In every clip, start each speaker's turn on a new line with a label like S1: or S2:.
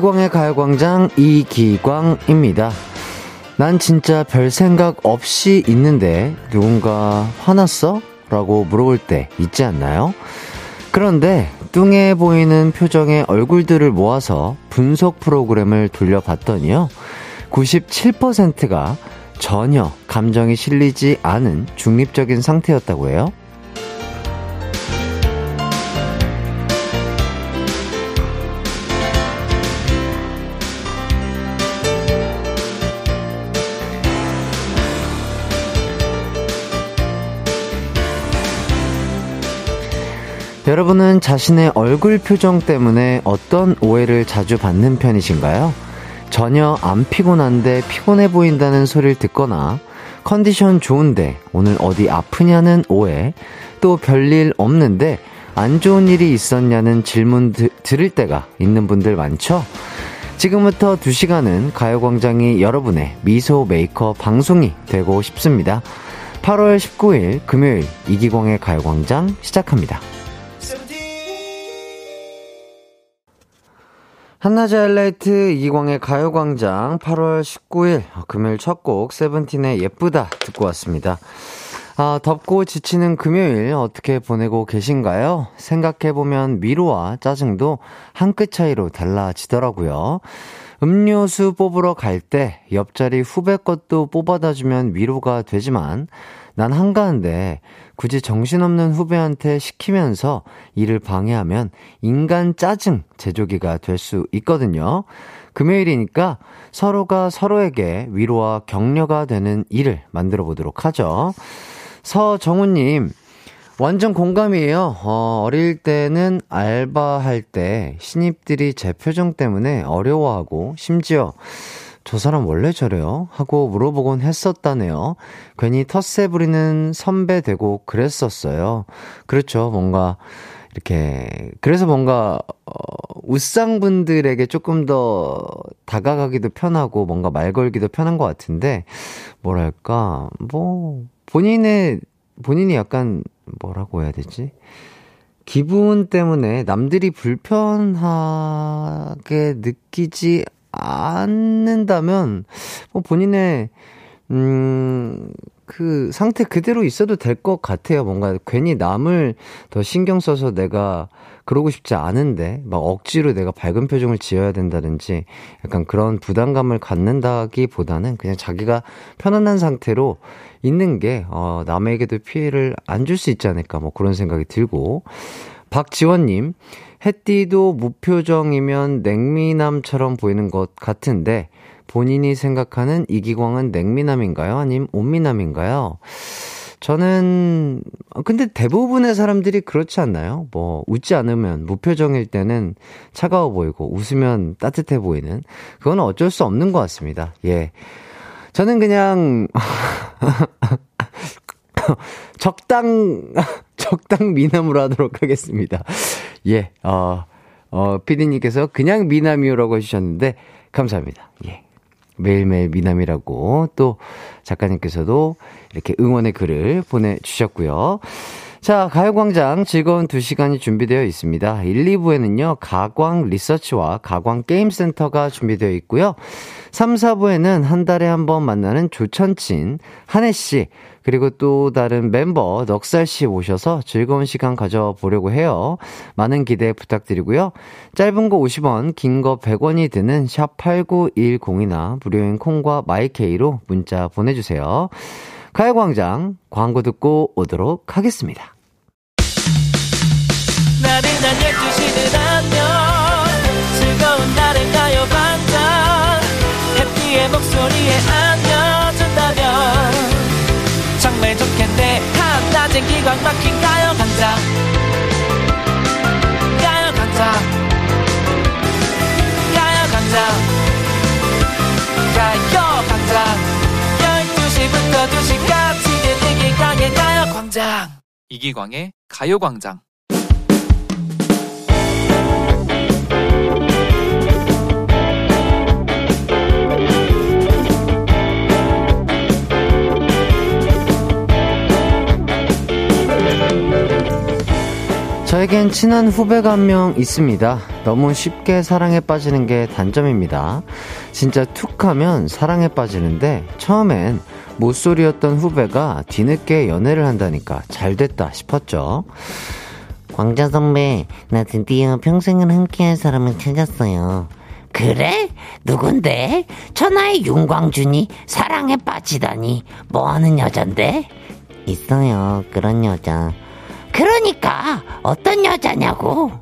S1: 이기광의 가요광장 이기광입니다. 난 진짜 별 생각 없이 있는데 누군가 화났어? 라고 물어볼 때 있지 않나요? 그런데 뚱해 보이는 표정의 얼굴들을 모아서 분석 프로그램을 돌려봤더니요. 97%가 전혀 감정이 실리지 않은 중립적인 상태였다고 해요. 여러분은 자신의 얼굴 표정 때문에 어떤 오해를 자주 받는 편이신가요? 전혀 안 피곤한데 피곤해 보인다는 소리를 듣거나 컨디션 좋은데 오늘 어디 아프냐는 오해, 또 별일 없는데 안 좋은 일이 있었냐는 질문 드, 들을 때가 있는 분들 많죠? 지금부터 2시간은 가요광장이 여러분의 미소 메이커 방송이 되고 싶습니다. 8월 19일 금요일 이기광의 가요광장 시작합니다. 한낮의 하이라이트 이광의 가요광장 8월 19일 금요일 첫 곡 세븐틴의 예쁘다 듣고 왔습니다. 아, 덥고 지치는 금요일 어떻게 보내고 계신가요? 생각해보면 위로와 짜증도 한 끗 차이로 달라지더라고요. 음료수 뽑으러 갈 때 옆자리 후배 것도 뽑아다 주면 위로가 되지만 난 한가한데 굳이 정신없는 후배한테 시키면서 일을 방해하면 인간 짜증 제조기가 될 수 있거든요. 금요일이니까 서로가 서로에게 위로와 격려가 되는 일을 만들어 보도록 하죠. 서정우님, 완전 공감이에요. 어, 어릴 때는 알바할 때 신입들이 제 표정 때문에 어려워하고 심지어 저 사람 원래 저래요? 하고 물어보곤 했었다네요. 괜히 텃세 부리는 선배 되고 그랬었어요. 그렇죠. 뭔가, 이렇게, 그래서 뭔가, 어, 웃상분들에게 조금 더 다가가기도 편하고 뭔가 말 걸기도 편한 것 같은데, 뭐랄까, 뭐, 본인의, 본인이 약간, 뭐라고 해야 되지? 기분 때문에 남들이 불편하게 느끼지 않는다면, 뭐 본인의, 음, 그 상태 그대로 있어도 될 것 같아요. 뭔가 괜히 남을 더 신경 써서 내가 그러고 싶지 않은데, 막 억지로 내가 밝은 표정을 지어야 된다든지, 약간 그런 부담감을 갖는다기 보다는 그냥 자기가 편안한 상태로 있는 게, 어, 남에게도 피해를 안 줄 수 있지 않을까, 뭐 그런 생각이 들고, 박지원님, 햇띠도 무표정이면 냉미남처럼 보이는 것 같은데 본인이 생각하는 이기광은 냉미남인가요? 아님 온미남인가요? 저는 근데 대부분의 사람들이 그렇지 않나요? 뭐 웃지 않으면 무표정일 때는 차가워 보이고 웃으면 따뜻해 보이는 그건 어쩔 수 없는 것 같습니다. 예. 저는 그냥 적당 적당 미남으로 하도록 하겠습니다. 예, 어, 어, 피디님께서 그냥 미남이요라고 해주셨는데, 감사합니다. 예. 매일매일 미남이라고 또 작가님께서도 이렇게 응원의 글을 보내주셨고요. 자, 가요광장 즐거운 2시간이 준비되어 있습니다. 1, 2부에는요, 가광 리서치와 가광 게임센터가 준비되어 있고요. 3, 4부에는 한 달에 한 번 만나는 조천친, 한혜씨, 그리고 또 다른 멤버 넉살 씨 오셔서 즐거운 시간 가져보려고 해요. 많은 기대 부탁드리고요. 짧은 거 50원, 긴 거 100원이 드는 샵 8910이나 무료인 콩과 마이케이로 문자 보내주세요. 가요광장 광고 듣고 오도록 하겠습니다. 나른한 12시는 안녕 즐거운 날을 가요광장 해피의 목소리에 안 기광 막힌 가요광장 가요광장 가요광장 가요광장 12시부터 2시까지 이기광의 가요광장. 이기광의 가요광장 저에겐 친한 후배가 한 명 있습니다. 너무 쉽게 사랑에 빠지는 게 단점입니다. 진짜 툭 하면 사랑에 빠지는데 처음엔 모쏠이었던 후배가 뒤늦게 연애를 한다니까 잘 됐다 싶었죠.
S2: 광자 선배, 나 드디어 평생을 함께할 사람을 찾았어요.
S3: 그래? 누군데? 천하의 윤광준이 사랑에 빠지다니 뭐 하는 여잔데?
S2: 있어요, 그런 여자.
S3: 그러니까 어떤 여자냐고?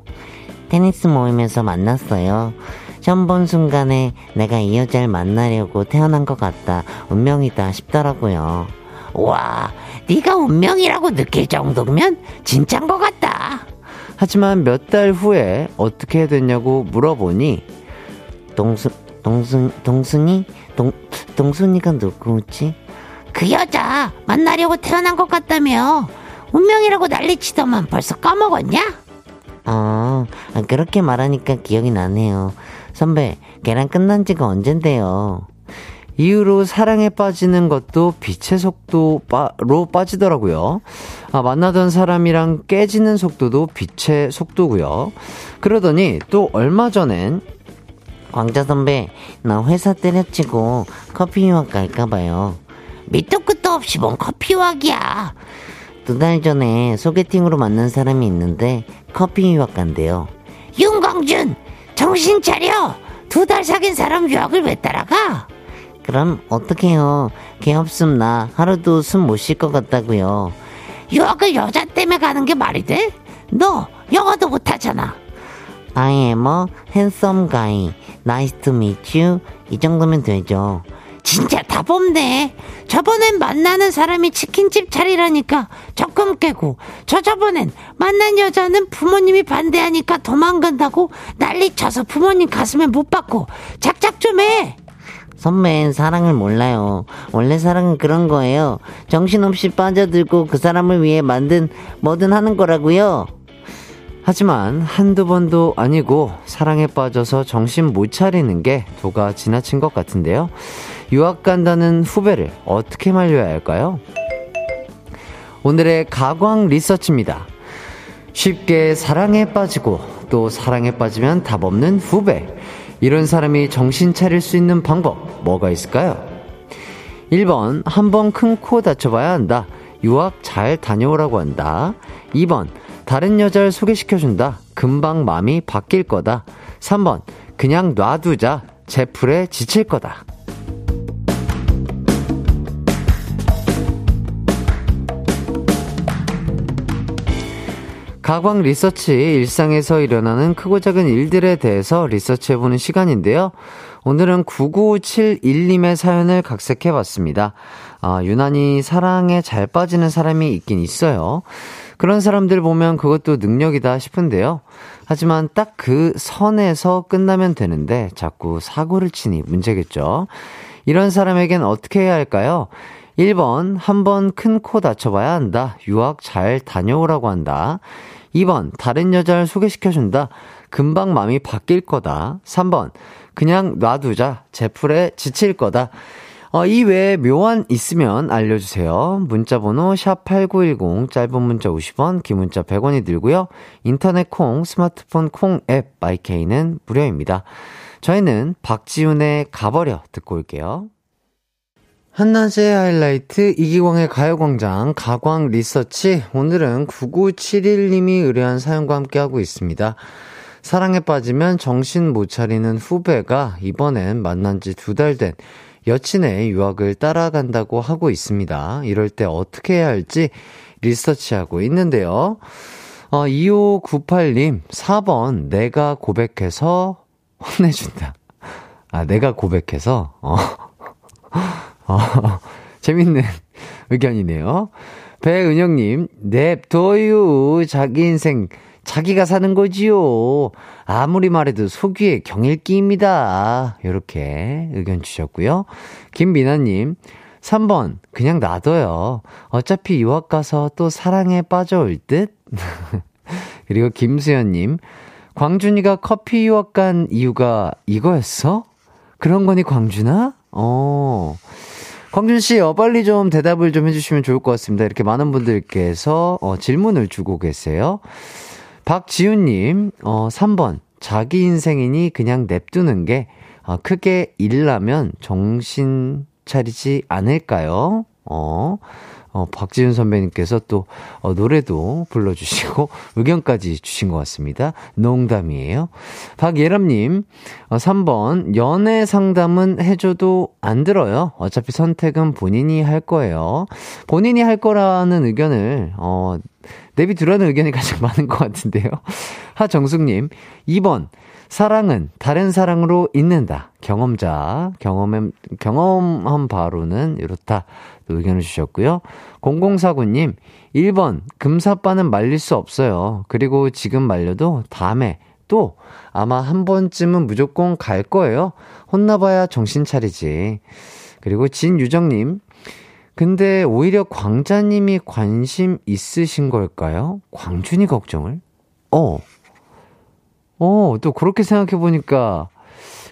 S2: 테니스 모임에서 만났어요. 처음 본 순간에 내가 이 여자를 만나려고 태어난 것 같다. 운명이다 싶더라고요.
S3: 와, 네가 운명이라고 느낄 정도면 진짠 것 같다.
S1: 하지만 몇 달 후에 어떻게 됐냐고 물어보니
S2: 동수 동순 동순이 동 동순이가 누구지?
S3: 그 여자 만나려고 태어난 것 같다며. 운명이라고 난리치더만 벌써 까먹었냐?
S2: 아, 그렇게 말하니까 기억이 나네요. 선배, 걔랑 끝난 지가 언젠데요.
S1: 이후로 사랑에 빠지는 것도 빛의 속도로 빠지더라고요. 아, 만나던 사람이랑 깨지는 속도도 빛의 속도고요. 그러더니 또 얼마 전엔
S2: 광자 선배, 나 회사 때려치고 커피 유학 갈까봐요.
S3: 밑도 끝도 없이 뭔 커피 유학이야.
S2: 두 달 전에 소개팅으로 만난 사람이 있는데 커피 유학 간대요.
S3: 윤광준! 정신 차려! 두 달 사귄 사람 유학을 왜 따라가?
S2: 그럼 어떡해요. 걔 없음 나 하루도 숨 못 쉴 것 같다고요.
S3: 유학을 여자 때문에 가는 게 말이 돼? 너 영어도 못하잖아.
S2: I am a handsome guy. Nice to meet you. 이 정도면 되죠.
S3: 진짜 답 없네. 저번엔 만나는 사람이 치킨집 차리라니까 적금 깨고, 저 저번엔 만난 여자는 부모님이 반대하니까 도망간다고 난리 쳐서 부모님 가슴에 못 박고, 작작 좀 해!
S2: 선배는 사랑을 몰라요. 원래 사랑은 그런 거예요. 정신없이 빠져들고 그 사람을 위해 만든 뭐든 하는 거라고요.
S1: 하지만 한두 번도 아니고 사랑에 빠져서 정신 못 차리는 게 도가 지나친 것 같은데요. 유학 간다는 후배를 어떻게 말려야 할까요? 오늘의 가광 리서치입니다. 쉽게 사랑에 빠지고 또 사랑에 빠지면 답 없는 후배. 이런 사람이 정신 차릴 수 있는 방법 뭐가 있을까요? 1번 한 번 큰 코 다쳐봐야 한다. 유학 잘 다녀오라고 한다. 2번 다른 여자를 소개시켜준다. 금방 마음이 바뀔 거다. 3번 그냥 놔두자. 제풀에 지칠 거다. 가광 리서치 일상에서 일어나는 크고 작은 일들에 대해서 리서치해보는 시간인데요. 오늘은 9971님의 사연을 각색해봤습니다. 아, 유난히 사랑에 잘 빠지는 사람이 있긴 있어요. 그런 사람들 보면 그것도 능력이다 싶은데요. 하지만 딱 그 선에서 끝나면 되는데 자꾸 사고를 치니 문제겠죠. 이런 사람에겐 어떻게 해야 할까요? 1번, 한 번 큰 코 다쳐봐야 한다. 유학 잘 다녀오라고 한다. 2번, 다른 여자를 소개시켜준다. 금방 마음이 바뀔 거다. 3번, 그냥 놔두자. 제풀에 지칠 거다. 어, 이 외에 묘안 있으면 알려주세요. 문자번호 샵8910, 짧은 문자 50원, 긴 문자 100원이 들고요. 인터넷 콩, 스마트폰 콩 앱, 마이케이는 무료입니다. 저희는 박지훈의 가버려 듣고 올게요. 한낮의 하이라이트 이기광의 가요광장 가광 리서치 오늘은 9971님이 의뢰한 사연과 함께하고 있습니다. 사랑에 빠지면 정신 못 차리는 후배가 이번엔 만난 지 두 달 된 여친의 유학을 따라간다고 하고 있습니다. 이럴 때 어떻게 해야 할지 리서치하고 있는데요. 어, 2598님, 4번, 내가 고백해서 혼내준다. 아, 내가 고백해서, 어. 어, 재밌는 의견이네요. 배은영님, 냅둬유. 자기 인생, 자기가 사는 거지요. 아무리 말해도 속위에 경일기입니다. 이렇게 의견 주셨고요. 김미나님, 3번, 그냥 놔둬요. 어차피 유학 가서 또 사랑에 빠져올 듯? 그리고 김수현님, 광준이가 커피 유학 간 이유가 이거였어? 그런 거니, 광준아? 어. 광준 씨, 어, 빨리 좀 대답을 좀 해주시면 좋을 것 같습니다. 이렇게 많은 분들께서 어, 질문을 주고 계세요. 박지훈님, 어, 3번. 자기 인생이니 그냥 냅두는 게, 어, 크게 일나면 정신 차리지 않을까요? 어, 어, 박지윤 선배님께서 또, 어, 노래도 불러주시고, 의견까지 주신 것 같습니다. 농담이에요. 박예람님, 어, 3번, 연애 상담은 해줘도 안 들어요. 어차피 선택은 본인이 할 거예요. 본인이 할 거라는 의견을, 어, 내비 두라는 의견이 가장 많은 것 같은데요. 하정숙님, 2번, 사랑은 다른 사랑으로 잊는다. 경험자, 경험한, 경험한 바로는 이렇다. 의견을 주셨고요. 0049님, 1번, 금사빠는 말릴 수 없어요. 그리고 지금 말려도 다음에 또 아마 한 번쯤은 무조건 갈 거예요. 혼나봐야 정신 차리지. 그리고 진유정님, 근데 오히려 광자님이 관심 있으신 걸까요? 광준이 걱정을? 어. 어, 또 그렇게 생각해 보니까,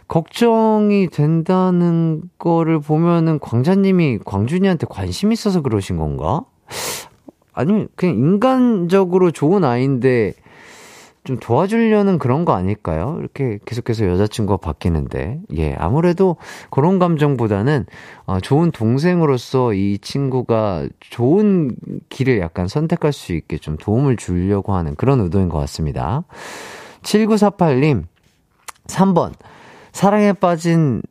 S1: 걱정이 된다는 거를 보면은 광자님이 광준이한테 관심 있어서 그러신 건가? 아니면 그냥 인간적으로 좋은 아이인데 좀 도와주려는 그런 거 아닐까요? 이렇게 계속해서 여자친구가 바뀌는데. 예, 아무래도 그런 감정보다는 어, 좋은 동생으로서 이 친구가 좋은 길을 약간 선택할 수 있게 좀 도움을 주려고 하는 그런 의도인 것 같습니다. 7948님, 3번. 사랑에 빠진,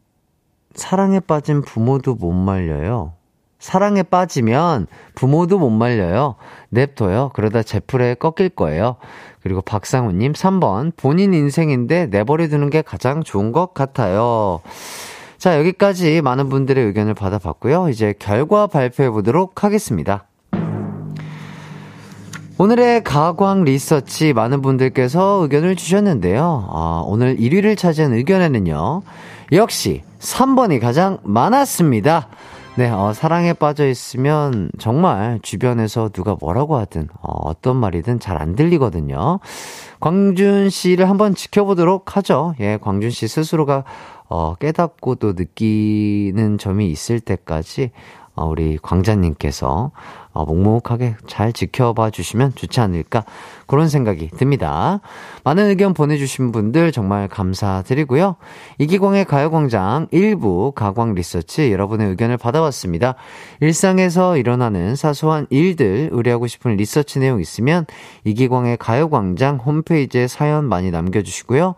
S1: 사랑에 빠진 부모도 못 말려요. 사랑에 빠지면 부모도 못 말려요. 냅둬요. 그러다 제풀에 꺾일 거예요. 그리고 박상우님 3번 본인 인생인데 내버려두는 게 가장 좋은 것 같아요. 자 여기까지 많은 분들의 의견을 받아봤고요. 이제 결과 발표해 보도록 하겠습니다. 오늘의 가광 리서치 많은 분들께서 의견을 주셨는데요. 아, 오늘 1위를 차지한 의견에는요. 역시 3번이 가장 많았습니다. 네, 어, 사랑에 빠져 있으면 정말 주변에서 누가 뭐라고 하든 어, 떤 말이든 잘 안 들리거든요. 광준 씨를 한번 지켜보도록 하죠. 예, 광준 씨 스스로가 어, 깨닫고 또 느끼는 점이 있을 때까지 어, 우리 광자님께서 어, 묵묵하게 잘 지켜봐 주시면 좋지 않을까 그런 생각이 듭니다. 많은 의견 보내주신 분들 정말 감사드리고요. 이기광의 가요광장 1부 가광 리서치 여러분의 의견을 받아왔습니다. 일상에서 일어나는 사소한 일들 의뢰하고 싶은 리서치 내용 있으면 이기광의 가요광장 홈페이지에 사연 많이 남겨주시고요.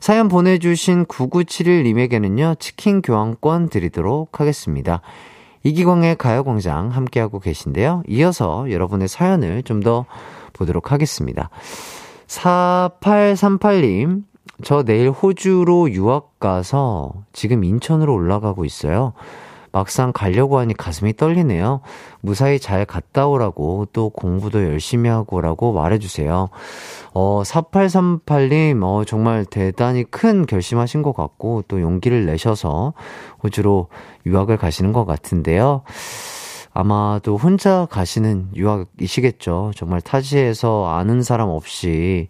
S1: 사연 보내주신 9971님에게는요, 치킨 교환권 드리도록 하겠습니다. 이기광의 가요광장 함께하고 계신데요. 이어서 여러분의 사연을 좀 더 보도록 하겠습니다. 4838님, 저 내일 호주로 유학 가서 지금 인천으로 올라가고 있어요. 막상 가려고 하니 가슴이 떨리네요. 무사히 잘 갔다 오라고 또 공부도 열심히 하고 오라고 말해주세요. 어, 4838님, 어, 정말 대단히 큰 결심하신 것 같고 또 용기를 내셔서 호주로 유학을 가시는 것 같은데요. 아마도 혼자 가시는 유학이시겠죠. 정말 타지에서 아는 사람 없이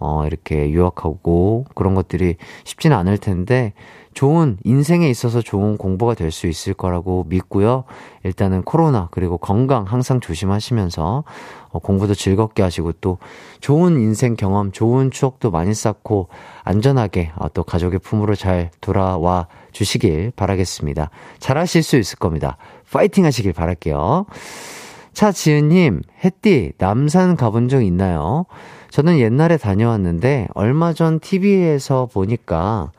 S1: 어, 이렇게 유학하고 그런 것들이 쉽지는 않을 텐데 좋은 인생에 있어서 좋은 공부가 될 수 있을 거라고 믿고요. 일단은 코로나 그리고 건강 항상 조심하시면서 어, 공부도 즐겁게 하시고 또 좋은 인생 경험, 좋은 추억도 많이 쌓고 안전하게 어, 또 가족의 품으로 잘 돌아와 주시길 바라겠습니다. 잘하실 수 있을 겁니다. 파이팅 하시길 바랄게요. 차지은님, 햇띠, 남산 가본 적 있나요? 저는 옛날에 다녀왔는데 얼마 전 TV에서 보니까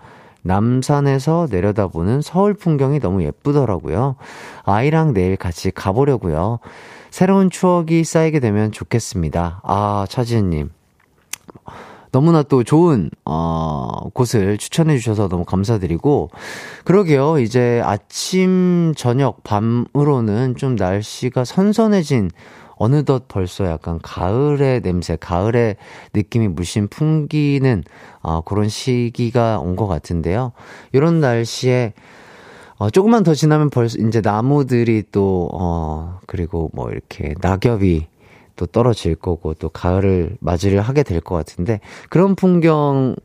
S1: 남산에서 내려다보는 서울 풍경이 너무 예쁘더라고요. 아이랑 내일 같이 가보려고요. 새로운 추억이 쌓이게 되면 좋겠습니다. 아, 차지은님. 너무나 또 좋은, 어, 곳을 추천해 주셔서 너무 감사드리고, 그러게요. 이제 아침, 저녁, 밤으로는 좀 날씨가 선선해진 어느덧 벌써 약간 가을의 냄새, 가을의 느낌이 물씬 풍기는 어, 그런 시기가 온 것 같은데요. 이런 날씨에 어, 조금만 더 지나면 벌써 이제 나무들이 또, 어, 그리고 뭐 이렇게 낙엽이 또 떨어질 거고 또 가을을 맞이를 하게 될 것 같은데 그런 풍경일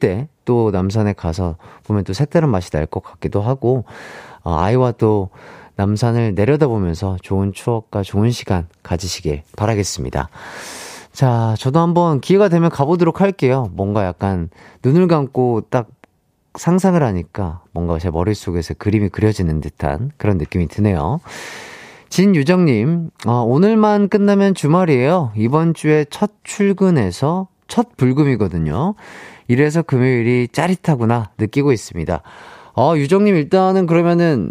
S1: 때 또 남산에 가서 보면 또 색다른 맛이 날 것 같기도 하고 어, 아이와 또 남산을 내려다보면서 좋은 추억과 좋은 시간 가지시길 바라겠습니다. 자, 저도 한번 기회가 되면 가보도록 할게요. 뭔가 약간 눈을 감고 딱 상상을 하니까 뭔가 제 머릿속에서 그림이 그려지는 듯한 그런 느낌이 드네요. 진유정님, 어, 오늘만 끝나면 주말이에요. 이번 주에 첫 출근해서 첫 불금이거든요. 이래서 금요일이 짜릿하구나 느끼고 있습니다. 어, 유정님 일단은 그러면은,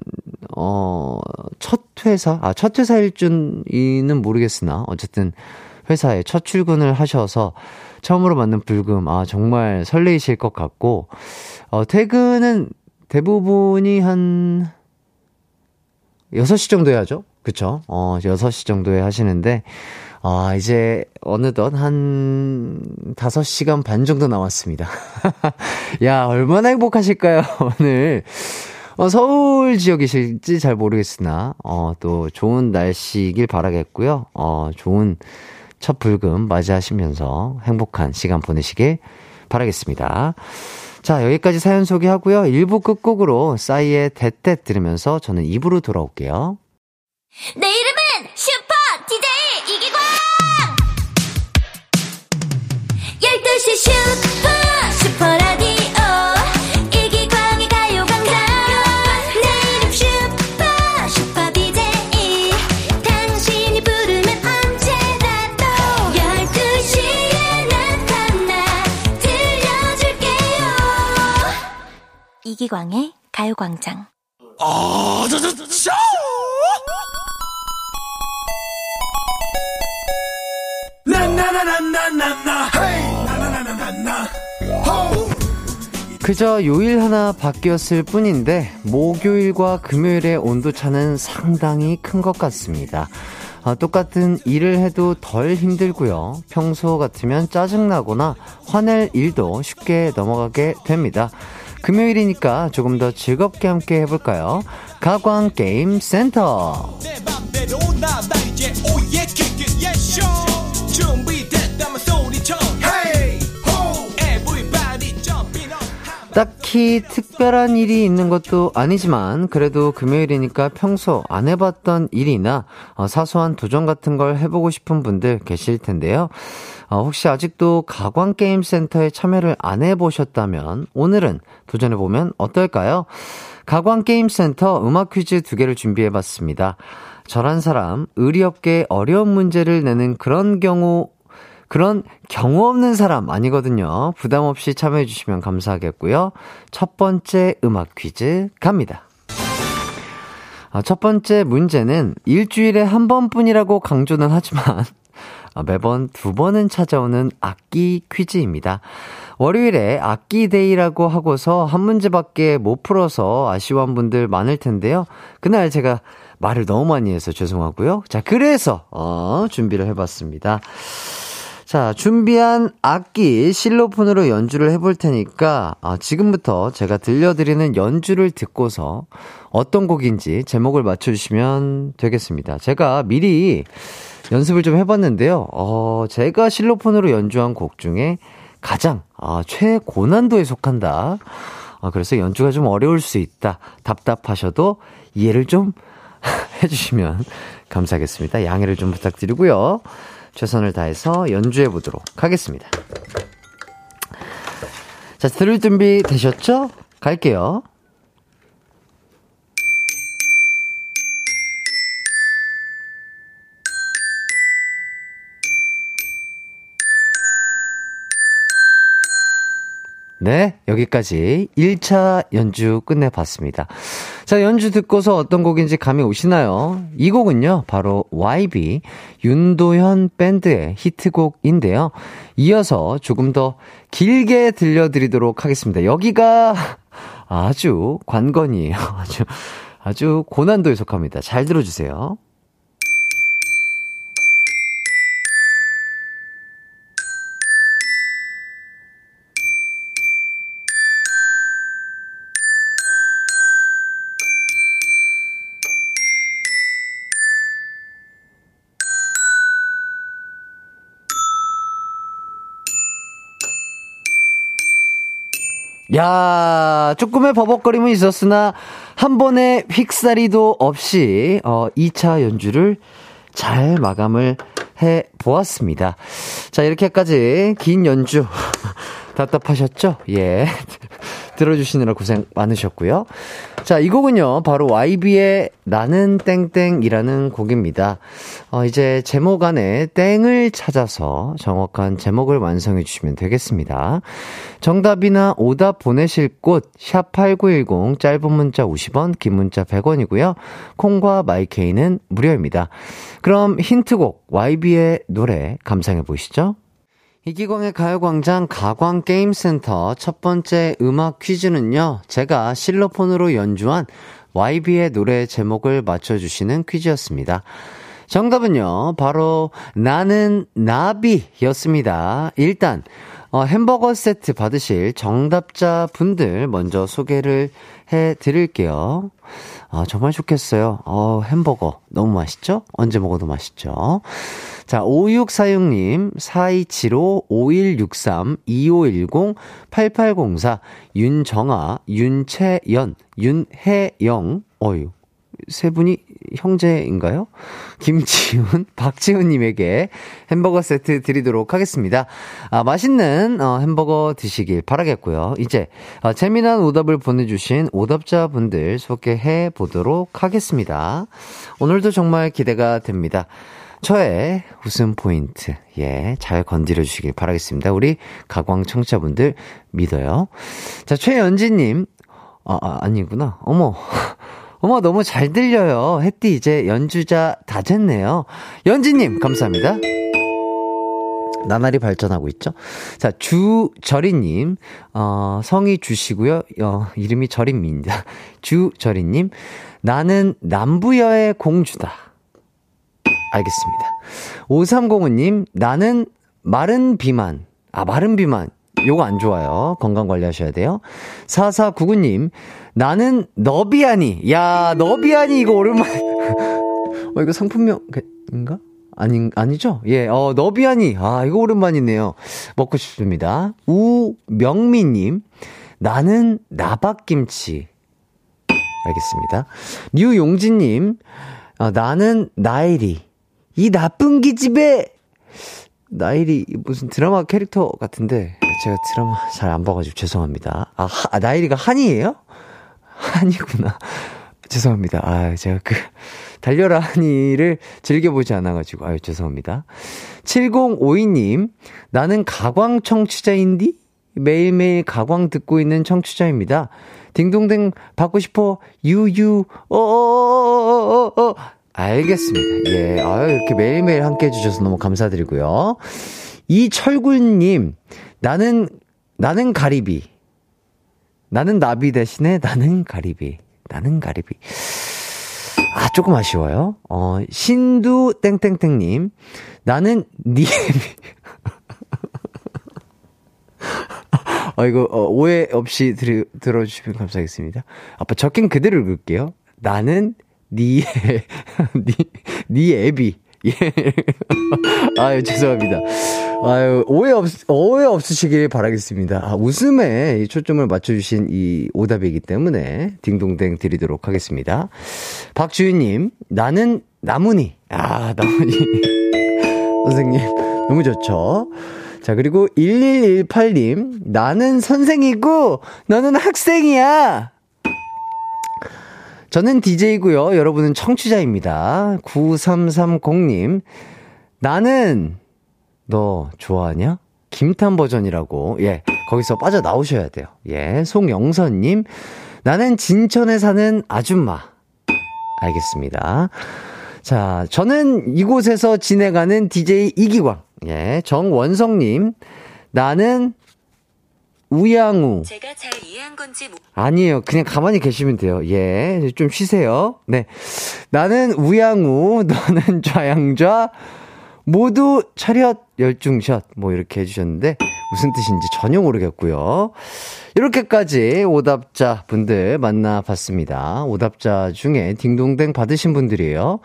S1: 어, 첫 회사, 아, 첫 회사일 줄이는 모르겠으나, 어쨌든 회사에 첫 출근을 하셔서 처음으로 만난 불금, 아, 정말 설레이실 것 같고, 어, 퇴근은 대부분이 한 6시 정도에 하죠? 그쵸? 어, 6시 정도에 하시는데, 아, 이제 어느덧 한 5시간 반 정도 남았습니다. 야, 얼마나 행복하실까요, 오늘. 어, 서울 지역이실지 잘 모르겠으나, 어, 또 좋은 날씨길 바라겠고요. 어, 좋은 첫 불금 맞이하시면서 행복한 시간 보내시길 바라겠습니다. 자, 여기까지 사연 소개하고요. 1부 끝곡으로 싸이의 대때 들으면서 저는 2부로 돌아올게요.
S4: 내 이름은 이기광의 가요광장
S1: 그저 요일 하나 바뀌었을 뿐인데 목요일과 금요일의 온도차는 상당히 큰 것 같습니다. 아, 똑같은 일을 해도 덜 힘들고요. 평소 같으면 짜증나거나 화낼 일도 쉽게 넘어가게 됩니다. 금요일이니까 조금 더 즐겁게 함께 해볼까요? 가광 게임 센터. 딱히 특별한 일이 있는 것도 아니지만 그래도 금요일이니까 평소 안 해봤던 일이나 어, 사소한 도전 같은 걸 해보고 싶은 분들 계실 텐데요. 어, 혹시 아직도 가광게임센터에 참여를 안 해보셨다면 오늘은 도전해보면 어떨까요? 가광게임센터 음악 퀴즈 두 개를 준비해봤습니다. 저란 사람, 의리 없게 어려운 문제를 내는 그런 경우 그런 경우 없는 사람 아니거든요. 부담 없이 참여해 주시면 감사하겠고요. 첫 번째 음악 퀴즈 갑니다. 아, 첫 번째 문제는 일주일에 한 번뿐이라고 강조는 하지만 아, 매번 두 번은 찾아오는 악기 퀴즈입니다. 월요일에 악기 데이라고 하고서 한 문제밖에 못 풀어서 아쉬워한 분들 많을 텐데요. 그날 제가 말을 너무 많이 해서 죄송하고요. 자, 그래서 어, 준비를 해봤습니다. 자, 준비한 악기 실로폰으로 연주를 해볼 테니까, 아, 지금부터 제가 들려드리는 연주를 듣고서 어떤 곡인지 제목을 맞춰주시면 되겠습니다. 제가 미리 연습을 좀 해봤는데요. 어, 제가 실로폰으로 연주한 곡 중에 가장, 아, 최고난도에 속한다. 아, 그래서 연주가 좀 어려울 수 있다. 답답하셔도 이해를 좀 해주시면 감사하겠습니다. 양해를 좀 부탁드리고요. 최선을 다해서 연주해 보도록 하겠습니다. 자, 들을 준비 되셨죠? 갈게요. 네, 여기까지 1차 연주 끝내봤습니다. 자, 연주 듣고서 어떤 곡인지 감이 오시나요? 이 곡은요, 바로 YB, 윤도현 밴드의 히트곡인데요. 이어서 조금 더 길게 들려드리도록 하겠습니다. 여기가 아주 관건이에요. 아주, 아주 고난도에 속합니다. 잘 들어주세요. 야, 조금의 버벅거림은 있었으나 한 번의 휙사리도 없이 어 2차 연주를 잘 마감을 해 보았습니다. 자, 이렇게까지 긴 연주 답답하셨죠? 예. 들어주시느라 고생 많으셨고요. 자, 이 곡은요, 바로 YB의 나는 땡땡이라는 곡입니다. 어, 이제 제목 안에 땡을 찾아서 정확한 제목을 완성해 주시면 되겠습니다. 정답이나 오답 보내실 곳, 샵8910, 짧은 문자 50원, 긴 문자 100원이고요. 콩과 마이케이는 무료입니다. 그럼 힌트곡, YB의 노래 감상해 보시죠. 이기광의 가요광장 가광게임센터 첫 번째 음악 퀴즈는요, 제가 실로폰으로 연주한 YB의 노래 제목을 맞춰주시는 퀴즈였습니다. 정답은요, 바로 나는 나비였습니다. 일단, 어, 햄버거 세트 받으실 정답자 분들 먼저 소개를 해 드릴게요. 아, 정말 좋겠어요. 어, 햄버거. 너무 맛있죠? 언제 먹어도 맛있죠? 자, 5646님, 4275, 5163, 2510, 8804, 윤정아, 윤채연, 윤혜영, 어유, 세 분이 형제인가요? 김지훈, 박지훈님에게 햄버거 세트 드리도록 하겠습니다. 아, 맛있는 어, 햄버거 드시길 바라겠고요. 이제 어, 재미난 오답을 보내주신 오답자분들 소개해 보도록 하겠습니다. 오늘도 정말 기대가 됩니다. 저의 웃음 포인트, 예, 잘 건드려 주시길 바라겠습니다. 우리 가광 청취자분들 믿어요. 자, 최연지님, 아, 아, 아니구나. 어머. 어머, 너무 잘 들려요. 햇띠 이제 연주자 다 됐네요. 연지님, 감사합니다. 나날이 발전하고 있죠. 자, 주절이님, 어, 성이 주시고요. 어, 이름이 절입니다. 주절이님, 나는 남부여의 공주다. 알겠습니다. 5305님, 나는 마른 비만. 아, 마른 비만. 요거 안 좋아요. 건강 관리하셔야 돼요. 4499님, 나는 너비아니. 야, 너비아니 이거 오랜만. 어, 이거 상품명인가? 아니, 아니죠? 예, 어, 너비아니. 아, 이거 오랜만이네요. 먹고 싶습니다. 우명미님, 나는 나박김치. 알겠습니다. 류용진님, 어, 나는 나일이. 이 나쁜 기집애! 나일이 무슨 드라마 캐릭터 같은데, 제가 드라마 잘 안 봐가지고 죄송합니다. 아, 하, 아, 나일이가 한이에요? 한이구나. 죄송합니다. 아, 제가 그, 달려라 한이를 즐겨보지 않아가지고, 아유, 죄송합니다. 7052님, 나는 가광 청취자인디? 매일매일 가광 듣고 있는 청취자입니다. 딩동댕 받고 싶어, 유유, 어어어어어어, 알겠습니다. 예, 아유, 이렇게 매일매일 함께 해주셔서 너무 감사드리고요. 이철구님, 나는, 나는 가리비. 나는 나비 대신에 나는 가리비. 나는 가리비. 아, 조금 아쉬워요. 어, 신두 땡땡땡님. 나는 니에비. 어, 이거, 어, 오해 없이 들, 들어주시면 감사하겠습니다. 아빠 적긴 그대로 읽을게요. 나는 니에, 니, 니 애비. 예. 아유, 죄송합니다. 아유, 오해 없, 오해 없으시길 바라겠습니다. 아, 웃음에 초점을 맞춰주신 이 오답이기 때문에 딩동댕 드리도록 하겠습니다. 박주희님, 나는 나문이. 아, 나문이. 선생님, 너무 좋죠? 자, 그리고 1118님, 나는 선생이고, 너는 학생이야! 저는 DJ고요. 여러분은 청취자입니다. 9330님. 나는 너 좋아하냐? 김탄 버전이라고. 예. 거기서 빠져나오셔야 돼요. 예. 송영선 님. 나는 진천에 사는 아줌마. 알겠습니다. 자, 저는 이곳에서 지내가는 DJ 이기광. 예. 정원성 님. 나는 우양우.
S4: 제가 잘 이해한 건지
S1: 아니에요. 그냥 가만히 계시면 돼요. 예. 좀 쉬세요. 네. 나는 우양우, 너는 좌양좌, 모두 차렷 열중샷. 뭐 이렇게 해주셨는데, 무슨 뜻인지 전혀 모르겠고요. 이렇게까지 오답자 분들 만나봤습니다. 오답자 중에 딩동댕 받으신 분들이에요.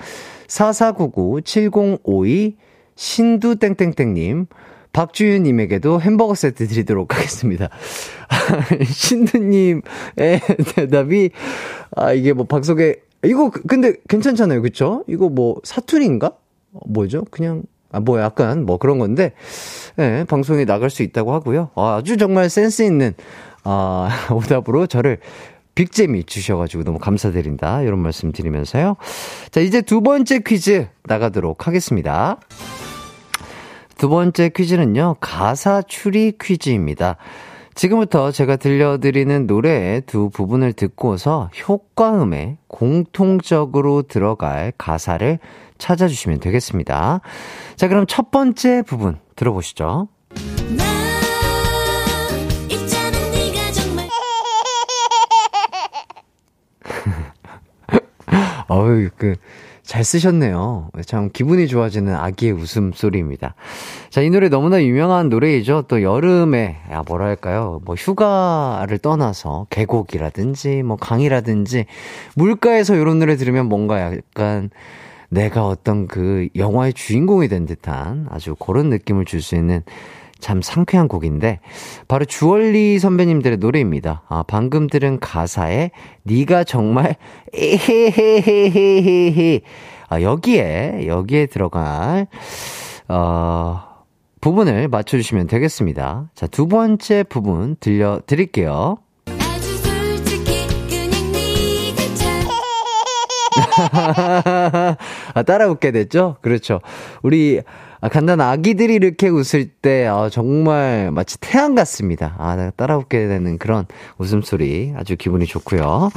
S1: 4499-7052 신두땡땡땡님, 박주윤님에게도 햄버거 세트 드리도록 하겠습니다. 신두님의 대답이, 아, 이게 뭐 방송에, 이거 그, 근데 괜찮잖아요. 그쵸? 이거 뭐 사투리인가? 뭐죠? 그냥 아, 뭐 약간 뭐 그런 건데, 예, 방송에 나갈 수 있다고 하고요. 아, 아주 정말 센스 있는, 아, 오답으로 저를 빅잼이 주셔가지고 너무 감사드린다. 이런 말씀 드리면서요. 자, 이제 두 번째 퀴즈 나가도록 하겠습니다. 두 번째 퀴즈는요, 가사 추리 퀴즈입니다. 지금부터 제가 들려드리는 노래의 두 부분을 듣고서 효과음에 공통적으로 들어갈 가사를 찾아주시면 되겠습니다. 자, 그럼 첫 번째 부분 들어보시죠. 어유 그, 잘 쓰셨네요. 참 기분이 좋아지는 아기의 웃음소리입니다. 자, 이 노래 너무나 유명한 노래이죠. 또 여름에, 야, 뭐랄까요. 뭐 휴가를 떠나서 계곡이라든지 뭐 강이라든지 물가에서 이런 노래 들으면 뭔가 약간 내가 어떤 그 영화의 주인공이 된 듯한 아주 그런 느낌을 줄 수 있는 참 상쾌한 곡인데 바로 주얼리 선배님들의 노래입니다. 아, 방금 들은 가사에 네가 정말 에헤헤헤헤헤 아, 여기에 여기에 들어갈 어 부분을 맞춰 주시면 되겠습니다. 자, 두 번째 부분 들려 드릴게요.
S4: 참
S1: 아, 따라 웃게 됐죠? 그렇죠. 우리 아, 간단 아기들이 이렇게 웃을 때 아, 정말 마치 태양 같습니다. 아, 내가 따라 웃게 되는 그런 웃음소리 아주 기분이 좋고요.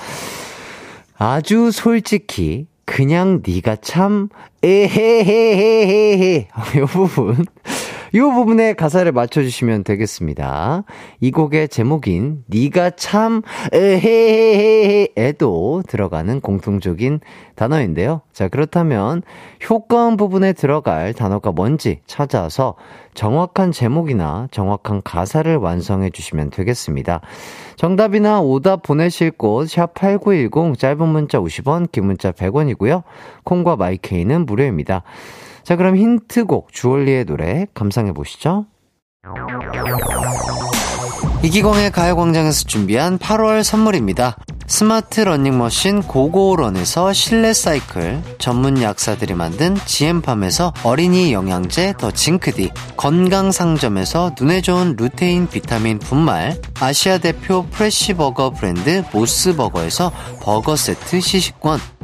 S1: 아주 솔직히 그냥 네가 참 에헤헤헤헤헤 이 부분 이 부분에 가사를 맞춰주시면 되겠습니다. 이 곡의 제목인 네가 참 에헤헤헤에도 들어가는 공통적인 단어인데요. 자 그렇다면 효과음 부분에 들어갈 단어가 뭔지 찾아서 정확한 제목이나 정확한 가사를 완성해 주시면 되겠습니다. 정답이나 오답 보내실 곳 샵 8910 짧은 문자 50원 긴 문자 100원이고요. 콩과 마이케이는 무료입니다. 자, 그럼 힌트곡 주얼리의 노래 감상해 보시죠. 이기광의 가요광장에서 준비한 8월 선물입니다. 스마트 러닝머신 고고런에서 실내 사이클, 전문 약사들이 만든 지엠팜에서 어린이 영양제 더 징크디, 건강상점에서 눈에 좋은 루테인 비타민 분말, 아시아 대표 프레시버거 브랜드 모스버거에서 버거 세트 시식권,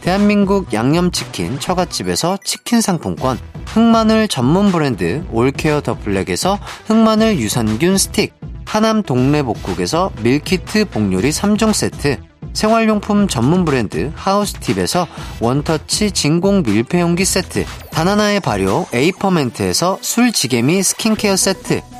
S1: 대한민국 양념치킨 처갓집에서 치킨 상품권, 흑마늘 전문 브랜드 올케어 더 블랙에서 흑마늘 유산균 스틱, 하남 동래복국에서 밀키트 복요리 3종 세트, 생활용품 전문 브랜드 하우스팁에서 원터치 진공 밀폐용기 세트, 다나나의 발효 에이퍼멘트에서 술지개미 스킨케어 세트,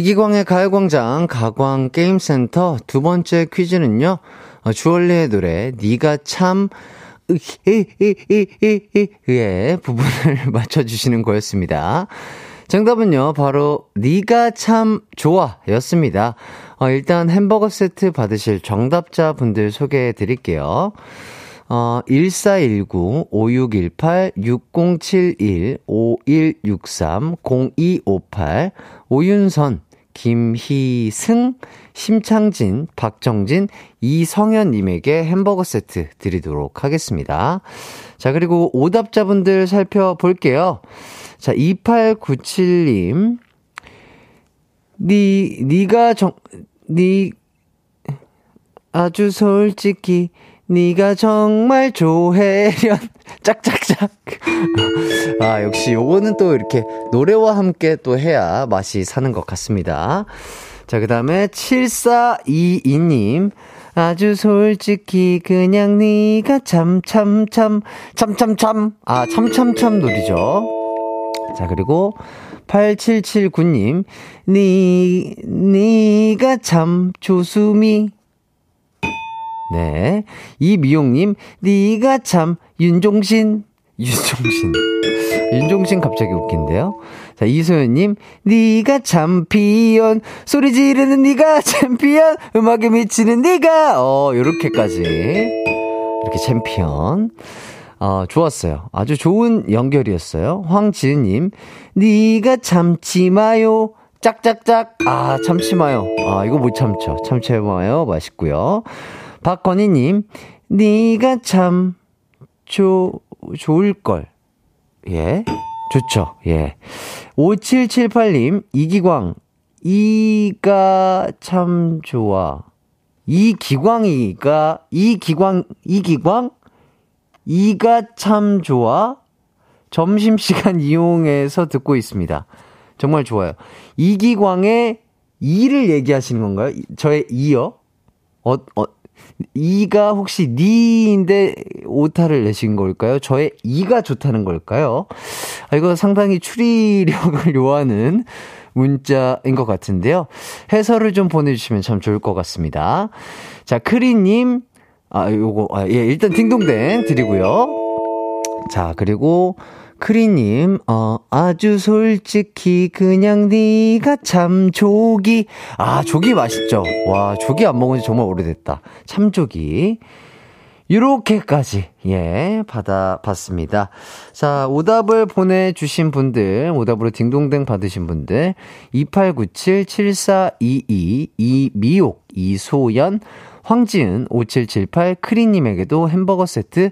S1: 이기광의 가요광장 가광 게임센터 두 번째 퀴즈는요. 어, 주얼리의 노래 네가 참의 부분을 맞춰주시는 거였습니다. 정답은요, 바로, 네가 참 좋아 였습니다. 어, 일단 햄버거 세트 받으실 정답자 분들 소개해 드릴게요. 어, 1419, 5618, 6071, 5163, 0258, 오윤선, 김희승, 심창진, 박정진, 이성현님에게 햄버거 세트 드리도록 하겠습니다. 자, 그리고 오답자분들 살펴볼게요. 자, 2897님. 니, 니가 정, 니, 아주 솔직히, 니가 정말 조혜련. 짝짝짝. 아, 역시 요거는 또 이렇게 노래와 함께 또 해야 맛이 사는 것 같습니다. 자, 그 다음에 7422님. 아주 솔직히 그냥 네가 참 참 참 참 참 참 아 참 참참 놀이죠. 자 그리고 8779님 니 니가 참 조수미 네. 이미용님 니가 참 윤종신. 윤종신. 윤종신 갑자기 웃긴데요. 자 이소연님 니가 챔피언. 소리 지르는 니가 챔피언. 음악에 미치는 니가. 어 요렇게까지. 이렇게 챔피언. 어 좋았어요. 아주 좋은 연결이었어요. 황지은님 니가 참지 마요. 짝짝짝. 아 참지 마요. 아 이거 못 참죠. 참지 마요. 맛있고요. 박건희님 니가 참 조, 좋을걸 예. 좋죠. 예. 5778님, 이기광, 이가 참 좋아. 이기광이가, 이기광, 이기광? 이가 참 좋아? 점심시간 이용해서 듣고 있습니다. 정말 좋아요. 이기광의 이를 얘기하시는 건가요? 저의 이요? 어, 어, 이가 혹시 니인데 오타를 내신 걸까요? 저의 이가 좋다는 걸까요? 아, 이거 상당히 추리력을 요하는 문자인 것 같은데요. 해설을 좀 보내주시면 참 좋을 것 같습니다. 자, 크리님, 아, 요거, 아, 예, 일단 딩동댕 드리고요. 자, 그리고 크리님, 어, 아주 솔직히 그냥 네가 참 조기. 아, 조기 맛있죠. 와, 조기 안 먹은 지 정말 오래됐다. 참조기. 요렇게까지, 예, 받아봤습니다. 자, 오답을 보내주신 분들, 오답으로 딩동댕 받으신 분들, 2897-7422, 이미옥, 이소연, 황지은, 5778, 크리님에게도 햄버거 세트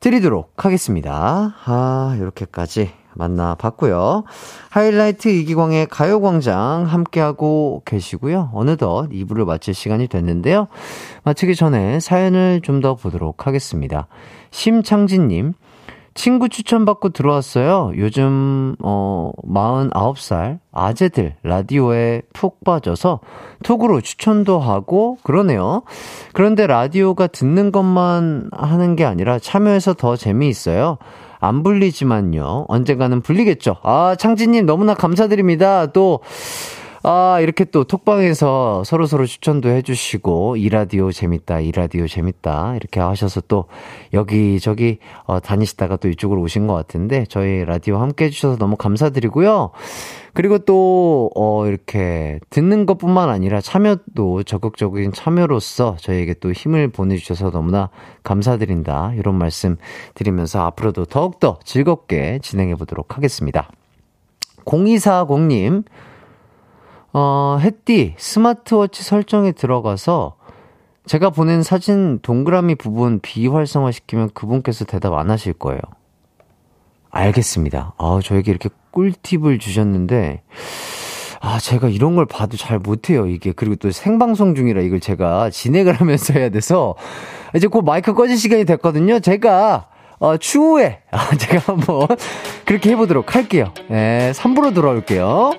S1: 드리도록 하겠습니다. 아, 이렇게까지 만나봤고요. 하이라이트 이기광의 가요광장 함께하고 계시고요. 어느덧 2부를 마칠 시간이 됐는데요. 마치기 전에 사연을 좀 더 보도록 하겠습니다. 심창진님, 친구 추천받고 들어왔어요. 요즘, 어, 49살 아재들 라디오에 푹 빠져서 톡으로 추천도 하고 그러네요. 그런데 라디오가 듣는 것만 하는 게 아니라 참여해서 더 재미있어요. 안 불리지만요. 언젠가는 불리겠죠. 아, 창진님 너무나 감사드립니다. 또, 아, 이렇게 또 톡방에서 서로서로 추천도 해주시고, 이 라디오 재밌다, 이 라디오 재밌다, 이렇게 하셔서 또 여기저기 어, 다니시다가 또 이쪽으로 오신 것 같은데, 저희 라디오 함께 해주셔서 너무 감사드리고요. 그리고 또, 어, 이렇게 듣는 것 뿐만 아니라 참여도 적극적인 참여로서 저희에게 또 힘을 보내주셔서 너무나 감사드린다. 이런 말씀 드리면서 앞으로도 더욱더 즐겁게 진행해 보도록 하겠습니다. 0240님, 어, 햇띠 스마트워치 설정에 들어가서 제가 보낸 사진 동그라미 부분 비활성화 시키면 그분께서 대답 안 하실 거예요. 알겠습니다. 아, 저에게 이렇게 꿀팁을 주셨는데, 아, 제가 이런 걸 봐도 잘 못해요, 이게. 그리고 또 생방송 중이라 이걸 제가 진행을 하면서 해야 돼서, 이제 곧 마이크 꺼질 시간이 됐거든요. 제가, 어, 추후에, 아, 제가 한번 그렇게 해보도록 할게요. 네, 3부로 돌아올게요.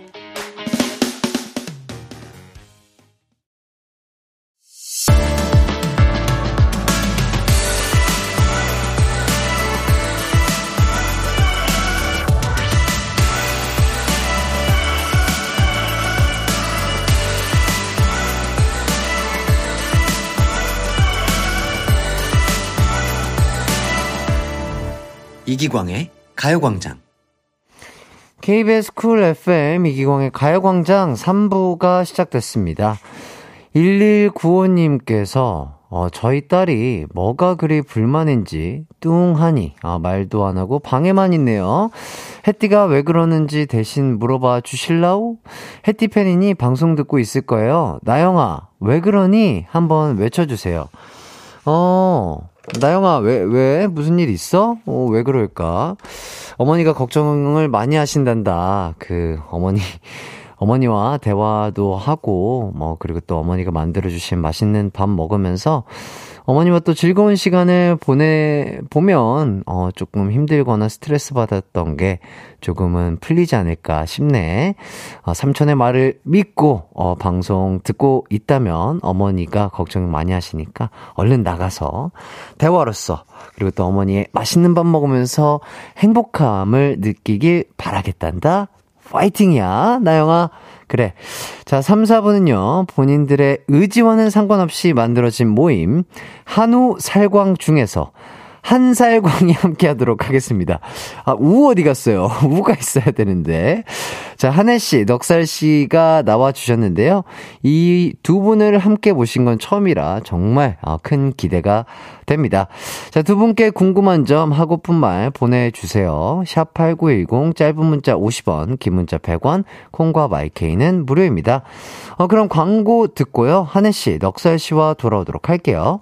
S5: 이기광의 가요광장.
S1: KBS 쿨 FM 이기광의 가요광장 3부가 시작됐습니다. 1195님께서, 어, 저희 딸이 뭐가 그리 불만인지 뚱하니, 아, 말도 안 하고 방에만 있네요. 혜띠가 왜 그러는지 대신 물어봐 주실라우? 혜띠 팬이니 방송 듣고 있을 거예요. 나영아, 왜 그러니? 한번 외쳐주세요. 어, 나영아, 왜, 왜? 무슨 일 있어? 어, 왜 그럴까? 어머니가 걱정을 많이 하신단다. 그, 어머니, 어머니와 대화도 하고, 뭐, 그리고 또 어머니가 만들어주신 맛있는 밥 먹으면서, 어머니와 또 즐거운 시간을 보내, 보면, 어, 조금 힘들거나 스트레스 받았던 게 조금은 풀리지 않을까 싶네. 어, 삼촌의 말을 믿고, 어, 방송 듣고 있다면 어머니가 걱정 많이 하시니까 얼른 나가서 대화로서, 그리고 또 어머니의 맛있는 밥 먹으면서 행복함을 느끼길 바라겠단다. 파이팅이야, 나영아. 그래. 자, 3, 4분은요, 본인들의 의지와는 상관없이 만들어진 모임, 한우 살광 중에서 한살광이 함께 하도록 하겠습니다. 아, 우 어디 갔어요? 우가 있어야 되는데. 자, 한혜씨, 넉살씨가 나와주셨는데요. 이 두 분을 함께 모신 건 처음이라 정말 아, 큰 기대가 됩니다. 자, 두 분께 궁금한 점 하고픈 말 보내주세요. 샵8910, 짧은 문자 50원, 긴 문자 100원, 콩과 마이케이는 무료입니다. 어, 그럼 광고 듣고요. 한혜씨, 넉살씨와 돌아오도록 할게요.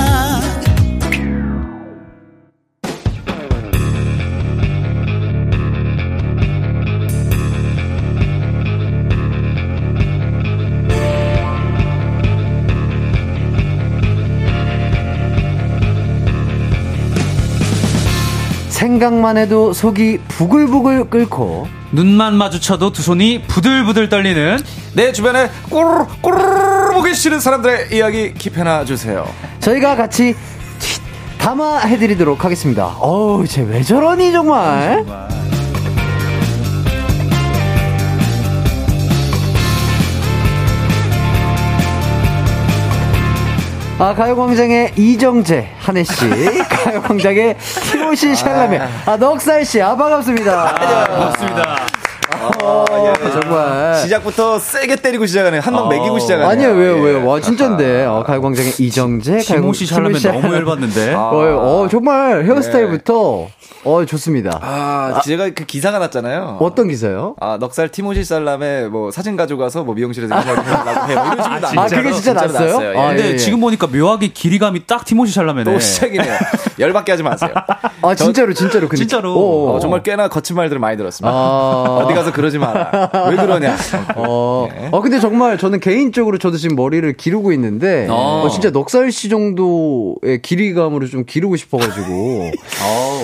S1: 생각만 해도 속이 부글부글 끓고
S5: 눈만 마주쳐도 두 손이 부들부들 떨리는
S6: 내 주변에 꼬르르 꼬르르 보기 싫은 사람들의 이야기 킵해놔 주세요.
S1: 저희가 같이 tweet 담아 해드리도록 하겠습니다. 어우, 쟤 왜 저러니 정말? 아, 가요광장의 이정재, 한혜씨, 가요광장의 티모시 샬라메, 아, 넉살씨, 아, 반갑습니다.
S5: 반갑습니다.
S1: 어, 정말.
S6: 시작부터 세게 때리고 시작하네. 한방 매기고 시작하네.
S1: 아니요, 왜요, 왜요. 와, 진짠데. 어, 가요광장의 이정재,
S5: 티모시 샬라면
S1: 티모시
S5: 너무 열받는데.
S1: 어, 어, 정말 헤어스타일부터, 어, 좋습니다.
S6: 아, 제가 그 기사가 났잖아요.
S1: 어떤 기사요?
S6: 아, 넉살 티모시 살람의 뭐 사진 가져가서 뭐 미용실에서 인사하려고 해. 뭐 이런 식으로
S1: 아, 그게 진짜
S6: 진짜로
S1: 났어요?
S6: 예.
S1: 아,
S5: 근데
S1: 예, 예.
S5: 지금 보니까 묘하게 길이감이 딱 티모시 샬라면에.
S6: 또 시작이네요. 열받게 하지 마세요.
S1: 아, 진짜로, 진짜로. 근데,
S5: 진짜로.
S1: 오,
S6: 어, 정말 꽤나 거친 말들을 많이 들었습니다.
S1: 아.
S6: 어디 가서 그러지 마라. 왜 그러냐.
S1: 어, 어, 근데 정말 저는 개인적으로 저도 지금 머리를 기르고 있는데,
S5: 어.
S1: 어, 진짜 넉살 씨 정도의 길이감으로 좀 기르고 싶어가지고.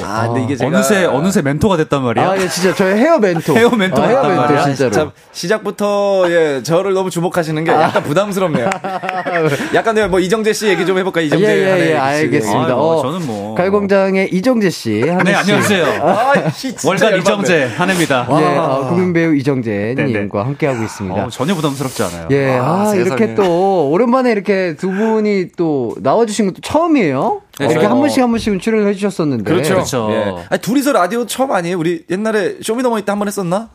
S6: 아, 근데 이게 제가
S5: 어느새 어느새 멘토가 됐단 말이야.
S1: 아, 예, 진짜 저의 헤어 멘토.
S5: 헤어 멘토
S1: 아, 헤어 멘토,
S5: 말이야.
S1: 진짜로.
S6: 자, 시작부터 예 저를 너무 주목하시는 게 약간 부담스럽네요. 약간 내가 뭐 이정재 씨 얘기 좀 해볼까
S1: 예,
S6: 이정재
S1: 예,
S6: 한해
S1: 예,
S6: 얘기
S1: 알겠습니다.
S5: 아, 뭐,
S1: 어,
S5: 저는 뭐.
S1: 가요광장의 이정재 씨.
S5: 네,
S1: 씨.
S5: 안녕하세요.
S6: 아,
S5: 월간. 이정재 한해입니다.
S1: 예, 어, 국민 배우 이정재
S5: 네네.
S1: 님과 함께 하고 있습니다.
S5: 어, 전혀 부담스럽지 않아요.
S1: 예,
S6: 아,
S1: 아. 이렇게 또, 오랜만에 이렇게 두 분이 또 나와주신 것도 처음이에요?
S5: 네,
S1: 이렇게
S5: 저희
S1: 한
S5: 뭐-
S1: 번씩 한 번씩은 출연을 해주셨었는데.
S6: 그렇죠.
S5: 그렇죠.
S6: 예. 아니, 둘이서 라디오 처음 아니에요? 우리 옛날에 쇼미더머니 때 한 번 했었나?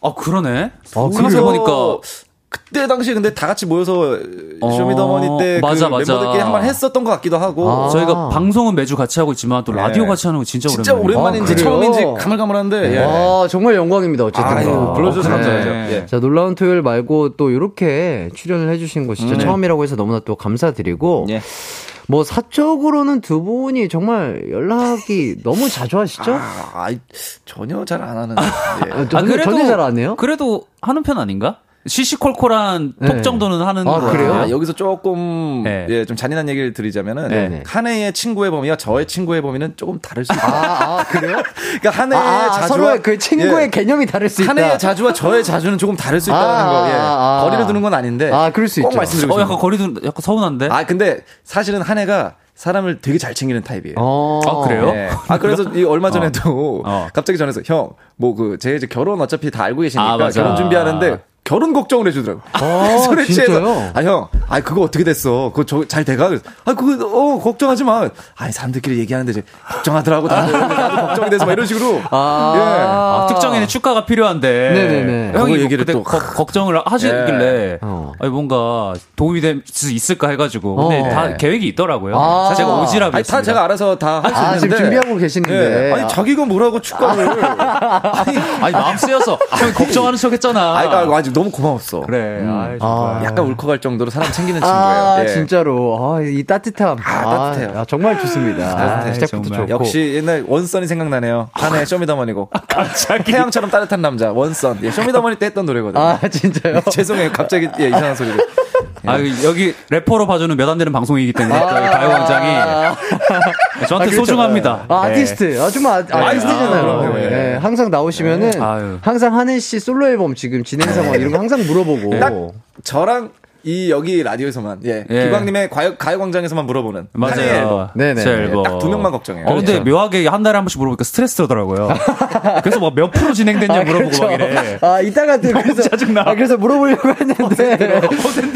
S5: 아 그러네.
S1: 아,
S5: 생각해보니까
S6: 그때 당시 근데 다 같이 모여서
S5: 어,
S6: 쇼미더머니 때
S5: 맞아,
S6: 그
S5: 맞아.
S6: 멤버들끼리 한 번 했었던 것 같기도 하고.
S1: 아.
S5: 저희가 방송은 매주 같이 하고 있지만 또 라디오
S6: 예.
S5: 같이 하는 거 진짜,
S6: 진짜
S5: 오랜만이에요.
S6: 오랜만인지
S1: 아?
S6: 처음인지 가물가물한데. 예.
S1: 와, 정말 영광입니다. 어쨌든.
S6: 아유,
S1: 간.
S6: 불러주셔서
S1: 네.
S6: 감사하죠. 예.
S1: 자, 놀라운 토요일 말고 또 이렇게 출연을 해주신 거
S6: 음.
S1: 진짜 처음이라고 해서 너무나 또 감사드리고.
S6: 예.
S1: 뭐 사적으로는 두 분이 정말 연락이 너무 자주 하시죠?
S6: 아, 전혀 잘 안 하는. 예.
S1: 아, 전혀, 전혀 잘 안 해요?
S5: 그래도 하는 편 아닌가? 시시콜콜한
S1: 네.
S5: 톡 정도는 하는
S1: 아,
S5: 거
S1: 그래요?
S6: 아, 여기서 조금
S5: 네.
S6: 예, 좀 잔인한 얘기를 드리자면은
S1: 네네.
S6: 한해의 친구의 범위와 저의 친구의 범위는 조금 다를 수 있다.
S1: 아, 아, 그래요?
S6: 그러니까 한해의
S1: 아, 아,
S6: 자주와
S1: 서로의 그 친구의
S6: 예,
S1: 개념이 다를 수 있다.
S6: 한해의 자주와 저의 자주는 조금 다를 수 있다는
S1: 아,
S6: 거. 예.
S1: 아, 아.
S6: 거리를 두는 건 아닌데.
S1: 아, 그럴
S6: 수꼭
S1: 있죠.
S6: 말씀드리고
S5: 어. 약간 거리도 약간 서운한데?
S6: 아, 근데 사실은 한해가 사람을 되게 잘 챙기는 타입이에요.
S1: 어.
S5: 아, 그래요?
S6: 예. 아 그래서 이 얼마 전에도
S5: 어.
S6: 갑자기 전해서 형 뭐 그 제 이제 결혼 어차피 다 알고 계시니까
S5: 아.
S6: 결혼 준비하는데 결혼 걱정을 해주더라고.
S1: 아,
S6: 소리
S1: 진짜요?
S6: 아 형, 아 그거 어떻게 됐어? 그거 저, 잘 돼가? 아 그거 어 걱정하지 마. 아니 사람들끼리 얘기하는데 이제 걱정하더라고 나도, 나도 걱정이 돼서 막 이런 식으로.
S5: 아, 특정인의 축가가 필요한데.
S1: 네네네.
S5: 형이
S6: 그거 얘기를 또-
S5: 거- 걱정을 하시길래
S1: 어.
S5: 아니, 뭔가 도움이 될 수 있을까 해가지고. 근데
S1: 어.
S5: 다 계획이 있더라고요.
S1: 아.
S5: 사실 제가
S6: 예.
S5: 오지랖이
S6: 아니, 다 제가 알아서 다 할 수
S1: 아,
S6: 있는데.
S1: 지금 준비하고 계시는데.
S6: 예. 아니 자기가 뭐라고 축가를. 아니
S5: 아니 마음 쓰여서 형이 걱정하는 척 했잖아.
S6: 아니, 그러니까 아직 너무 고마웠어.
S5: 그래. 아이, 정말.
S6: 약간 울컥할 정도로 사람 챙기는 친구예요.
S1: 아,
S6: 예.
S1: 진짜로. 아, 이 따뜻함.
S6: 아, 따뜻해요.
S1: 아, 정말 좋습니다.
S6: 따뜻해,
S1: 시작부터
S5: 정말.
S1: 좋고.
S6: 역시 옛날 원썬이 생각나네요. 한해 쇼미더머니고. 태양처럼 따뜻한 남자 원썬. 예, 쇼미더머니 때 했던 노래거든요.
S1: 아, 진짜요?
S6: 죄송해요. 갑자기 예, 이상한 소리를.
S5: 아, 여기 래퍼로 봐주는 몇 안 되는 방송이기 때문에 또 가요광장이 저한테
S1: 아, 그렇죠.
S5: 소중합니다.
S1: 아,
S5: 네.
S1: 아티스트. 아, 정말 아, 아티스트잖아요.
S6: 아.
S1: 네,
S6: 예.
S1: 항상 나오시면은. 항상 한혜 씨 솔로 앨범 지금 진행 상황 이런 거 항상 물어보고.
S6: 딱 저랑 이 여기 라디오에서만 예,
S5: 예.
S6: 기광님의 가요, 가요광장에서만 물어보는
S5: 맞아요.
S6: 한해의 앨범.
S1: 네네.
S5: 제 앨범.
S6: 딱두 명만 걱정해요.
S5: 어, 근데
S1: 그렇죠.
S5: 묘하게 한 달에 한 번씩 물어보니까 스트레스더라고요. 그래서 막 몇 프로 진행됐냐 물어보고 막 이래.
S1: 아, 이따가 또 그래서,
S5: 짜증나.
S1: 아, 그래서 물어보려고 했는데.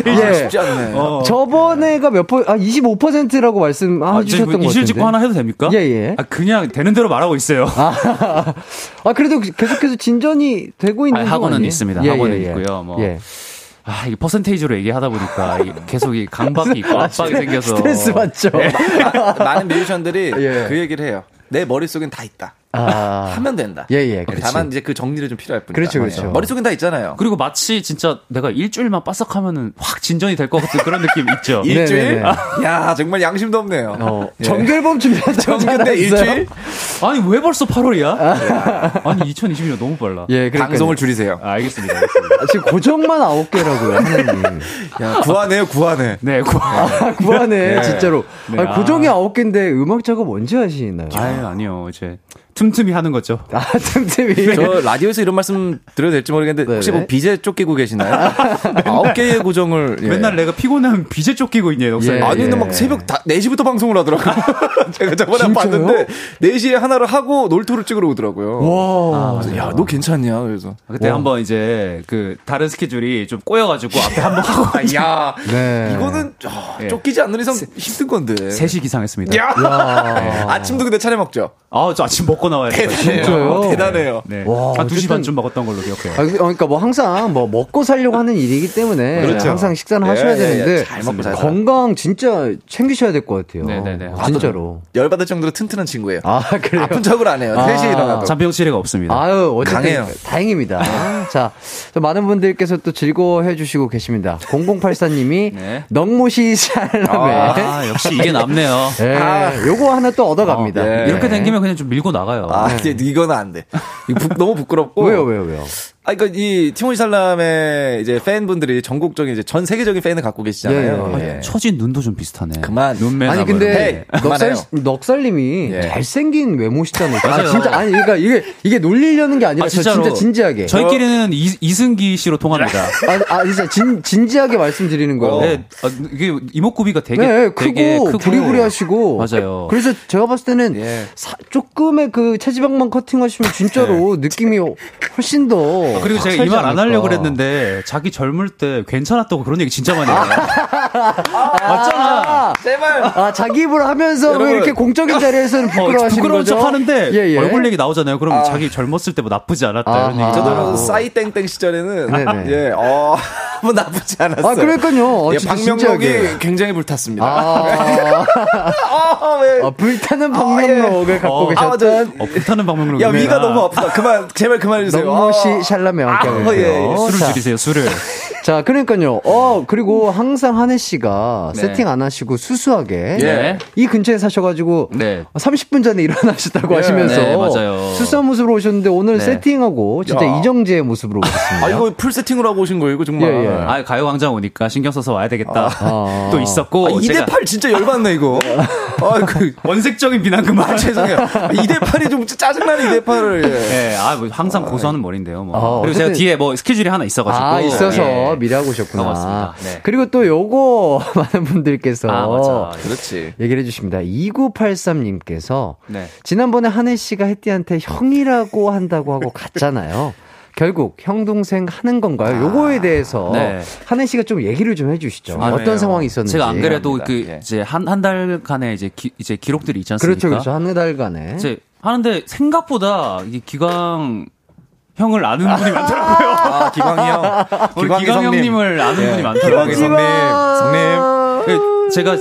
S1: 예.
S6: 쉽지 않네.
S5: 어.
S1: 저번에가 몇 퍼, 아, 25%라고 말씀, 아,
S5: 아,
S1: 해주셨던 것 같은데.
S5: 이실직고 하나 해도 됩니까?
S1: 예, 예.
S5: 아, 그냥 되는 대로 말하고 있어요.
S1: 아, 아, 그래도 계속해서 진전이 되고 있는
S5: 아,
S1: 거
S5: 학원은
S1: 아니에요?
S5: 있습니다.
S1: 예,
S5: 학원은
S1: 예, 예.
S5: 있고요. 뭐.
S1: 예.
S5: 아, 이게 퍼센테이지로 얘기하다 보니까 이- 계속 이 강박이 있고 압박이 생겨서.
S1: 아, 스트레스 받죠.
S6: 많은 뮤지션들이
S1: 예.
S6: 그 얘기를 해요. 내 머릿속엔 다 있다.
S1: 아.
S6: 하면 된다.
S1: 예, 예, 그렇지.
S6: 다만 이제 그 정리를 좀 필요할 뿐이다.
S1: 그렇죠, 그렇죠.
S6: 머릿속엔 다 있잖아요.
S5: 그리고 마치 진짜 내가 일주일만 빠삭하면은 확 진전이 될 것 같은 그런 느낌 있죠.
S1: 네,
S6: 일주일?
S1: 네,
S6: 야, 정말 양심도 없네요.
S1: 어,
S6: 예.
S1: 정결범 준비하자고
S6: 정근데 일주일?
S5: 아니, 왜 벌써 8월이야? 아니, 2020년 너무 빨라.
S1: 예, 그러니까
S6: 방송을 줄이세요.
S5: 아, 알겠습니다. 알겠습니다.
S1: 아, 지금 고정만 아홉 개라고요, 하나님.
S6: 야, 구하네요, 구하네.
S5: 네, 고...
S1: 아, 구하네, 진짜로.
S5: 네,
S1: 아니,
S5: 아.
S1: 고정이 아홉 개인데 음악 작업 언제 하시나요?
S5: 아유, 아니요. 이제 틈틈이 하는 거죠.
S1: 아, 틈틈이.
S6: 저 라디오에서 이런 말씀 드려도 될지 모르겠는데 혹시
S1: 네네.
S6: 뭐 비제 쫓기고 계시나요? 아홉 개의 고정을 예.
S5: 맨날 내가 피곤하면 비제 쫓기고 있냐, 녹색.
S1: 예.
S6: 아니 근데 막 새벽 다 4시부터 방송을 하더라고요. 제가 저번에
S1: 진짜요?
S6: 봤는데 4시에 하나를 하고 놀토를 찍으러 오더라고요.
S1: 와.
S6: 그래서 야, 너 괜찮냐? 그래서
S5: 그때 한번 이제 그 다른 스케줄이 좀 꼬여 가지고 앞에 한번 하고
S6: 아, 야,
S1: 네.
S6: 이거는 아,
S5: 예.
S6: 쫓기지 않는 이상 힘든 건데.
S5: 3시 기상했습니다.
S6: 야! 아침도 근데 차려 먹죠.
S5: 아, 저 아침 먹고 나와야 돼요.
S1: 진짜요?
S6: 대단해요.
S5: 네.
S1: 와,
S5: 한 2시
S1: 어쨌든-
S5: 반쯤 먹었던 걸로 기억해요.
S1: 아, 그- 어, 그러니까 뭐 항상 뭐 먹고 살려고 하는 일이기 때문에
S6: 그렇죠.
S1: 항상 식사는
S6: 예,
S1: 하셔야
S6: 예, 예.
S1: 되는데
S6: 잘 먹고 잘.
S1: 건강 진짜 챙기셔야 될 것 같아요.
S5: 네네네.
S1: 아, 진짜로.
S6: 열받을 정도로 튼튼한 친구예요.
S1: 아, 그래요?
S6: 아픈 척을 안 해요.
S1: 아.
S6: 3시에 일어나도.
S5: 잔병 치레가 없습니다.
S1: 아유, 어쨌든
S6: 강해요.
S1: 다행입니다. 자, 또 많은 분들께서 또 즐거워해 주시고 계십니다. 0084님이
S5: 네.
S1: 넉모시 샬라메.
S5: 아, 역시 이게 남네요.
S1: 예, 요거 하나 또 얻어갑니다.
S6: 어, 예.
S5: 이렇게 댕기면 그냥 좀 밀고 나가요.
S6: 아, 이게 이거는 안 돼. 너무 부끄럽고.
S1: 왜요, 왜요, 왜요?
S6: 아, 그러니까 이 티모시 살람의 이제 팬분들이 전국적인 이제 전 세계적인 팬을 갖고 계시잖아요.
S1: 예, 예.
S6: 예.
S5: 처진 눈도 좀 비슷하네.
S6: 그만.
S5: 눈매
S1: 아니 근데
S6: 헤이,
S1: 넉살. 넉살님이
S6: 예.
S1: 잘생긴 외모시잖아요. 아
S5: 맞아요.
S1: 진짜 아니 그러니까 이게 이게 놀리려는 게 아니라
S5: 아. 진짜
S1: 진지하게.
S5: 저희끼리는 이, 이승기 씨로 통합니다.
S1: 아, 아 진짜 진 진지하게 말씀드리는 거예요.
S5: 네, 아, 이게 이목구비가 되게
S1: 네,
S5: 되게
S1: 크고 부리부리하시고
S5: 맞아요.
S1: 그래서 제가 봤을 때는
S6: 예.
S1: 사- 조금의 그 체지방만 커팅하시면 진짜로 느낌이 훨씬 더
S5: 그리고 제가 이 말 안 하려고 그랬는데 자기 젊을 때 괜찮았다고 그런 얘기 진짜 많이 해요. 맞잖 아.
S6: 제발.
S1: 아 자기 입으로 하면서 왜
S6: 여러분.
S1: 이렇게 공적인 자리에서는
S5: 어,
S1: 부끄러워하시는
S5: 부끄러운
S1: 거죠?
S5: 척 하는데
S1: 예, 예.
S5: 얼굴 얘기 나오잖아요. 그럼
S6: 아.
S5: 자기 젊었을 때 뭐 나쁘지 않았다
S1: 아하.
S5: 이런 얘기.
S6: 저도
S1: 아.
S6: 싸이 땡땡 시절에는
S1: 네네.
S6: 예, 어, 뭐 나쁘지 않았어요.
S1: 아 그러니까요. 어,
S6: 예,
S1: 진짜
S6: 박명록이. 굉장히 불탔습니다.
S1: 아,
S6: 아, 왜?
S1: 아, 불타는 방명록을 갖고
S5: 어,
S6: 아,
S1: 계셨던
S5: 어, 불타는 방명록.
S6: 야, 위가 너무 아프다. 그만, 제발 그만해주세요.
S1: 넉모시
S6: 아.
S1: 샬라메
S6: 아, 예, 예.
S5: 술을
S1: 자,
S5: 줄이세요, 술을.
S1: 자, 그러니까요. 어, 그리고 항상 한해 씨가
S6: 네.
S1: 세팅 안 하시고 수수하게
S5: 예.
S1: 이 근처에 사셔가지고
S5: 네.
S1: 30분 전에 일어나셨다고
S6: 예.
S1: 하시면서
S5: 네, 맞아요.
S1: 수수한 모습으로 오셨는데 오늘
S5: 네.
S1: 세팅하고 진짜
S6: 야.
S1: 이정재의 모습으로 오셨습니다.
S6: 아, 이거 풀 세팅으로 하고 오신 거예요, 이거 정말.
S1: 예, 예.
S5: 아, 가요광장 오니까 신경 써서 와야 되겠다.
S1: 아.
S5: 또 있었고.
S6: 아, 2대 8 진짜 열받네, 이거. 아, 그,
S5: 원색적인 비난 그만.
S6: 아, 죄송해요. 2대 8이 좀 짜증나는 2대 8을. 예.
S5: 네, 아, 뭐 항상 고소하는 머리인데요, 뭐.
S1: 아,
S5: 그리고 제가
S1: 어쨌든-
S5: 뒤에 뭐 스케줄이 하나 있어가지고.
S1: 아, 있어서
S5: 예.
S1: 미리 하고 오셨구나.
S5: 고맙습니다. 네.
S1: 그리고 또 요거 많은 분들께서
S5: 아, 맞아.
S6: 그렇지.
S1: 얘기를 해주십니다. 2983님께서
S5: 네.
S1: 지난번에 한혜 씨가 혜띠한테 형이라고 한다고 하고 갔잖아요. 결국 형 동생 하는 건가요? 요거에 대해서
S5: 네.
S1: 한혜 씨가 좀 얘기를 좀 해주시죠.
S6: 중요해요.
S1: 어떤 상황이 있었는지.
S5: 제가 안 그래도 그.
S6: 예.
S5: 이제 한 한 달간의 이제 기, 이제 기록들이 있지 않습니까?
S1: 그렇죠, 그렇죠. 한 달간에.
S5: 이제 하는데 생각보다 이 기광 형을 아는 분이 많더라고요.
S6: 아, 기광이 형. 기광이
S5: 기광
S6: 성님.
S5: 형님을 아는
S6: 예,
S5: 분이 많더라고요.
S6: 기광이 성님. 성님.
S5: 그 제가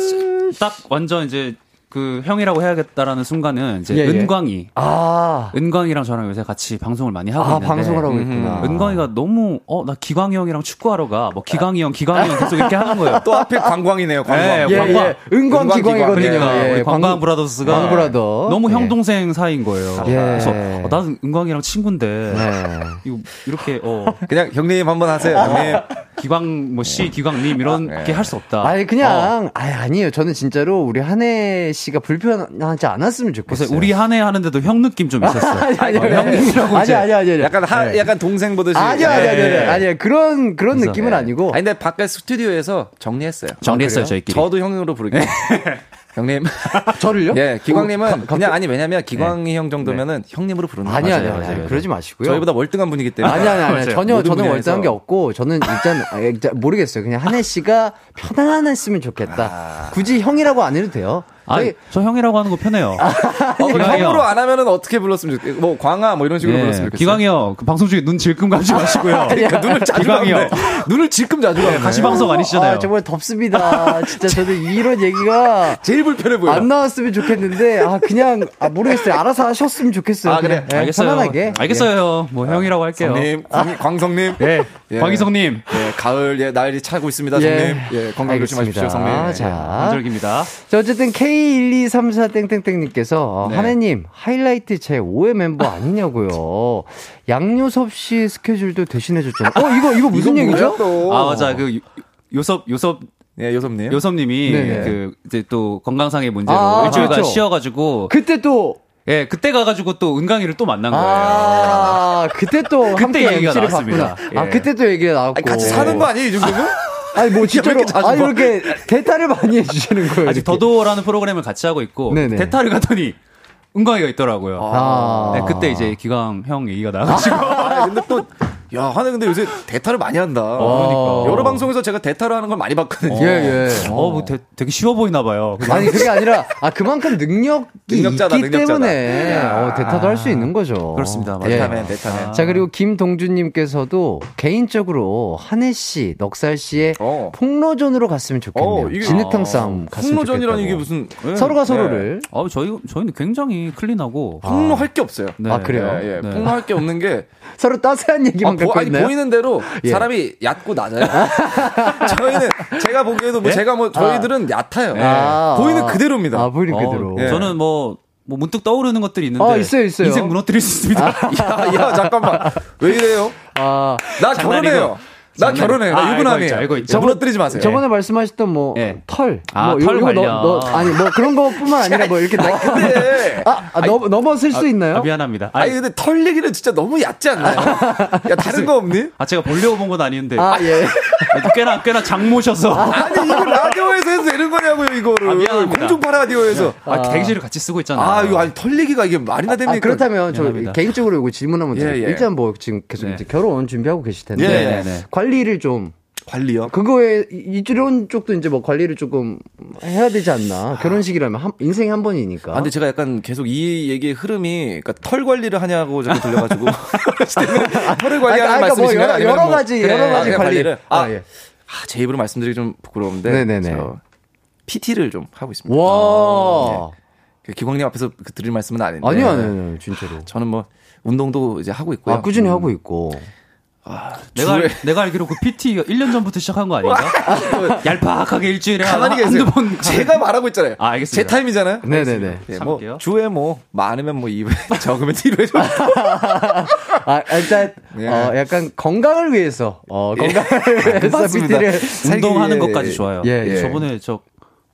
S5: 딱 완전 이제 그 형이라고 해야겠다라는 순간은 이제
S1: 예, 예.
S5: 은광이
S1: 아,
S5: 은광이랑 저랑 요새 같이 방송을 많이 하고
S1: 아
S5: 있는데
S1: 방송을 하고 있구나.
S5: 은광이가 너무 어 나 기광이 형이랑 축구하러 가. 뭐 기광이 형, 기광이 형 계속 이렇게 하는 거예요.
S6: 또 앞에 관광이네요. 관광.
S5: 예,
S1: 예,
S5: 관광.
S1: 예. 은광
S6: 은광
S1: 기광이거든요.
S5: 그러니까
S1: 예,
S5: 관광
S1: 광-
S5: brothers가
S1: 광 brother.
S5: 너무 형
S1: 예.
S5: 동생 사이인 거예요.
S1: 예.
S5: 그래서 어, 나는 은광이랑 친구인데
S1: 네.
S5: 이거 이렇게 어
S6: 그냥 형님 한번 하세요. 형님.
S5: 기광 뭐씨 기광님 이렇게 할수 없다.
S1: 아니
S5: 어.
S1: 그냥 아니 아니에요. 저는 진짜로 우리 한혜 씨가 불편하지 않았으면 좋겠어요.
S5: 우리 한해 하는데도 형 느낌 좀 있었어요.
S1: 아니 아니
S5: 어,
S1: 아니
S5: 형님이라고
S1: 아니
S5: 이제
S1: 아니 아니 아니
S6: 약간 하,
S1: 네.
S6: 약간 동생 보듯이.
S1: 아니요 아니 아니 아니
S6: 예.
S1: 아니 그런 그런
S5: 그래서,
S1: 느낌은
S6: 예.
S1: 아니고
S6: 아니, 근데 바깥 스튜디오에서 정리했어요.
S5: 정리했어요
S1: 아?
S5: 저희끼리.
S6: 저도 형으로 부르게. 형님.
S1: 저를요?
S6: 예, 기광님은
S1: 어, 가-
S6: 그냥 아니 왜냐면 기광이 형 정도면은 형님으로 부르는
S1: 아니
S6: 거예요.
S1: 아니
S5: 맞아요,
S1: 아니
S5: 맞아요.
S1: 그러지 마시고요.
S6: 저희보다 월등한 분이기 때문에.
S1: 아니 아니 아니
S5: 맞아요.
S1: 전혀 저는. 월등한 게 없고 저는 일단 아, 일단 모르겠어요. 그냥 한혜 씨가 편안했으면 좋겠다. 굳이 형이라고 안 해도 돼요.
S5: 아,
S1: 저희-
S5: 저 형이라고 하는 거 편해요.
S6: 어, 그럼
S5: 기광이
S6: 형으로
S5: 형.
S6: 안 하면은 어떻게 불렀으면 좋겠어요? 뭐 광아 뭐 이런 식으로
S5: 예,
S6: 불렀으면 좋겠어요.
S5: 기광이 형, 그 방송 중에 눈 질끔 감지 마시고요.
S6: 그러니까 눈을 자주.
S5: 형.
S6: 눈을 질끔 자주 감네.
S5: 가시방석 아니시잖아요.
S1: 아, 정말 덥습니다. 진짜 저는 이런 얘기가
S6: 제일 불편해 보여.
S1: 안 나왔으면 좋겠는데 아 그냥 아 모르겠어요. 알아서 하셨으면 좋겠어요.
S6: 아, 그래.
S1: 예,
S5: 알겠어요.
S1: 편안하게.
S5: 알겠어요. 뭐 형이라고 할게요.
S6: 성님, 광- 광성님.
S5: 예,
S6: 예.
S5: 광희성님.
S6: 예, 가을 예, 날이 차고 있습니다,
S1: 예.
S6: 성님. 예, 건강 조심하십시오. 성님. 예.
S1: 자,
S5: 한절기입니다.
S1: 자, 어쨌든 K1234땡땡땡님께서 어,
S6: 네.
S1: 하느님 하이라이트 제 5회 멤버 아니냐고요. 양요섭 씨 스케줄도 대신해줬잖아요. 어 이거 이거 무슨
S6: 이거
S1: 얘기죠?
S6: 또?
S5: 아, 맞아. 그 요- 요섭, 요섭,
S6: 예, 요섭님.
S5: 요섭님이
S1: 네네.
S5: 그 이제 또 건강상의 문제로
S1: 아,
S5: 일주일간
S1: 그렇죠.
S5: 쉬어가지고
S1: 그때 또
S5: 예, 그때 가가지고 또 은강이를 또 만난 거예요.
S1: 아, 그때 또
S5: 그때
S1: 함께
S5: 얘기가
S1: MC를
S5: 나왔습니다.
S1: 봤구나. 아,
S5: 예.
S1: 그때 또 얘기가 나왔고.
S6: 아니, 같이 사는 거 아니에요, 이 정도면?
S1: 아니, 뭐, 진짜로.
S6: 이렇게 자주
S1: 아니,
S6: 봐?
S1: 이렇게 대타를 많이 해주시는 거예요.
S5: 아직. 더도어라는 프로그램을 같이 하고 있고
S1: 네네.
S5: 대타를 갔더니 은광이가 있더라고요.
S1: 아.
S5: 네, 그때 이제 기강 형 얘기가 나가지고
S6: 아, 근데 또, 야, 하는 근데 요새 대타를 많이 한다.
S1: 그러니까.
S6: 여러 방송에서 제가 대타를 하는 걸 많이 봤거든요.
S1: 예, 예.
S5: 어, 뭐 되, 되게 쉬워 보이나 봐요.
S1: 아니, 그게 아니라, 아, 그만큼 능력이
S6: 능력자다,
S1: 있기
S6: 능력자다.
S1: 때문에, 어, 대타도 할수 있는 거죠.
S5: 그렇습니다.
S1: 예.
S6: 대타맨, 대타맨.
S1: 자, 그리고 김동준 님께서도 개인적으로 한혜 씨, 넉살 씨의
S6: 어.
S1: 폭로전으로 갔으면 좋겠네요.
S6: 어, 이게-
S1: 진흙탕 싸움 갔으면
S6: 폭로전이라는 이게. 무슨. 예.
S1: 서로가
S6: 네.
S1: 서로를.
S5: 아, 저희 저희는 굉장히 클린하고
S6: 폭로할 게 없어요.
S5: 네.
S1: 아, 그래요?
S6: 예, 예.
S5: 네.
S6: 폭로할 게 없는 게
S1: 서로 따스한 얘기만
S6: 아, 보,
S1: 갖고
S6: 아니,
S1: 있나요?
S6: 보이는 대로
S1: 예.
S6: 사람이 얕고 낮아요. 저희는 제가 보기에도 뭐 제가 뭐 저희들은 얕아요.
S1: 아,
S6: 보이는
S1: 아.
S6: 그대로입니다.
S1: 아, 보이는
S5: 어,
S1: 그대로.
S6: 예.
S5: 저는 뭐, 뭐 문득 떠오르는 것들이 있는데
S1: 아, 있어요, 있어요.
S5: 인생 무너뜨릴 수 있습니다.
S6: 야, 야, 잠깐만. 왜 이래요?
S1: 아,
S6: 나
S5: 장난이고.
S6: 결혼해요. 나. 결혼해. 나
S5: 아,
S6: 유부남이에요.
S5: 알고 있죠.
S6: 저 무너뜨리지 마세요.
S1: 저번에 말씀하셨던 뭐,
S5: 예.
S1: 털.
S5: 아,
S1: 뭐,
S5: 털
S1: 이거
S5: 관련.
S1: 너, 너, 아니, 뭐 그런 것뿐만 아니라 뭐 이렇게. 너,
S6: 근데
S1: 아, 아, 넘, 넘어설 수 있나요?
S5: 아, 미안합니다.
S6: 아니
S5: 아니,
S6: 근데 털 얘기는 진짜 너무 얕지 않나요? 야 다른 거 없니?
S5: 아, 제가 보려고 본 건 아닌데
S1: 아, 예.
S5: 꽤나 꽤나 장모셔서
S6: 아니 이거 라디오에서 해도 되는 거냐고요 이거를
S5: 아, 미안합니다.
S6: 공중파 라디오에서
S5: 아, 대기실을 같이 쓰고 있잖아요.
S6: 아 이거 아니 털 얘기가 이게 말이나 됩니까?
S1: 아, 그렇다면 저
S5: 미안합니다.
S1: 개인적으로 이거 질문 한번 드릴게요.
S6: 예, 예.
S1: 일단 뭐 지금 계속
S5: 네.
S1: 이제 결혼 준비하고 계실 텐데.
S6: 예,
S5: 네, 네.
S1: 관리를 좀,
S6: 관리요.
S1: 그거에, 이- 이런 쪽도 이제 뭐 관리를 조금 해야 되지 않나. 결혼식이라면 한, 인생에 한 번이니까.
S6: 아, 근데 제가 약간 계속 이 얘기의 흐름이, 그러니까 털 관리를 하냐고 자꾸 들려가지고. 털을 관리하는
S1: 아, 그러니까 뭐
S6: 말씀이신가요?
S1: 여러-
S6: 아니면
S1: 여러
S6: 뭐-
S1: 가지, 여러 가지
S6: 그냥
S1: 관리.
S6: 관리 를. 아,
S1: 아, 예.
S6: 아, 제 입으로 말씀드리기 좀 부끄러운데.
S1: 네네네.
S6: 저 PT를 좀 하고 있습니다.
S1: 와.
S6: 그 기광님 앞에서 그 드릴 말씀은 아닌데.
S1: 아니요, 아니요, 아니요, 진짜로.
S6: 저는 뭐, 운동도 이제 하고 있고요.
S1: 아, 꾸준히
S6: 음.
S1: 하고 있고.
S5: 내가,
S6: 주에-
S5: 알, 내가 알기로 그 PT가 1년 전부터 시작한 거 아닌가? 얄팍하게 일주일에
S6: 가만히
S5: 한-
S6: 계세요.
S5: 번.
S6: 제가 말하고 있잖아요.
S5: 아, 알겠습니다.
S6: 제 타임이잖아요.
S1: 네네네.
S6: 예, 뭐
S5: 참을게요.
S6: 주에 뭐 많으면 뭐 2회, 적으면 1회 정도.
S1: 아, 일단,
S6: 예.
S1: 어, 약간 건강을 위해서, 어, 건강을 위해서
S6: 맞습니다.
S1: PT를.
S5: 운동하는
S1: 예,
S5: 것까지
S1: 예.
S5: 좋아요.
S1: 예, 예.
S5: 저번에 저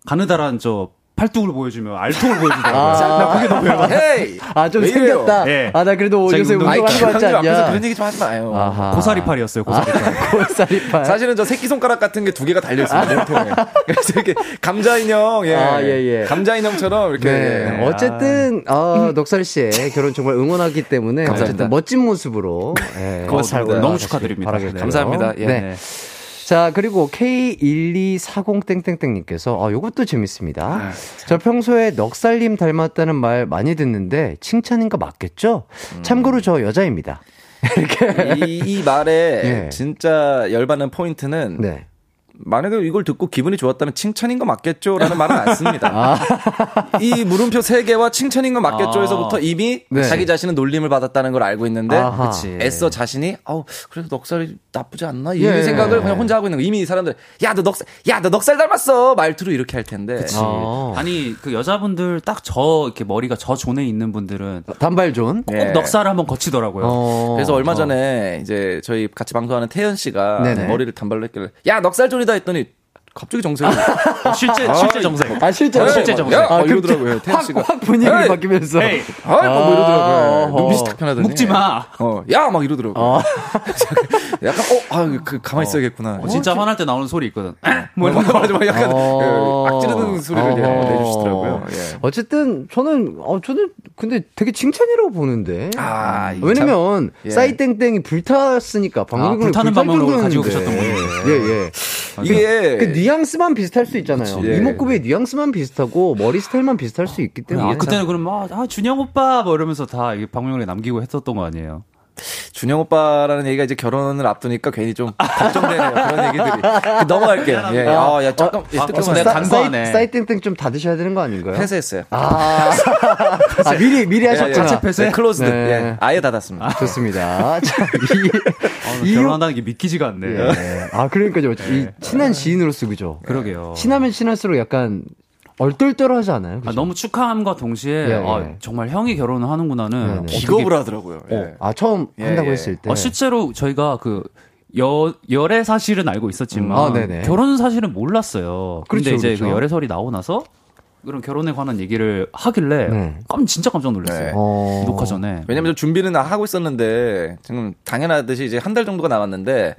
S5: 가느다란 저 팔뚝을 보여주면 알통을 보여주더라고요.
S1: 아.
S5: 나 그게 너무 열받아.
S6: 헤이!
S1: 아,
S6: 좀왜 이래요?
S1: 생겼다.
S5: 예.
S1: 아, 나 그래도 요새
S5: 운동-
S1: 운동하는 거 같지
S6: 기광님 앞에서
S1: 않냐.
S6: 그런 얘기 좀 하지 마요.
S1: 아하.
S5: 고사리팔이었어요, 고사리팔.
S1: 고사리팔.
S6: 사실은 저 새끼 손가락 같은 게 두 개가 달려 있습니다, 몸통에. 그래서 이렇게 감자 인형, 예.
S1: 아, 예, 예.
S6: 감자 인형처럼 이렇게.
S1: 네.
S6: 예.
S1: 어쨌든, 어, 넉살 씨의 결혼 정말 응원하기 때문에.
S6: 감사합니다.
S1: 어쨌든 멋진 모습으로. 예,
S6: 고맙습니다.
S1: 잘
S5: 너무 축하드립니다.
S1: 바라겠고요.
S6: 감사합니다. 예.
S1: 네. 자, 그리고 K1240땡땡땡님께서, 아, 요것도 재밌습니다. 저 평소에 넉살님 닮았다는 말 많이 듣는데, 칭찬인 거 맞겠죠? 참고로 저 여자입니다.
S6: 이, 이 말에
S1: 예.
S6: 진짜 열받는 포인트는
S1: 네.
S6: 만약에 이걸 듣고 기분이 좋았다면 칭찬인 거 맞겠죠라는 말은 안 씁니다.
S1: 아.
S6: 이 물음표 세 개와 칭찬인 거 맞겠죠에서부터 이미
S1: 네.
S6: 자기 자신은 놀림을 받았다는 걸 알고 있는데
S1: 아하.
S6: 애써 자신이 아우 그래도 넉살이 나쁘지 않나 이
S1: 예.
S6: 생각을 그냥 혼자 하고 있는 거 이미 이 사람들 야 너 넉살 야 너 넉살 닮았어 말투로 이렇게 할 텐데
S1: 어.
S5: 아니 그 여자분들 딱 저 이렇게 머리가 저 존에 있는 분들은
S1: 단발존.
S5: 꼭
S6: 예.
S5: 넉살을 한번 거치더라고요.
S1: 어.
S6: 그래서 얼마 전에 이제 저희 같이 방송하는 태연 씨가
S1: 네네.
S6: 머리를 단발로 했길래 야 넉살 존이다 했더니 갑자기 정색을
S5: 어, 실제 실제 정색.
S1: 아 실제로
S5: 실제 정색.
S6: 야,
S1: 아,
S6: 막 이러더라고요. 태연 씨가.
S1: 확, 확 분위기가
S6: 에이,
S1: 바뀌면서.
S5: 에이,
S6: 아, 뭐, 뭐 이러더라고요.
S1: 어허.
S6: 눈빛이 탁 변하더니.
S5: 묵지 마.
S6: 어, 야! 막 이러더라고요. 약간, 어, 아, 그, 가만히 있어야겠구나.
S5: 어, 진짜 화날 때 나오는 소리 있거든.
S6: 뭐 이런 거 맞아, 막 약간,
S1: 어.
S6: 예, 악지르는 소리를
S1: 어허.
S6: 내주시더라고요. 예.
S1: 어쨌든 저는 어 저는 근데 되게 칭찬이라고 보는데.
S6: 아, 이게
S1: 왜냐면
S6: 예.
S1: 싸이땡땡이 불탔으니까 방송국을
S5: 아, 불타는 방송으로 가지고 계셨던 분인데.
S1: 예 예.
S6: 이게,
S1: 그 뉘앙스만 비슷할 수 있잖아요.
S6: 예.
S1: 이목구비의 뉘앙스만 비슷하고 머리 스타일만 비슷할 수 있기 때문에.
S5: 아, 그때는 그럼 막, 아, 준영 오빠, 뭐 이러면서 다 방송에 남기고 했었던 거 아니에요?
S6: 준영 오빠라는 얘기가 이제 결혼을 앞두니까 괜히 좀 걱정되네요. 그런 얘기들이. 그 넘어갈게요. 예, 아, 야, 잠깐, 예,
S5: 아, 벌써 내가 간과하네.
S1: 싸이땡땡 좀 닫으셔야 되는 거 아닌가요?
S6: 폐쇄했어요.
S1: 아, 아 미리 미리 하셨구나.
S6: 자체 폐쇄? 네, closed.
S1: 네.
S6: 예, 아예 닫았습니다.
S1: 좋습니다. 자,
S5: 아,
S1: 이,
S5: 결혼한다는 게 믿기지가 않네.
S1: 예. 아, 그러니까요. 이 친한 지인으로서 그죠.
S5: 그러게요.
S1: 친하면 친할수록 약간 얼떨떨하지 않아요?
S5: 아? 너무 축하함과 동시에
S1: 예,
S5: 아,
S1: 예.
S5: 정말 형이 결혼을 하는구나는
S1: 네, 네.
S6: 기겁을 하더라고요. 예.
S1: 아, 처음
S6: 예,
S1: 한다고
S6: 예.
S1: 했을 때.
S5: 어, 실제로 저희가 그 여, 열애 사실은 알고 있었지만
S1: 음, 아.
S5: 결혼 사실은 몰랐어요. 근데
S1: 그렇죠,
S5: 이제
S1: 그렇죠.
S5: 그 열애설이 나오고 나서 그런 결혼에 관한 얘기를 하길래
S1: 네.
S5: 깜 진짜 깜짝 놀랐어요.
S6: 네.
S1: 어.
S5: 녹화 전에.
S6: 왜냐면 저 준비는 하고 있었는데 지금 당연하듯이 이제 한 달 정도가 남았는데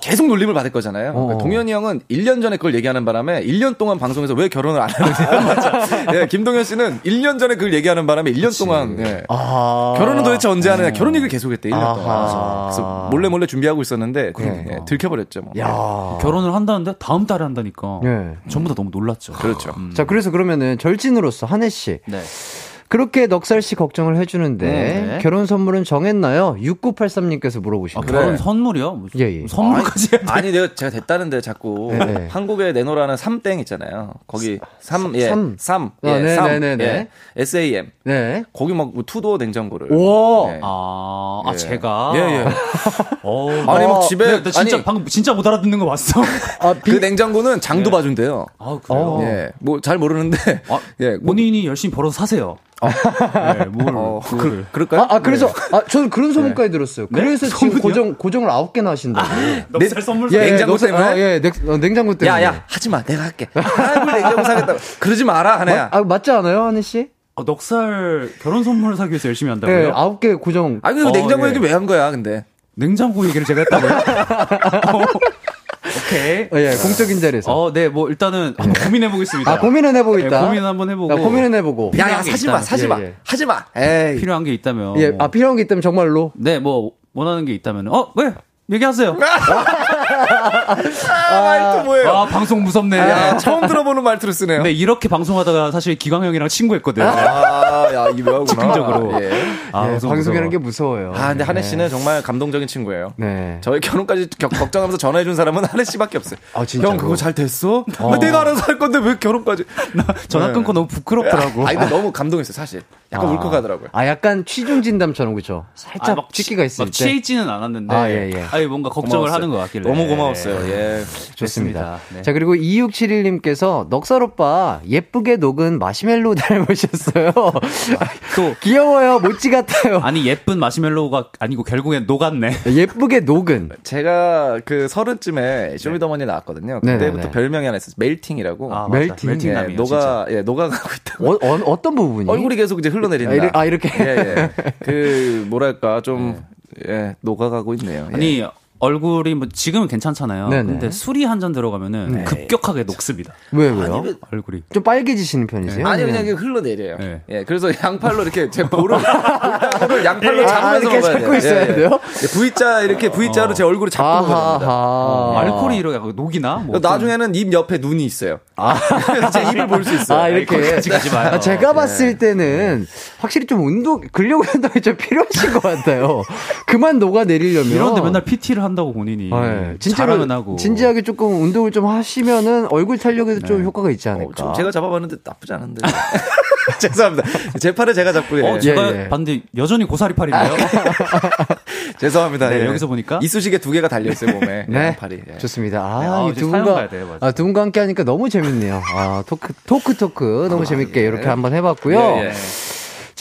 S6: 계속 놀림을 받을 거잖아요.
S1: 어.
S6: 그러니까 동현이 형은 1년 전에 그걸 얘기하는 바람에 1년 동안 방송에서 왜 결혼을 안 하느냐. 맞아. 예, 김동현 씨는 1년 전에 그걸 얘기하는 바람에 1년 동안 예.
S1: 아.
S6: 결혼은 도대체 언제 하느냐. 결혼 얘기를 계속했대 1년 동안. 그래서 몰래 몰래 준비하고 있었는데
S1: 네.
S6: 예, 들켜버렸죠. 뭐.
S1: 야.
S5: 결혼을 한다는데 다음 달에 한다니까
S1: 예.
S5: 전부 다 너무 놀랐죠.
S6: 그렇죠.
S5: 음.
S1: 자, 그래서 그러면은 절친으로서 한혜 씨.
S5: 네.
S1: 그렇게 넉살 씨 걱정을 해주는데
S5: 네.
S1: 결혼 선물은 정했나요? 6983님께서
S5: 아,
S1: 물어보십니다.
S5: 결혼 선물이요? 뭐
S1: 예, 예.
S5: 선물까지 돼.
S6: 아니 내가 제가 됐다는데 자꾸
S1: 네, 네.
S6: 한국에 내놓으라는 삼땡 있잖아요. 거기 삼 예.
S1: 삼.
S6: 삼.
S1: 아,
S6: 예.
S1: 네,
S6: 삼.
S1: 네, 네, 네.
S6: 예. SAM.
S1: 네.
S6: 거기 막 투도어 냉장고를.
S1: 오!
S6: 예.
S5: 아, 아
S6: 예.
S5: 제가
S6: 예, 예.
S5: 어,
S6: 아니 막
S1: 어,
S6: 집에
S5: 네, 나 진짜
S6: 아니
S5: 방금 진짜 못 알아듣는 거 봤어.
S1: 아,
S6: 그 냉장고는 장도 봐준대요.
S5: 아 그래요?
S1: 어.
S6: 예. 뭐 잘 모르는데
S5: 아,
S6: 예. 뭐,
S5: 본인이 열심히 벌어서 사세요. 네, 뭘,
S6: 어.
S5: 그,
S6: 그럴까요?
S1: 아, 아, 그래서,
S6: 네.
S1: 아, 저는 그런 소문까지 들었어요. 그래서 지금
S5: 소문이요?
S1: 고정, 고정을 9개나 하신다고.
S5: 넉살 선물
S1: 예,
S6: 냉장고
S1: 넉살-
S6: 때문에?
S1: 아, 예, 냉, 어, 냉장고 때문에.
S6: 야, 야, 하지 마. 내가 할게. 아이고, 냉장고 사겠다고. 그러지 마라, 하네야.
S1: 아, 아, 맞지 않아요, 한혜 씨?
S5: 아, 넉살 결혼 선물을 사기 위해서 열심히
S1: 예,
S5: 한다고요?
S1: 9개 고정.
S6: 아, 그
S5: 어,
S6: 냉장고
S5: 예.
S6: 얘기 왜 한 거야, 근데?
S5: 냉장고 얘기를 제가 했다고요? 어, 오케이.
S1: 어, 예, 공적인 자리에서.
S5: 어, 네, 뭐 일단은 한번 고민해 보겠습니다.
S1: 아, 고민은 해보고
S5: 네,
S1: 있다.
S5: 고민 한번 해보고.
S1: 야, 고민은 해보고.
S6: 야, 야, 사지 마,
S5: 있다면.
S6: 사지
S1: 예,
S6: 마.
S1: 예.
S6: 하지 마. 에이.
S5: 필요한 게 있다면.
S1: 예, 아, 필요한 게 있다면 정말로.
S5: 네, 뭐 원하는 게 있다면 어, 왜? 얘기하세요.
S6: 아, 말도 뭐예요?
S5: 아, 방송 무섭네.
S6: 야, 처음 들어보는 말투를 쓰네요.
S5: 네, 이렇게 방송하다가 사실 기광 형이랑 친구했거든요.
S6: 아, 야, 이게 뭐하구나.
S5: 즉흥적으로.
S6: 예.
S5: 아,
S1: 예, 방송이라는. 게 무서워요.
S6: 아, 근데 한혜
S1: 네.
S6: 씨는 정말 감동적인 친구예요.
S1: 네.
S6: 저희 결혼까지 겨- 걱정하면서 전화해준 사람은 한혜 씨밖에 없어요.
S1: 아, 진짜로?
S6: 형, 그거 잘 됐어? 아, 내가 알아서 할 건데 왜 결혼까지?
S5: 전화
S6: 네.
S5: 끊고 너무 부끄럽더라고.
S6: 아, 근데 너무 감동했어요, 사실. 약간
S1: 아.
S6: 울컥하더라고요.
S1: 아, 약간 취중 진담처럼 그죠? 살짝
S5: 막
S1: 취기가 있을
S5: 막
S1: 때.
S5: 취해 있지는 않았는데.
S1: 아, 예, 예.
S5: 아니, 뭔가 걱정을
S6: 고마웠어요.
S5: 하는 것 같길래.
S6: 너무 고마웠어요. 예.
S1: 좋습니다.
S5: 네.
S1: 자, 그리고 2671님께서 넉살 오빠 예쁘게 녹은 마시멜로 닮으셨어요. 또 귀여워요. 모찌 같아요.
S5: 아니, 예쁜 마시멜로우가 아니고 결국엔 녹았네.
S1: 예쁘게 녹은.
S6: 제가 그 서른쯤에 쇼미더머니 나왔거든요. 그때부터
S1: 네네네.
S6: 별명이 하나 있었어요. 멜팅이라고.
S5: 아,
S1: 멜팅.
S5: 멜팅. 멜팅남이요.
S6: 예, 녹아, 예, 녹아가고 있다고.
S1: 어, 어, 어떤 부분이?
S6: 얼굴이 계속 이제 흘러내린다.
S1: 아, 이렇게- 아, 이렇게?
S6: 예, 예. 그, 뭐랄까, 좀, 예, 녹아가고 있네요. 예.
S5: 아니, 얼굴이 뭐 지금은 괜찮잖아요.
S1: 네네.
S5: 근데 술이 한 잔 들어가면은 급격하게 녹습니다.
S1: 왜, 왜요?
S5: 얼굴이.
S1: 좀 빨개지시는 편이세요?
S6: 아니, 그냥 이게 흘러내려요.
S5: 네.
S6: 예, 그래서 양팔로 이렇게 제 볼을, 양팔로
S1: 아,
S6: 잡으면서
S1: 이렇게
S6: 먹어야
S1: 잡고
S6: 돼요.
S1: 있어야
S6: 예, 예.
S1: 돼요?
S6: 예, V자, 이렇게 V자로 제 얼굴을 잡고 먹어야 됩니다.
S1: 아하하.
S5: 알코올이 이렇게 녹이나? 뭐
S6: 나중에는 입 옆에 눈이 있어요. 제 입을 볼 수 있어요.
S1: 아, 이렇게.
S5: 거기까지 가지 마요.
S1: 아, 제가 봤을 때는 확실히 좀 운동, 근력 운동이 좀 필요하신 것 같아요. 그만 녹아내리려면.
S5: 이런데 맨날 PT를 한 다고 본인이
S1: 네, 진짜로
S5: 하고
S1: 진지하게 조금 운동을 좀 하시면은 얼굴 탄력에도 좀 효과가 있지 않을까.
S6: 어, 좀 제가 잡아봤는데 나쁘지 않은데. 죄송합니다. 제 팔을 제가 잡고 예.
S5: 어, 제가
S1: 예.
S5: 봤는데 여전히 고사리 팔인데요.
S6: 죄송합니다.
S5: 네,
S6: 예.
S5: 여기서 보니까.
S6: 이수시개 두 개가 달려 있어요 몸에.
S1: 네,
S6: 팔이. 예.
S1: 좋습니다. 아,
S5: 네, 아,
S1: 이
S5: 이제
S1: 두 분과.
S5: 아,
S1: 두 분과 함께 하니까 너무 재밌네요. 아, 토크 토크 토크 너무 재밌게 이렇게 한번 해봤고요.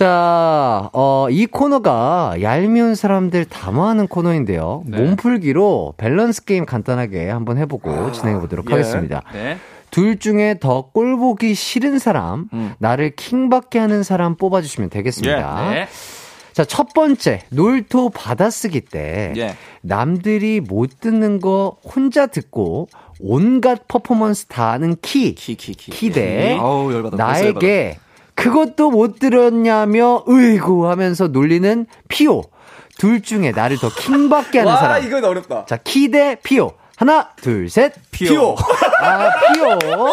S6: 예, 예.
S1: 자, 어, 이 코너가 얄미운 사람들 담화하는 코너인데요.
S5: 네.
S1: 몸풀기로 밸런스 게임 간단하게 한번 해보고
S5: 아,
S1: 진행해 보도록
S6: 예.
S1: 하겠습니다.
S5: 네.
S1: 둘 중에 더 꼴 보기 싫은 사람,
S6: 음.
S1: 나를 킹받게 하는 사람 뽑아주시면 되겠습니다.
S5: 네.
S1: 자, 첫 번째, 놀토 받아쓰기 때
S6: 예.
S1: 남들이 못 듣는 거 혼자 듣고 온갖 퍼포먼스 다 하는 키,
S6: 키, 키, 키.
S1: 키대
S6: 아우, 열받아. 벌써
S1: 나에게 그것도 못 들었냐며 으이구 하면서 놀리는 피오. 둘 중에 나를 더 킹받게 하는
S6: 와,
S1: 사람.
S6: 이건 어렵다.
S1: 자, 키 대 피오. 하나, 둘, 셋.
S6: 피오.
S1: 아, 피오.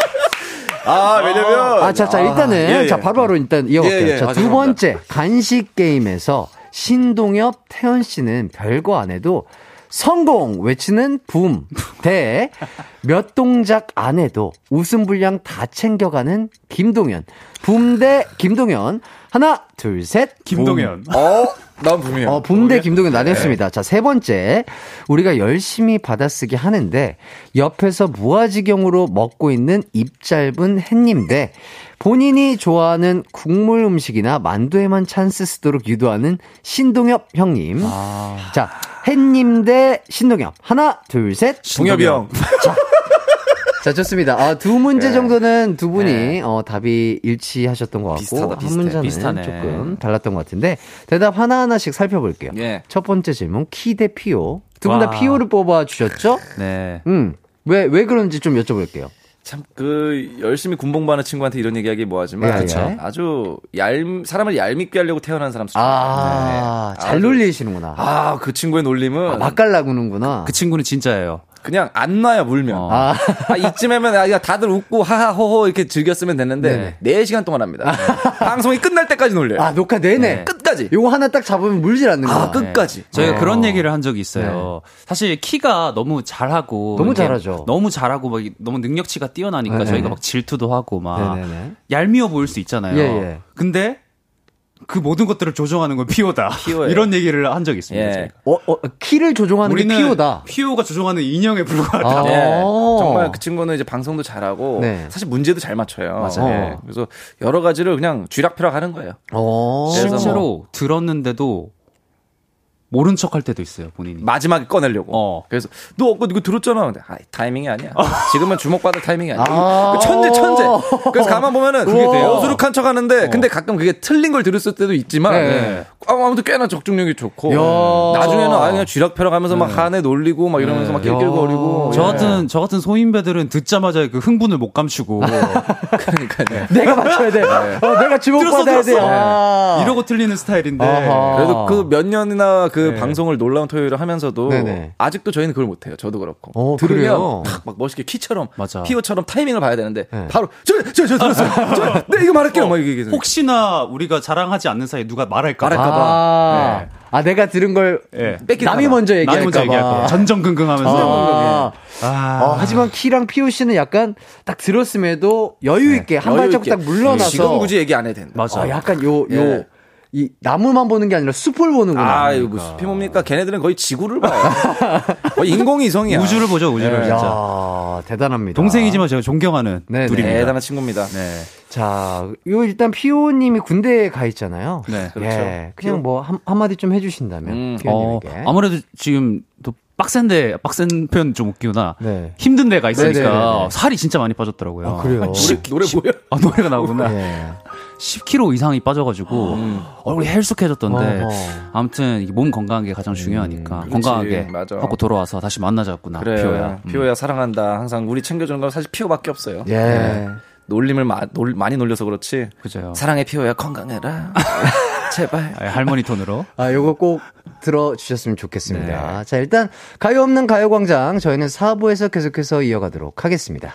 S6: 아, 왜냐면.
S1: 아, 자, 자, 일단은,
S6: 예, 예.
S1: 자, 바로 바로 일단 이어갈게요.
S6: 예, 예.
S1: 자,
S6: 아,
S1: 두. 번째, 간식 게임에서 신동엽, 태연 씨는 별거 안 해도 성공! 외치는 붐. 대, 몇 동작 안 해도 웃음 분량 다 챙겨가는 김동현. 붐 대 김동현. 하나, 둘, 셋.
S5: 김동현.
S6: 어, 난 붐이에요.
S1: 어, 붐 대 김동현 나뉘었습니다. 자, 세 번째. 우리가 열심히 받아쓰기 하는데 옆에서 무아지경으로 먹고 있는 입 짧은 햇님 대 본인이 좋아하는 국물 음식이나 만두에만 찬스 쓰도록 유도하는 신동엽 형님. 자, 햇님 대 신동엽. 하나, 둘, 셋.
S6: 동엽이 형.
S1: 자, 좋습니다. 아, 두 문제
S6: 네.
S1: 정도는 두 분이
S5: 네.
S1: 어, 답이 일치하셨던 것 같고
S6: 비슷하다,
S1: 한
S6: 비슷해.
S1: 문제는
S5: 비슷하네.
S1: 조금 달랐던 것 같은데 대답 하나 하나씩 살펴볼게요.
S6: 예.
S1: 첫 번째 질문 키 대 피오. 두 분다
S5: 와.
S1: 피오를 뽑아 주셨죠?
S5: 네.
S1: 음. 왜, 왜 그런지 좀 여쭤볼게요.
S6: 참, 그, 열심히 군복무하는 친구한테 이런 얘기하기 뭐하지만.
S1: 예, 예.
S6: 아주 얄, 사람을 얄밉게 하려고 태어난 사람 수준.
S1: 아,
S6: 네.
S1: 잘 놀리시는구나.
S6: 아, 그 친구의 놀림은.
S1: 아, 맛깔나구는구나.
S5: 그 친구는 진짜예요.
S6: 그냥 안 놔요, 물면.
S5: 어.
S1: 아,
S6: 아, 이쯤에면 아, 그냥 다들 웃고 하하호호 이렇게 즐겼으면 됐는데
S1: 네네.
S6: 4시간 동안 합니다. 방송이 끝날 때까지 놀려요.
S1: 아, 녹화 내내.
S5: 네.
S6: 끝까지.
S1: 요거 하나 딱 잡으면 물질 않는구나.
S6: 아, 끝까지.
S5: 저희가
S1: 어.
S5: 그런 얘기를 한 적이 있어요. 사실 키가 너무 잘하고
S1: 너무 잘하죠.
S5: 너무 잘하고 막 너무 능력치가 뛰어나니까. 저희가 막 질투도 하고 막
S1: 네네네.
S5: 얄미워 보일 수 있잖아요.
S1: 예, 예.
S5: 근데 그 모든 것들을 조종하는 건 피오다.
S6: 피오예요.
S5: 이런 얘기를 한 적이 있습니다.
S6: 예.
S1: 어, 어, 키를 조종하는 게
S5: 우리는
S1: 피오다.
S5: 피오가 조종하는 인형에 불과하다.
S1: 아.
S6: 네.
S1: 어.
S6: 정말 그 친구는 이제 방송도 잘하고
S1: 네.
S6: 사실 문제도 잘 맞춰요.
S1: 맞아요.
S6: 네. 그래서 여러 가지를 그냥 쥐락펴락 하는 거예요.
S1: 어.
S6: 뭐-
S5: 실제로 들었는데도 모른 척 할 때도 있어요, 본인이.
S6: 마지막에 꺼내려고.
S5: 어.
S6: 그래서 너 아까 이거 들었잖아. 근데 아, 타이밍이 아니야. 지금은 주목받을 타이밍이 아니야.
S1: 아.
S6: 그 천재 천재. 그래서 가만 보면은 그게. 돼요. 어수룩한 척 하는데 근데 가끔 그게 틀린 걸 들었을 때도 있지만
S1: 네.
S6: 아, 아무튼 꽤나 적중력이 좋고
S1: 야.
S6: 나중에는 아예 그냥 쥐락펴락 하면서 막 한해 놀리고 막 이러면서 막 낄낄거리고
S5: 저
S6: 예.
S5: 같은 저 같은 소인배들은 듣자마자 그 흥분을 못 감추고
S6: 그러니까요.
S1: 내가 맞춰야 돼. 어, 내가 주목받아야 돼. 아.
S5: 이러고 틀리는 스타일인데
S1: 아하.
S6: 그래도 그 몇 년이나 그
S5: 네.
S6: 방송을 놀라운 토요일을 하면서도
S1: 네네.
S6: 아직도 저희는 그걸 못해요. 저도 그렇고
S1: 어,
S6: 들으면? 탁막 멋있게 키처럼
S5: 맞아.
S6: 피오처럼 타이밍을 봐야 되는데
S1: 네.
S6: 바로 저저 저 들었어요. 저, 네 이거 말할게요. 막 이게
S5: 혹시나 우리가 자랑하지 않는 사이에 누가 말할까 봐.
S6: 말할까 봐.
S1: 아,
S5: 네.
S1: 아, 내가 들은 걸
S5: 예.
S1: 남이
S6: 봐.
S1: 먼저 얘기할까
S5: 먼저 얘기할 거.
S1: 봐.
S5: 전전긍긍하면서.
S1: 아, 어, 하지만 키랑 피오 씨는 약간 딱 들었음에도 여유 있게 한
S6: 여유 있게.
S1: 딱 물러나서
S6: 지금 굳이 얘기 안 해도 된다.
S5: 맞아.
S1: 어, 약간 요, 요,
S6: 예.
S1: 이 나무만 보는 게 아니라 숲을 보는구나.
S6: 아, 이거 숲이 뭡니까? 걔네들은 거의 지구를 봐요. 거의 인공위성이야.
S5: 우주를 보죠, 우주를.
S6: 예.
S5: 진짜.
S1: 야, 대단합니다.
S5: 동생이지만 제가 존경하는
S1: 네네.
S5: 둘입니다.
S6: 대단한 친구입니다.
S5: 네.
S1: 자, 요 일단 피오 님이 군대에 가 있잖아요.
S5: 네,
S6: 그렇죠.
S1: 예, 그냥 뭐 한, 한마디 좀 해주신다면
S6: 음,
S5: 어,
S1: 피오 님에게.
S5: 아무래도 지금 또 빡센데, 빡센 표현 좀 웃기구나.
S1: 네.
S5: 힘든 데가 있으니까
S1: 네네네네.
S5: 살이 진짜 많이 빠졌더라고요.
S1: 아, 그래요?
S5: 한 10,
S6: 노래 뭐야?
S5: 아, 노래가 나오구나.
S1: 예.
S5: 10kg 이상이 빠져가지고 얼굴이 헬쑥해졌던데
S1: 어허.
S5: 아무튼 이게 몸 건강한 게 가장 중요하니까
S6: 그렇지.
S5: 건강하게
S6: 맞아.
S5: 하고 돌아와서 다시 만나자꾸나
S6: 그래.
S5: 피오야. 음.
S6: 피오야 사랑한다. 항상 우리 챙겨주는 건 사실 피오밖에 없어요.
S1: 예.
S6: 네. 놀림을 마, 놀, 많이 놀려서 그렇지.
S5: 그죠.
S6: 사랑해 피오야 건강해라. 제발.
S5: 아, 할머니 톤으로.
S1: 아, 요거 꼭 들어주셨으면 좋겠습니다.
S5: 네.
S1: 자, 일단, 가요 없는 가요광장, 저희는 4부에서 계속해서 이어가도록 하겠습니다.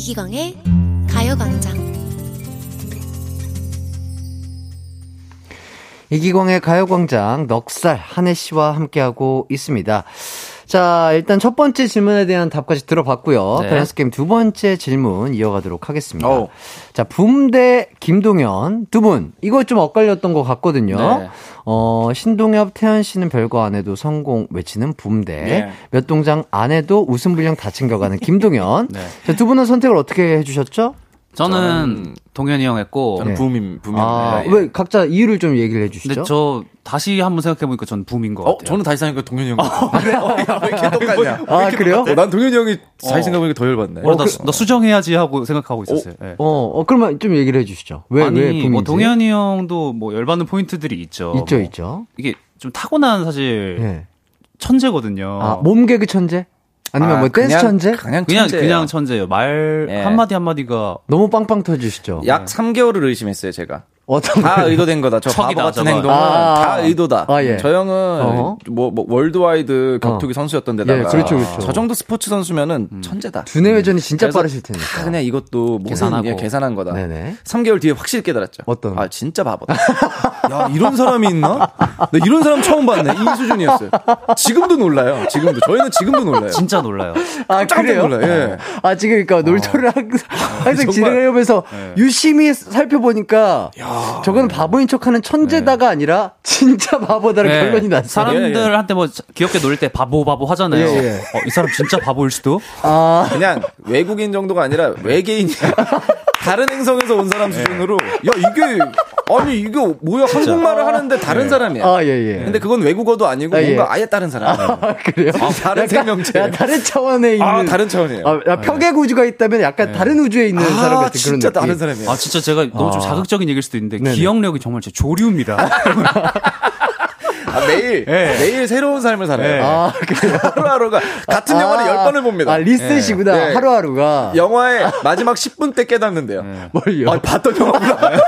S4: 이기광의 가요광장
S1: 이기광의 가요광장 넉살 한혜 씨와 함께하고 있습니다. 자, 일단 첫 번째 질문에 대한 답까지 들어봤고요.
S5: 네.
S1: 밸런스 게임 두 번째 질문 이어가도록 하겠습니다.
S6: 어우.
S1: 자, 붐대 김동현 두 분. 이거 좀 엇갈렸던 것 같거든요.
S5: 네.
S1: 어, 신동엽, 태연 씨는 별거 안 해도 성공 외치는 붐대.
S6: 네.
S1: 몇 동장 안 해도 웃음 분량 다 챙겨가는 김동현.
S5: 네.
S1: 자, 두 분은 선택을 어떻게 해주셨죠?
S5: 저는 동현이 형 했고.
S6: 저는
S1: 네.
S6: 붐임, 붐임.
S1: 아,
S6: 예.
S1: 왜 각자 이유를 좀 얘기를 해주시죠?
S5: 근데 저 다시 한번 생각해 보니까 전 붐인 것
S6: 어,
S5: 같아요.
S6: 저는 다시 생각하니까 동현이 형. 같아. 그래? 어, 야, 왜 이렇게 똑같냐?
S1: 아, 그래요?
S6: 어, 난 동현이 형이 다시 생각해 보니까 더 열받네.
S5: 어, 나, 수- 나 수정해야지 하고 생각하고 있었어요. 예.
S1: 어, 어, 그러면 좀 얘기를 해주시죠. 왜,
S5: 아니,
S1: 왜 붐인지?
S5: 뭐 동현이 형도 뭐 열받는 포인트들이 있죠.
S1: 있죠,
S5: 뭐
S1: 있죠.
S5: 이게 좀 타고난 사실
S1: 예.
S5: 천재거든요.
S1: 아, 몸 개그 천재? 아니면
S6: 아,
S1: 뭐 댄스
S6: 그냥-
S1: 천재?
S6: 그냥
S5: 그냥
S6: 천재예요.
S5: 그냥 천재예요. 말
S6: 예.
S5: 한마디 한마디가
S1: 너무 빵빵 터주시죠.
S6: 약 3개월을 의심했어요, 제가.
S1: 어떤
S6: 다? 의도된 거다. 저 바보 같은
S5: 저거.
S6: 행동은
S1: 아.
S6: 다 의도다.
S1: 아, 예.
S6: 저 형은
S1: 어허.
S6: 뭐, 뭐 월드와이드 격투기 선수였던데다가
S1: 예, 그렇죠, 그렇죠.
S6: 저 정도 스포츠 선수면은 천재다.
S1: 두뇌 회전이 진짜 빠르실 테니까.
S6: 다 그냥 이것도 모든
S5: 계산하고.
S6: 예, 계산한 거다.
S1: 네네.
S6: 3개월 뒤에 확실히 깨달았죠.
S1: 어떤?
S6: 아 진짜 바보다. 야 이런 사람이 있나? 나 이런 사람 처음 봤네. 이 수준이었어요. 지금도 놀라요. 지금도 저희는 지금도 놀라요.
S5: 진짜 놀라요.
S1: 아,
S6: 깜짝
S1: 그래요?
S6: 놀라요. 예.
S1: 아, 지금 그러니까 놀토를 항상, 항상
S6: 정말.
S1: 진행하면서 유심히 살펴보니까 저거는 바보인 척 하는 천재다가 아니라 진짜 바보다는
S5: 네.
S1: 결론이 났어요.
S5: 사람들한테 뭐 귀엽게 놀때 바보 바보 하잖아요.
S1: 예, 예.
S5: 어, 이 사람 진짜 바보일 수도.
S1: 아,
S6: 그냥 외국인 정도가 아니라 외계인이야. 다른 행성에서 온 사람 수준으로 야 이게 아니 이게 뭐야 한국말을 하는데 다른 사람이야.
S1: 아, 예, 예.
S6: 근데 그건 외국어도 아니고
S1: 아, 예.
S6: 뭔가 아예 다른 사람이야.
S1: 아, 그래요?
S6: 다른 생명체.
S1: 야, 다른 차원에 있는.
S6: 아 다른 차원이에요.
S1: 아, 야, 평행 우주가 있다면 약간 다른 우주에 있는 사람
S6: 아,
S1: 같은 그런
S6: 진짜
S1: 느낌.
S6: 다른 사람이에요.
S5: 아 진짜 제가 너무 좀 자극적인 얘기일 수도 있는데
S1: 네네.
S5: 기억력이 정말 제 조류입니다.
S6: 아, 매일
S5: 예.
S6: 매일 새로운 삶을 살아요.
S5: 예.
S1: 아?
S6: 하루하루가 같은 영화를 열 번을 봅니다.
S1: 아, 리셋이구나.
S6: 예.
S1: 하루하루가.
S6: 영화의 마지막 10분 때 깨닫는데요.
S1: 뭘요?
S6: 아, 봤던 영화구나.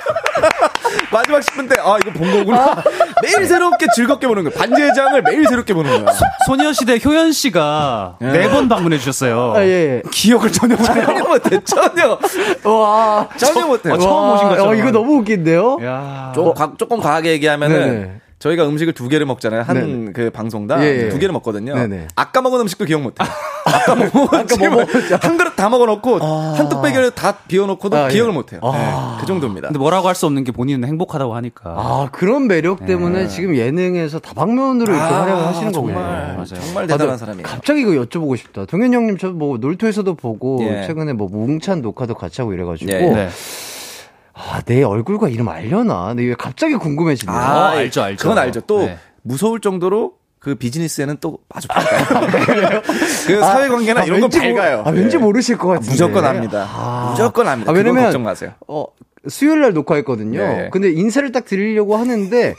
S6: 마지막 10분 때, 아, 이거 본 거구나. 매일 새롭게 즐겁게 보는 거예요. 반지의 장을 매일 새롭게 보는 거야.
S5: 소녀시대 효연 씨가 네번 방문해 주셨어요.
S1: 아, 예,
S5: 기억을 전혀 못해요.
S6: 전혀 못해, 전혀.
S1: 예. 와.
S6: 전혀 못해.
S5: 어, 처음 오신 것처럼.
S1: 어, 이거 너무 웃긴데요?
S5: 야.
S6: 조금, 과, 조금 과하게 얘기하면은
S1: 네네.
S6: 저희가 음식을 두 개를 먹잖아요. 한. 그 방송당
S1: 예, 예.
S6: 두 개를 먹거든요.
S1: 네네.
S6: 아까 먹은 음식도 기억 못해. 아까 먹은
S1: 아까 뭐 먹었죠?
S6: 한 그릇 다 먹어놓고 한 뚝배기를 다 비워놓고도
S1: 아, 예.
S6: 기억을 못해요.
S1: 아.
S6: 네, 그 정도입니다.
S5: 근데 뭐라고 할 수 없는 게 본인은 행복하다고 하니까.
S1: 아, 그런 매력 때문에 지금 예능에서 다방면으로 이렇게 활약을 하시는 거군요.
S6: 아, 정말
S5: 맞아요.
S6: 정말
S1: 아,
S6: 대단한
S1: 나
S6: 사람이에요.
S1: 갑자기 이거 여쭤보고 싶다. 동현 형님 저 뭐 놀토에서도 보고
S6: 예.
S1: 최근에 뭐 뭉찬 녹화도 같이 하고 이래가지고
S6: 예.
S5: 네.
S1: 아, 내 얼굴과 이름 알려나? 근데 왜 갑자기 궁금해지네요.
S5: 아, 알죠, 알죠.
S6: 그건 알죠. 또
S5: 네.
S6: 무서울 정도로 그 비즈니스에는 또 아주 밝아요. 그 사회관계나
S1: 아,
S6: 이런 건 밝아요.
S1: 아, 왠지
S6: 예.
S1: 모르실 것 같은데.
S6: 무조건 압니다.
S1: 아.
S6: 무조건 압니다.
S1: 아,
S6: 그건
S1: 왜냐면
S6: 걱정 마세요.
S1: 어, 수요일 날 녹화했거든요.
S6: 네.
S1: 근데 인사를 딱 드리려고 하는데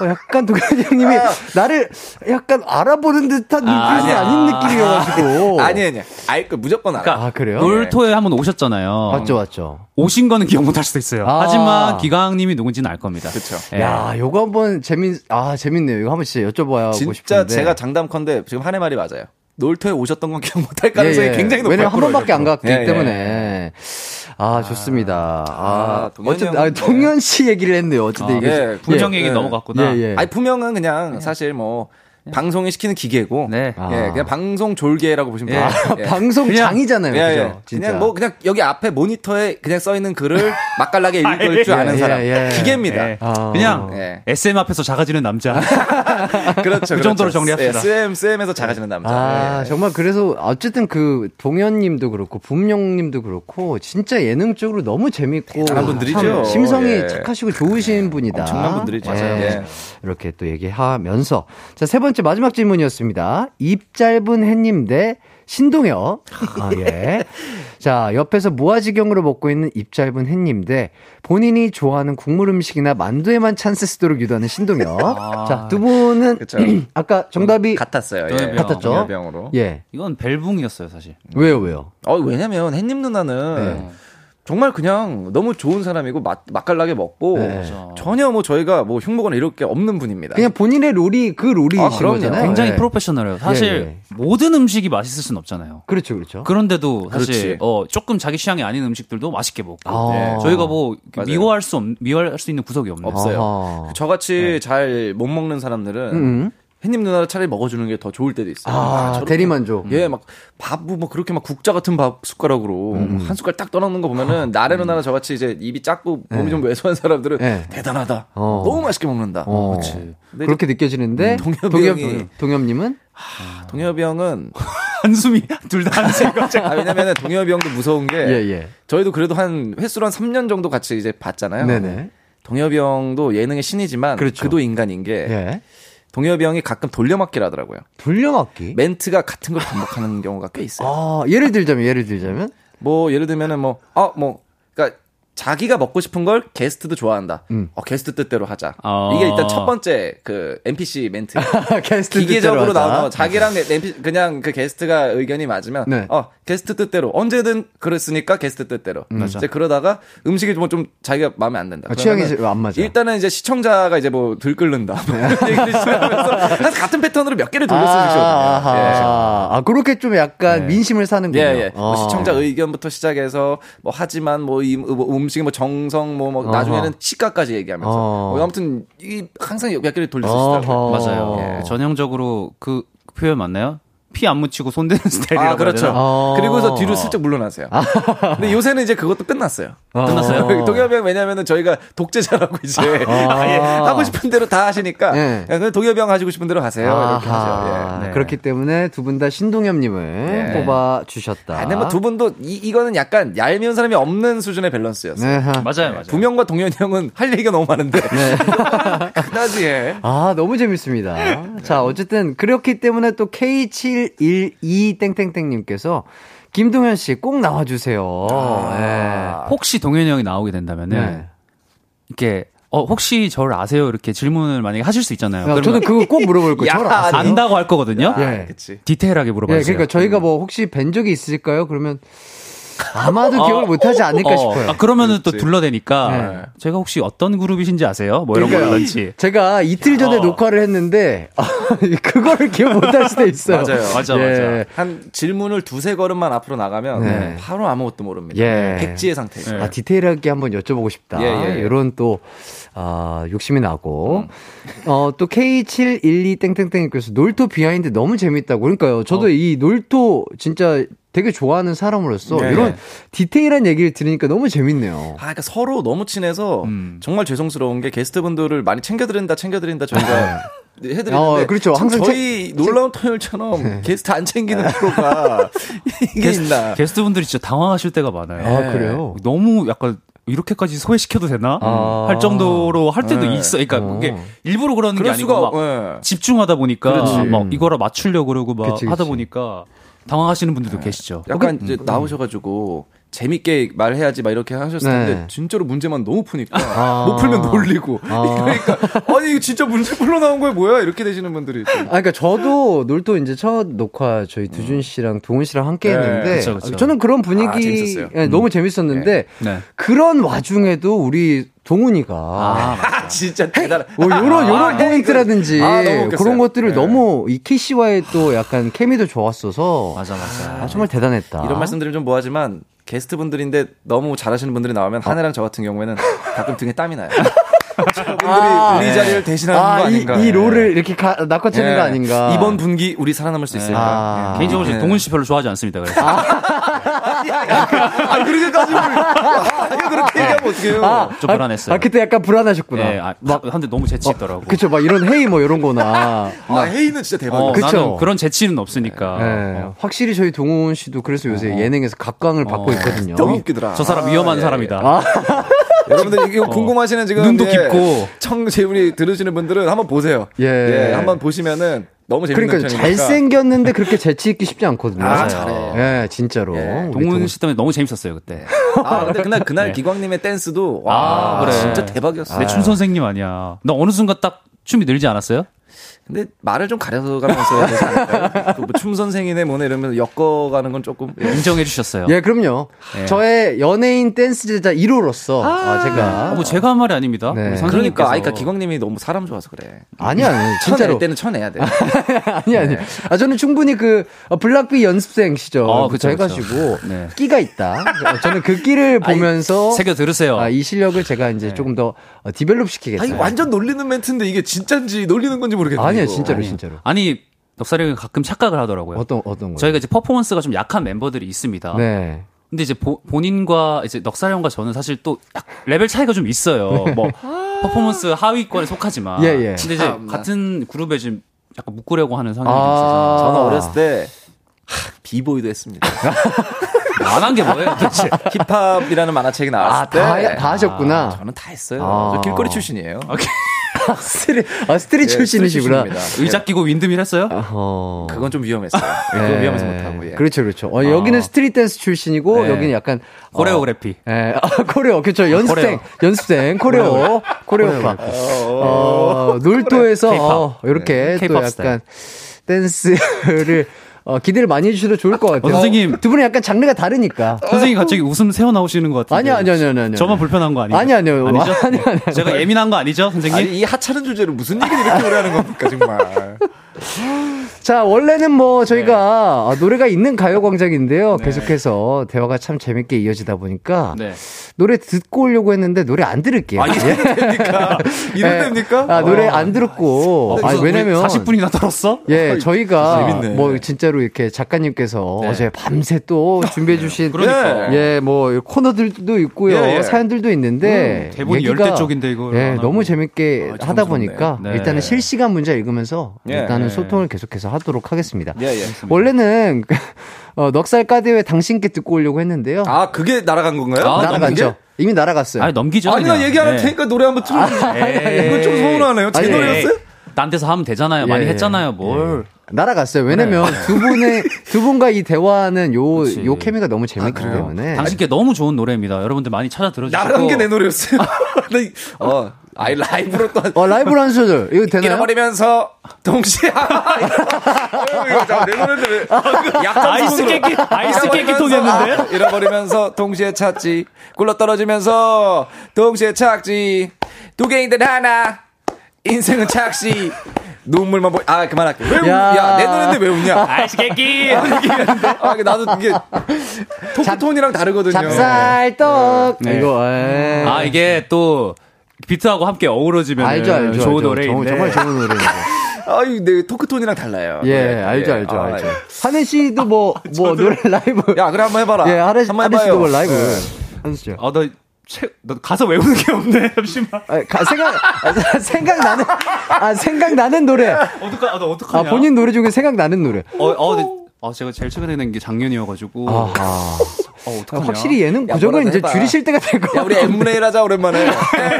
S1: 어, 약간 동현이 형님이
S6: 아.
S1: 나를 약간 알아보는 듯한 눈빛이
S5: 아니야.
S1: 아, 닌 느낌이어가지고.
S6: 아니 아니. 알거 무조건 알아.
S5: 그러니까
S1: 아, 그래요?
S5: 놀토에 한번 오셨잖아요.
S1: 맞죠, 맞죠.
S5: 오신 거는 기억 못 할 수도 있어요.
S1: 아.
S5: 하지만 기강님이 누군지는 알 겁니다.
S6: 그쵸.
S5: 예.
S1: 야, 요거 한번 재밌, 아, 재밌네요. 이거 한번 진짜 여쭤봐야 하고 싶은데.
S6: 진짜 제가 장담컨대 지금 한해 말이 맞아요. 놀토에 오셨던 건 기억 못할 가능성이
S1: 예, 예.
S6: 굉장히 높아요.
S1: 왜냐면 한 번밖에 안 갔기
S6: 예, 예.
S1: 때문에. 아, 좋습니다. 아,
S6: 아, 동현이
S1: 어쨌든, 아, 동현 씨 얘기를 했네요. 어쨌든
S5: 아,
S1: 이게.
S6: 예,
S5: 부정
S6: 예,
S5: 얘기
S6: 예.
S5: 넘어갔구나.
S1: 예, 예.
S6: 아니 분명은 그냥 사실 뭐 방송이 시키는 기계고,
S5: 네.
S1: 아.
S6: 예, 그냥 방송 졸개라고 보시면
S5: 예.
S6: 돼요.
S1: 아,
S6: 예.
S1: 방송장이잖아요.
S6: 예,
S1: 그죠?
S6: 예.
S1: 진짜.
S6: 그냥 뭐 그냥 여기 앞에 모니터에 그냥 써 있는 글을 맛깔나게 읽을 줄 아는
S1: 예,
S6: 사람
S1: 예.
S6: 기계입니다.
S5: 예.
S1: 아.
S5: 그냥
S6: 예.
S5: SM 앞에서 작아지는 남자.
S6: 그렇죠.
S5: 그 정도로 정리합시다.
S6: 예, SM 쌤에서 작아지는 남자.
S1: 아,
S6: 예.
S1: 정말 그래서 어쨌든 그 동현님도 그렇고 붐용님도 그렇고 진짜 예능적으로 너무 재밌고
S6: 분들이죠.
S1: 참 심성이
S6: 예.
S1: 착하시고 좋으신 분이다.
S6: 엄청난 분들이죠. 맞아요. 예.
S1: 이렇게 또 얘기하면서 자세 번째 마지막 질문이었습니다. 입 짧은 해님 대 신동엽. 아, 예. 자, 옆에서 무아지경으로 먹고 있는 입 짧은 햇님 대 본인이 좋아하는 국물 음식이나 만두에만 찬스 쓰도록 유도하는 신동엽. 자, 두 분은. 아까 정답이
S6: 같았어요.
S5: 동엽이 형.
S1: 같았죠?
S6: 동엽병으로.
S1: 예.
S5: 이건 벨붕이었어요, 사실.
S1: 왜요, 왜요?
S6: 어, 왜냐면 햇님 누나는
S1: 네.
S6: 정말 그냥 너무 좋은 사람이고 맛, 맛깔나게 먹고
S1: 네.
S6: 전혀 뭐 저희가 뭐 흉보거나 이럴 게 없는 분입니다.
S1: 그냥 본인의 롤이 그 롤이신
S6: 아.
S1: 거잖아요.
S5: 굉장히
S6: 네.
S5: 프로페셔널해요. 사실
S1: 예, 예.
S5: 모든 음식이 맛있을 순 없잖아요.
S1: 그렇죠, 그렇죠.
S5: 그런데도 사실
S6: 그렇지.
S5: 어, 조금 자기 취향이 아닌 음식들도 맛있게 먹고
S1: 아.
S6: 네.
S5: 저희가 뭐
S6: 맞아요.
S5: 미워할 수 없, 미워할 수 있는 구석이 없네요.
S6: 없어요.
S1: 아하.
S6: 저같이 잘 못 먹는 사람들은
S1: 음.
S6: 햇님 누나를 차라리 먹어주는 게 더 좋을 때도 있어요.
S1: 아,
S6: 저렇게
S1: 대리만족.
S6: 예, 막 밥뭐 뭐 그렇게 막 국자 같은 밥 숟가락으로
S1: 음.
S6: 한 숟갈 딱 떠넣는 거 보면은 나래 누나나 저같이 이제 입이 작고 몸이 좀 왜소한 사람들은
S1: 네.
S6: 대단하다.
S1: 어.
S6: 너무 맛있게 먹는다.
S1: 어.
S6: 그렇지.
S1: 그렇게 느껴지는데
S6: 동엽이
S1: 동엽
S6: 형이-
S1: 동엽님은
S6: 동엽이 형은
S5: 한숨이 둘 다 한숨이 갑자기.
S6: 아, 왜냐면은 동엽이 형도 무서운 게
S1: 예, 예.
S6: 저희도 그래도 한 횟수로 한 3년 정도 같이 이제 봤잖아요.
S1: 네네.
S6: 동엽이 형도 예능의 신이지만
S1: 그렇죠.
S6: 그도 인간인 게
S1: 예.
S6: 동엽이 형이 가끔 돌려막기를 하더라고요.
S1: 돌려막기.
S6: 멘트가 같은 걸 반복하는 경우가 꽤 있어요.
S1: 아, 예를 들자면 예를 들자면
S6: 뭐 예를 들면은 뭐 아 뭐 그러니까 자기가 먹고 싶은 걸 게스트도 좋아한다.
S1: 음.
S6: 어, 게스트 뜻대로 하자.
S5: 어.
S6: 이게 일단 첫 번째 그 NPC 멘트.
S1: 게스트
S6: 기계적으로. 나오는 거. 자기랑 NPC 그냥 그 게스트가 의견이 맞으면
S1: 네.
S6: 어 게스트 뜻대로 언제든 그랬으니까 게스트 뜻대로.
S5: 맞아.
S6: 이제 그러다가 음식이 좀, 좀 자기가 마음에 안 든다.
S1: 아, 취향이 안 맞아.
S6: 일단은 이제 시청자가 이제 뭐 들끓는다. 뭐 얘기를 시작하면서 항상 같은 패턴으로 몇 개를 돌려 쓰시거든요.
S1: 아하. 아, 그렇게 좀 약간 민심을 사는군요.
S6: 예, 예. 뭐
S1: 아.
S6: 시청자 의견부터 시작해서 뭐 하지만 뭐이 음식의 뭐 정성 뭐, 뭐 나중에는 시가까지 얘기하면서
S1: 어.
S6: 뭐 아무튼 이 항상 몇 개를 돌려쓰시더라고요.
S1: 어허.
S5: 맞아요.
S6: 예.
S5: 전형적으로 그 표현 맞나요? 피 안 묻히고 손대는 스타일이라고
S6: 아, 그렇죠.
S1: 어.
S6: 그리고서 뒤로 슬쩍 물러나세요. 근데 요새는 이제 그것도 끝났어요.
S5: 끝났어요?
S6: 동엽이 형 왜냐면은 저희가 독재자라고 이제 아예 하고 싶은 대로 다 하시니까
S1: 예.
S6: 그냥 동엽이 형 하시고 싶은 대로 하세요. 이렇게. 예. 네.
S1: 그렇기 때문에 두 분 다 신동엽님을
S6: 네.
S1: 뽑아 주셨다.
S6: 아, 근데 뭐 두 분도 이, 이거는 약간 얄미운 사람이 없는 수준의 밸런스였어요.
S1: 네. 하.
S5: 맞아요, 맞아요.
S6: 두 명과 동현이 형은 할 얘기가 너무 많은데. 그다지 예.
S1: 아, 너무 재밌습니다. 자, 어쨌든 그렇기 때문에 또 K712땡땡땡님께서 김동현 씨 꼭 나와주세요.
S6: 아.
S5: 혹시 동현이 형이 나오게 된다면은
S1: 네.
S5: 이렇게 어 혹시 저를 아세요? 이렇게 질문을 만약에 하실 수 있잖아요.
S1: 네. 야, 저는 그거 꼭 물어볼 거예요.
S6: 야,
S1: 저를 아세요?
S5: 안다고 할 거거든요.
S1: 예.
S6: 그치.
S5: 디테일하게 물어봐주세요.
S1: 예, 그러니까 저희가 뭐 혹시 뵌 적이 있을까요? 그러면 아마도
S5: 어,
S1: 기억을 못하지 않을까
S5: 어,
S1: 싶어요.
S5: 아, 그러면은 또
S6: 그렇지.
S5: 둘러대니까
S1: 네.
S5: 제가 혹시 어떤 그룹이신지 아세요? 뭐 이런. 거라든지.
S1: 제가 이틀 전에
S5: 어.
S1: 녹화를 했는데 그거를 기억 못할 수도 있어요.
S6: 맞아요.
S5: 맞아,
S1: 예.
S6: 한 질문을 두세 걸음만 앞으로 나가면
S1: 네.
S6: 바로 아무것도 모릅니다.
S1: 예.
S6: 백지의 상태죠.
S1: 아, 디테일하게 한번 여쭤보고 싶다.
S6: 예, 예, 예.
S1: 이런 또, 아, 욕심이 나고.
S6: 음.
S1: 어, 또 K712 땡땡땡님께서 놀토 비하인드 너무 재밌다고. 그러니까요. 저도 이 놀토 진짜 되게 좋아하는 사람으로서
S6: 네.
S1: 이런 디테일한 얘기를 들으니까 너무 재밌네요.
S6: 아, 그러니까 서로 너무 친해서
S5: 음.
S6: 정말 죄송스러운 게 게스트분들을 많이 챙겨드린다, 챙겨드린다 저희가 해드리는데
S1: 어, 그렇죠.
S6: 참
S1: 항상
S6: 저희 놀라운 토요일처럼 게스트 안 챙기는 프로가 이게 있나?
S5: 게스트분들이 진짜 당황하실 때가 많아요.
S1: 아, 그래요?
S5: 너무 약간 이렇게까지 소외시켜도 되나?
S1: 아.
S5: 할 정도로 할 때도
S6: 네.
S5: 있어. 그러니까
S1: 어.
S5: 이게 일부러 그러는 게 아니고
S6: 수가
S5: 막
S6: 예.
S5: 집중하다 보니까
S6: 그렇지.
S5: 막 이거를 맞추려고 그러고 막
S1: 그치,
S5: 하다
S1: 그치.
S5: 보니까 당황하시는 분들도 계시죠.
S6: 약간 이제 나오셔가지고 재밌게 말해야지 막 이렇게 하셨을 텐데
S1: 네.
S6: 진짜로 문제만 너무 푸니까
S1: 아.
S6: 못 풀면 놀리고
S1: 아.
S6: 그러니까 아니 이거 진짜 문제 풀러 나온 거야 뭐야 이렇게 되시는 분들이 있죠.
S1: 아, 그러니까 저도 놀토 이제 첫 녹화 저희 두준 씨랑 동훈 씨랑 함께
S6: 네,
S1: 했는데
S5: 그쵸, 그쵸.
S1: 저는 그런
S6: 아,
S1: 분위기
S6: 재밌었어요.
S1: 예, 너무 재밌었는데
S5: 네.
S1: 그런 와중에도 우리 동훈이가
S5: 아,
S6: 아 진짜 대단한.
S1: 뭐 요런 요런
S6: 아,
S1: 포인트라든지
S6: 아.
S1: 그런 것들을
S6: 네.
S1: 너무 이기광 씨와의 또 약간 케미도 좋았어서
S5: 맞아, 맞아.
S1: 아, 정말 대단했다.
S6: 이런 말씀드리면 좀 뭐하지만 게스트 분들인데 너무 잘하시는 분들이 나오면 한혜랑 저 같은 경우에는 가끔 등에 땀이 나요. 저분들이 우리 자리를 대신하는 거
S1: 아, 이,
S6: 아닌가.
S1: 이 롤을 이렇게 가, 낚아채는
S6: 예.
S1: 거 아닌가.
S6: 이번 분기 우리 살아남을 수 있을까?
S1: 아.
S6: 예.
S5: 개인적으로
S6: 네.
S5: 동훈 씨 별로 좋아하지 않습니다. 그래서.
S6: 아, 그렇게까지 우리. 아, 그렇게 얘기 하면 어떡해요.
S1: 아,
S5: 좀 불안했어요.
S1: 아, 그때 약간 불안하셨구나.
S5: 예, 아, 막 한데 너무 재치 있더라고.
S1: 그쵸, 막 이런 회의 뭐 이런 거나.
S6: 아, 헤이는 진짜 대박이야.
S5: 어,
S1: 그쵸.
S5: 나는 그런 재치는 없으니까.
S1: 예,
S5: 어.
S1: 확실히 저희 동훈 씨도 그래서 요새 예능에서 각광을 받고 있거든요.
S6: 너무 웃기더라.
S5: 저 사람 위험한
S6: 아, 예.
S5: 사람이다.
S6: 여러분들 이거 궁금하시는 지금
S5: 눈도
S6: 예,
S5: 깊고.
S6: 청, 제 우리 들으시는 분들은 한번 보세요.
S1: 예.
S6: 한번 보시면은 너무 재밌는
S1: 그러니까. 잘생겼는데 그렇게 재치 있기 쉽지 않거든요.
S6: 아, 잘해.
S1: 예, 진짜로.
S6: 예.
S5: 동훈 씨 때문에 너무 재밌었어요 그때.
S6: 아, 근데 그날 그날
S5: 네.
S6: 기광님의 댄스도 와,
S5: 아, 그래.
S6: 진짜 대박이었어.
S5: 내 춤 선생님 아니야. 나 어느 순간 딱 춤이 늘지 않았어요?
S6: 근데 말을 좀 가려가면서 해야 되지 않을까요? 그뭐춤 선생이네 뭐네 이러면서 엮어가는 건 조금 예.
S5: 인정해 주셨어요.
S1: 예, 그럼요.
S5: 예.
S1: 저의 연예인 댄스 제자 1호로서 아, 제가
S5: 아, 뭐 제가 한 말이 아닙니다.
S1: 네.
S6: 그러니까 아이까 기광님이 너무 사람 좋아서 그래.
S1: 아니 아니 진짜로
S6: 때는 쳐내야 돼.
S1: 아니 아니. 아 저는 충분히 그 어, 블락비 연습생 시절부터
S5: 어, 그쵸, 그쵸.
S1: 해가지고
S5: 네.
S1: 끼가 있다. 어, 저는 그 끼를 보면서
S5: 새겨 들으세요.
S1: 아, 이 실력을 제가 이제 조금 더 어, develop
S6: 아,
S1: 시키겠어요.
S6: 이거 완전 놀리는 멘트인데 이게 진짠지 놀리는 건지 모르겠네.
S1: 아니에요. 진짜로
S6: 아니.
S1: 진짜로.
S5: 아니 넉살이 형이 가끔 착각을 하더라고요.
S1: 어떤 어떤 거?
S5: 저희가 이제 퍼포먼스가 좀 약한 멤버들이 있습니다.
S1: 네.
S5: 근데 이제 보- 본인과 이제 넉살 형과 저는 사실 또 약- 레벨 차이가 좀 있어요. 뭐 퍼포먼스 하위권에 속하지만.
S1: 예, 예.
S5: 근데 이제
S6: 참나.
S5: 같은 그룹에 좀 약간 묶으려고 하는 성향이
S1: 아.
S5: 좀 있어서
S6: 저는 어렸을 때 하, 비보이도 했습니다.
S5: 안 한 게 뭐예요, 도대체?
S6: 힙합이라는 만화책이 나왔을
S1: 아,
S6: 때
S1: 다, 다 하셨구나.
S6: 저는 다 했어요.
S1: 아.
S6: 저 길거리 출신이에요.
S1: street, 아, street
S6: 예,
S1: 출신이시구나.
S5: 의자 끼고 windmill 했어요?
S1: 어.
S6: 그건 좀 위험했어요. 예, 그거 위험해서 못하고. 예.
S1: 그렇죠, 그렇죠. 어, 여기는 street 댄스 출신이고,
S5: 네.
S1: 여기는 약간. 어,
S5: choreography.
S1: 예, 아, choreo, 그렇죠. 연습생, 연습생, choreo, choreo파. 어, 놀토에서, 어, 이렇게 또
S5: K-pop
S1: 약간 댄스를, 어, 기대를 많이 해주셔도 좋을 것 같아요.
S5: 어, 선생님.
S1: 두 분이 약간 장르가 다르니까.
S5: 선생님 갑자기 웃음 새어 나오시는 것 같은데.
S1: 아니요, 아니요, 아니요, 아니요, 아니요.
S5: 저만 불편한 거 아니죠?
S1: 아니, 아니요.
S5: 아니죠?
S1: 아니, 아니, 아니.
S5: 제가 예민한 거 아니죠, 선생님?
S6: 아니, 이 하찮은 주제로 무슨 얘기를 이렇게 오래 하는 겁니까, 정말.
S1: 자, 원래는 뭐 저희가 아, 노래가 있는 가요광장인데요. 계속해서 대화가 참 재밌게 이어지다 보니까
S5: 네.
S1: 노래 듣고 오려고 했는데 노래 안 들을게요.
S6: 아, 이래도 됩니까? 이래도
S1: 예.
S6: 됩니까?
S1: 아, 노래
S6: 어.
S1: 안 들었고. 아, 왜냐면.
S5: 40분이나 떨었어?
S1: 예, 저희가
S6: 재밌네.
S1: 뭐 진짜로 이렇게 작가님께서
S5: 네.
S1: 어제 밤새 또 준비해 주신
S5: 그러니까.
S1: 예, 뭐 코너들도 있고요,
S6: 예, 예.
S1: 사연들도 있는데
S5: 음, 대본이
S1: 얘기가-
S5: 열대 쪽인데 이걸
S1: 예. 너무 재밌게
S5: 아,
S1: 하다. 보니까
S5: 네.
S1: 일단은 실시간 문자 읽으면서
S6: 예.
S1: 일단은
S5: 예.
S1: 소통을 계속해서 하도록 하겠습니다.
S6: 예, 예.
S1: 원래는 어, 넉살 까디오의 당신께 듣고 오려고 했는데요.
S6: 아, 그게 날아간 건가요?
S5: 아,
S1: 날아갔죠. 이미 날아갔어요.
S5: 아니, 넘기죠.
S6: 아니, 나. 얘기 안할
S5: 네.
S6: 테니까 노래 한번 틀어주세요.
S5: 에이.
S6: 이건 좀 서운하네요. 제
S1: 아니,
S6: 노래였어요?
S5: 딴 데서 하면 되잖아요. 많이
S1: 예, 예.
S5: 했잖아요, 뭘.
S1: 날아갔어요. 왜냐면 두 분의 두 분과 이 대화는 요
S5: 그치. 아,
S1: 요 케미가 너무 재밌기 때문에
S5: 당신께 너무 좋은 노래입니다. 여러분들 많이 찾아 들어주시고.
S6: 날아간 게 내 노래였어요. 네. 어, 아이, 라이브로 또. 한-
S1: 어 라이브로 한 소절 이거 되나요?
S6: 잃어버리면서 동시에 아, 이거, 이거 자, 내 노래인데
S5: 아이스. 깨끼, 아이스 깨끼 통했는데?
S6: 아, 잃어버리면서 동시에 찾지 굴러 떨어지면서 동시에 찾지 두 개인데 하나 인생은 착시 눈물만 보이 아 그만할게 왜
S1: 야.
S6: 야 내 노래인데 왜 웃냐
S5: 아이스 깨끼!
S6: 아 나도 이게 토크 톤이랑 다르거든요
S1: 잡쌀떡
S5: 네.
S1: 이거 에.
S5: 아, 이게 또, 비트하고 함께 어우러지면
S1: 알죠 알죠
S5: 좋은
S1: 알죠.
S5: 노래인데.
S1: 정말, 정말 좋은 노래인데
S6: 아유 내 토크톤이랑 달라요
S1: 예
S6: 네,
S1: 알죠
S6: 예.
S1: 알죠
S6: 아,
S1: 알죠
S6: 예.
S1: 한혜 씨도 뭐 뭐 노래 라이브
S6: 야 그래 한번 해봐라
S1: 예 한혜
S6: 한번
S1: 한혜 씨도 뭐 라이브
S6: 예.
S1: 한 소절
S5: 아, 나, 채, 나 가서 외우는 게 없네. 잠시만.
S1: 아, 가- 생각 아, 생각나는 아 생각나는 노래
S5: 어떡하, 아,
S1: 나아
S5: 어떡하냐.
S1: 본인 노래 중에 생각나는 노래
S5: 어, 어, 근데, 아, 제가 제일 최근에 낸 게 작년이어가지고. 어, 어떡하냐.
S1: 확실히 얘는
S6: 야,
S1: 고정을 이제
S6: 해봐.
S1: 줄이실 때가
S6: 될것야 우리
S1: 같아요
S6: M분의 1 하자 오랜만에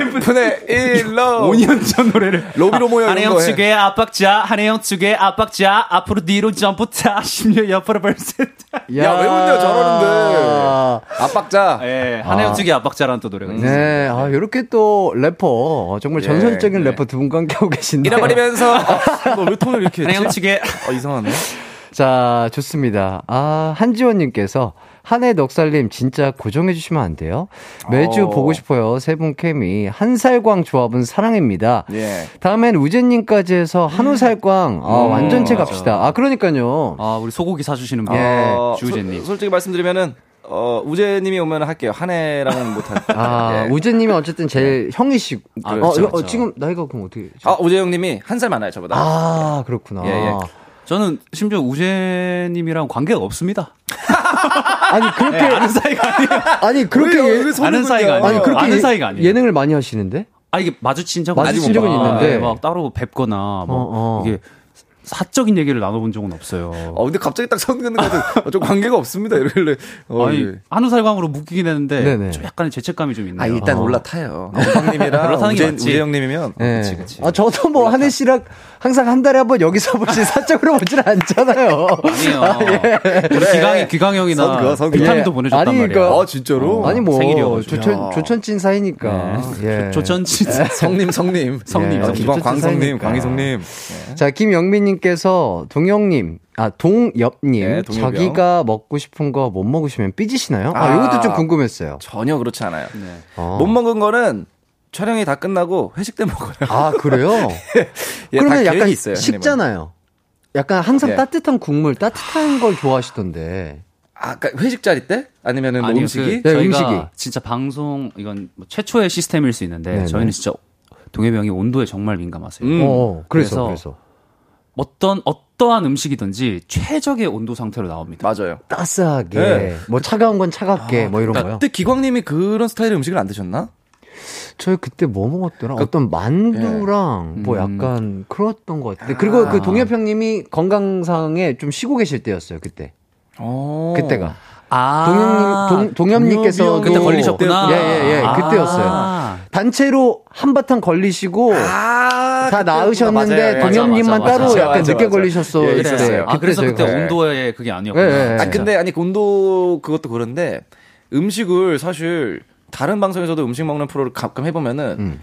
S6: M분의 1로
S5: 5년 전 노래를.
S6: 로비로 모여
S5: 한혜영. 측의 압박자, 한혜영 측의 압박자, 앞으로 뒤로 점프 타, 10년 옆으로 벌써.
S6: 야, 왜 웃냐, 저러는데. 압박자.
S5: 예, 한혜영 측의 압박자라는 또 노래가 있어요.
S1: 네, 아, 요렇게 또 래퍼, 어, 정말
S6: 예,
S1: 전설적인
S5: 네.
S1: 래퍼 두 분과 함께 하고 계신데.
S6: 잃어버리면서. 너왜 톤을 이렇게
S5: 한혜영? 측의
S6: 아, 이상하네.
S1: 자, 좋습니다. 아, 한지원님께서, 한해 넉살님 진짜 고정해주시면 안 돼요? 매주
S6: 어.
S1: 보고 싶어요. 세 분 케미. 한살광 조합은 사랑입니다.
S6: 예.
S1: 다음엔 우재님까지 해서 한우살광, 아, 완전체 갑시다. 아, 그러니까요.
S5: 아, 우리 소고기 사주시는 분.
S1: 예.
S6: 어,
S5: 주우재님.
S6: 소- 솔직히 말씀드리면은, 어, 우재님이 오면 할게요. 한 해랑은 못할 거.
S1: 아,
S6: 예.
S1: 우재님이 어쨌든 제일 형이시고.
S5: 아,
S1: 어,
S5: 그렇죠,
S1: 이거, 어,
S5: 그렇죠.
S1: 지금 나이가 그럼 어떻게.
S6: 아, 우재 형님이 한 살 많아요, 저보다.
S1: 아, 그렇구나.
S6: 예, 예.
S5: 저는 심지어 우재님이랑 관계가 없습니다.
S1: 아니, 그렇게.
S5: 아는 사이가 아니에요.
S1: 아니, 그렇게.
S6: 왜요?
S1: 예-
S6: 왜 손을
S5: 아는 사이가? 아니에요.
S1: 아니, 그렇게
S5: 아는
S1: 예-
S5: 사이가 아니에요.
S1: 예능을 많이 하시는데?
S5: 아, 이게 마주친 적은
S1: 마주친 적은. 있는데.
S5: 예, 막 따로 뵙거나, 뭐,
S1: 어, 어.
S5: 이게 사적인 얘기를 나눠본 적은 없어요.
S6: 어, 근데 갑자기 딱 성근는 것도 좀 관계가 없습니다. 이러길래. 어,
S5: 아니,
S6: 예.
S5: 한우살광으로 묶이긴 했는데
S1: 네네.
S5: 좀 약간의 죄책감이 좀 있네요.
S6: 아, 일단
S1: 어.
S6: 올라타요. 형님이랑
S5: 올라타는 게
S6: 우재. 우재 형님이면.
S1: 예.
S6: 그치, 그치.
S1: 아, 저도 뭐 한혜 씨랑 항상 한 달에 한 번 여기서 보지 사적으로 보질 않잖아요.
S5: 아니에요. 우리
S6: 그래.
S5: 기광이 기광형이나
S6: 선 그거, 선 그거.
S5: 비타민도
S1: 예.
S5: 보내줬단
S1: 아니,
S5: 말이야.
S1: 그러니까-
S6: 아, 진짜로?
S1: 아니 뭐
S5: 생일이어가지고.
S1: 조천 조천찐 사이니까. 예.
S5: 조천진
S6: 성님, 성님.
S5: 성님,
S6: 어,
S5: 성님.
S6: 기광 광성님,
S1: 사이니까.
S6: 광희성님.
S1: 자, 김영민님 께서 동영님, 아, 동엽님,
S6: 네.
S1: 자기가 먹고 싶은 거 못 먹으시면 삐지시나요? 아,
S6: 아.
S1: 이것도 좀 궁금했어요.
S6: 전혀 그렇지 않아요.
S1: 어.
S6: 못 먹은 거는 촬영이 다 끝나고 회식 때 먹어요.
S1: 아, 그래요?
S6: 예, 다
S1: 그러면 약간
S6: 있어요,
S1: 식잖아요. 약간 항상
S6: 예.
S1: 따뜻한 국물, 따뜻한 걸 좋아하시던데.
S6: 아, 그러니까 회식 자리 때? 아니면은 뭐
S5: 아니요,
S6: 음식이?
S5: 그
S1: 네,
S5: 저희가
S1: 음식이.
S5: 진짜 방송 이건 뭐 최초의 시스템일 수 있는데
S1: 네네.
S5: 저희는 진짜 동해비 형이 온도에 정말 민감하세요.
S6: 음.
S1: 어, 그래서,
S5: 그래서
S1: 그래서.
S5: 어떤 어떠한 음식이든지 최적의 온도 상태로 나옵니다.
S6: 맞아요.
S1: 따스하게,
S6: 네.
S1: 뭐 차가운 건 차갑게, 뭐 이런 거요.
S6: 그때 기광님이 그런 스타일의 음식을 안 드셨나?
S1: 저희 그때 뭐 먹었더라? 어떤 만두랑 뭐
S5: 음.
S1: 약간 그랬던 것 같은데. 그리고 그 동엽 형님이 건강상에 좀 쉬고 계실 때였어요, 그때.
S6: 어.
S1: 그때가.
S5: 아,
S1: 동, 동엽님께서
S6: 동엽이
S5: 그때 걸리셨구나.
S1: 예, 예, 예.
S5: 아.
S1: 그때였어요. 단체로 한바탕 걸리시고
S6: 아,
S1: 다 나으셨는데 동엽님만 따로
S6: 맞아,
S1: 약간
S6: 맞아,
S1: 늦게
S6: 맞아.
S1: 걸리셨어요.
S6: 예,
S1: 그때.
S5: 아, 그래서 그때
S1: 저희가-
S5: 온도에 그게 아니었구나.
S1: 예, 예, 예.
S6: 아 근데 아니 온도 그것도 그런데 음식을 사실 다른 방송에서도 음식 먹는 프로를 가끔 해보면은
S1: 음.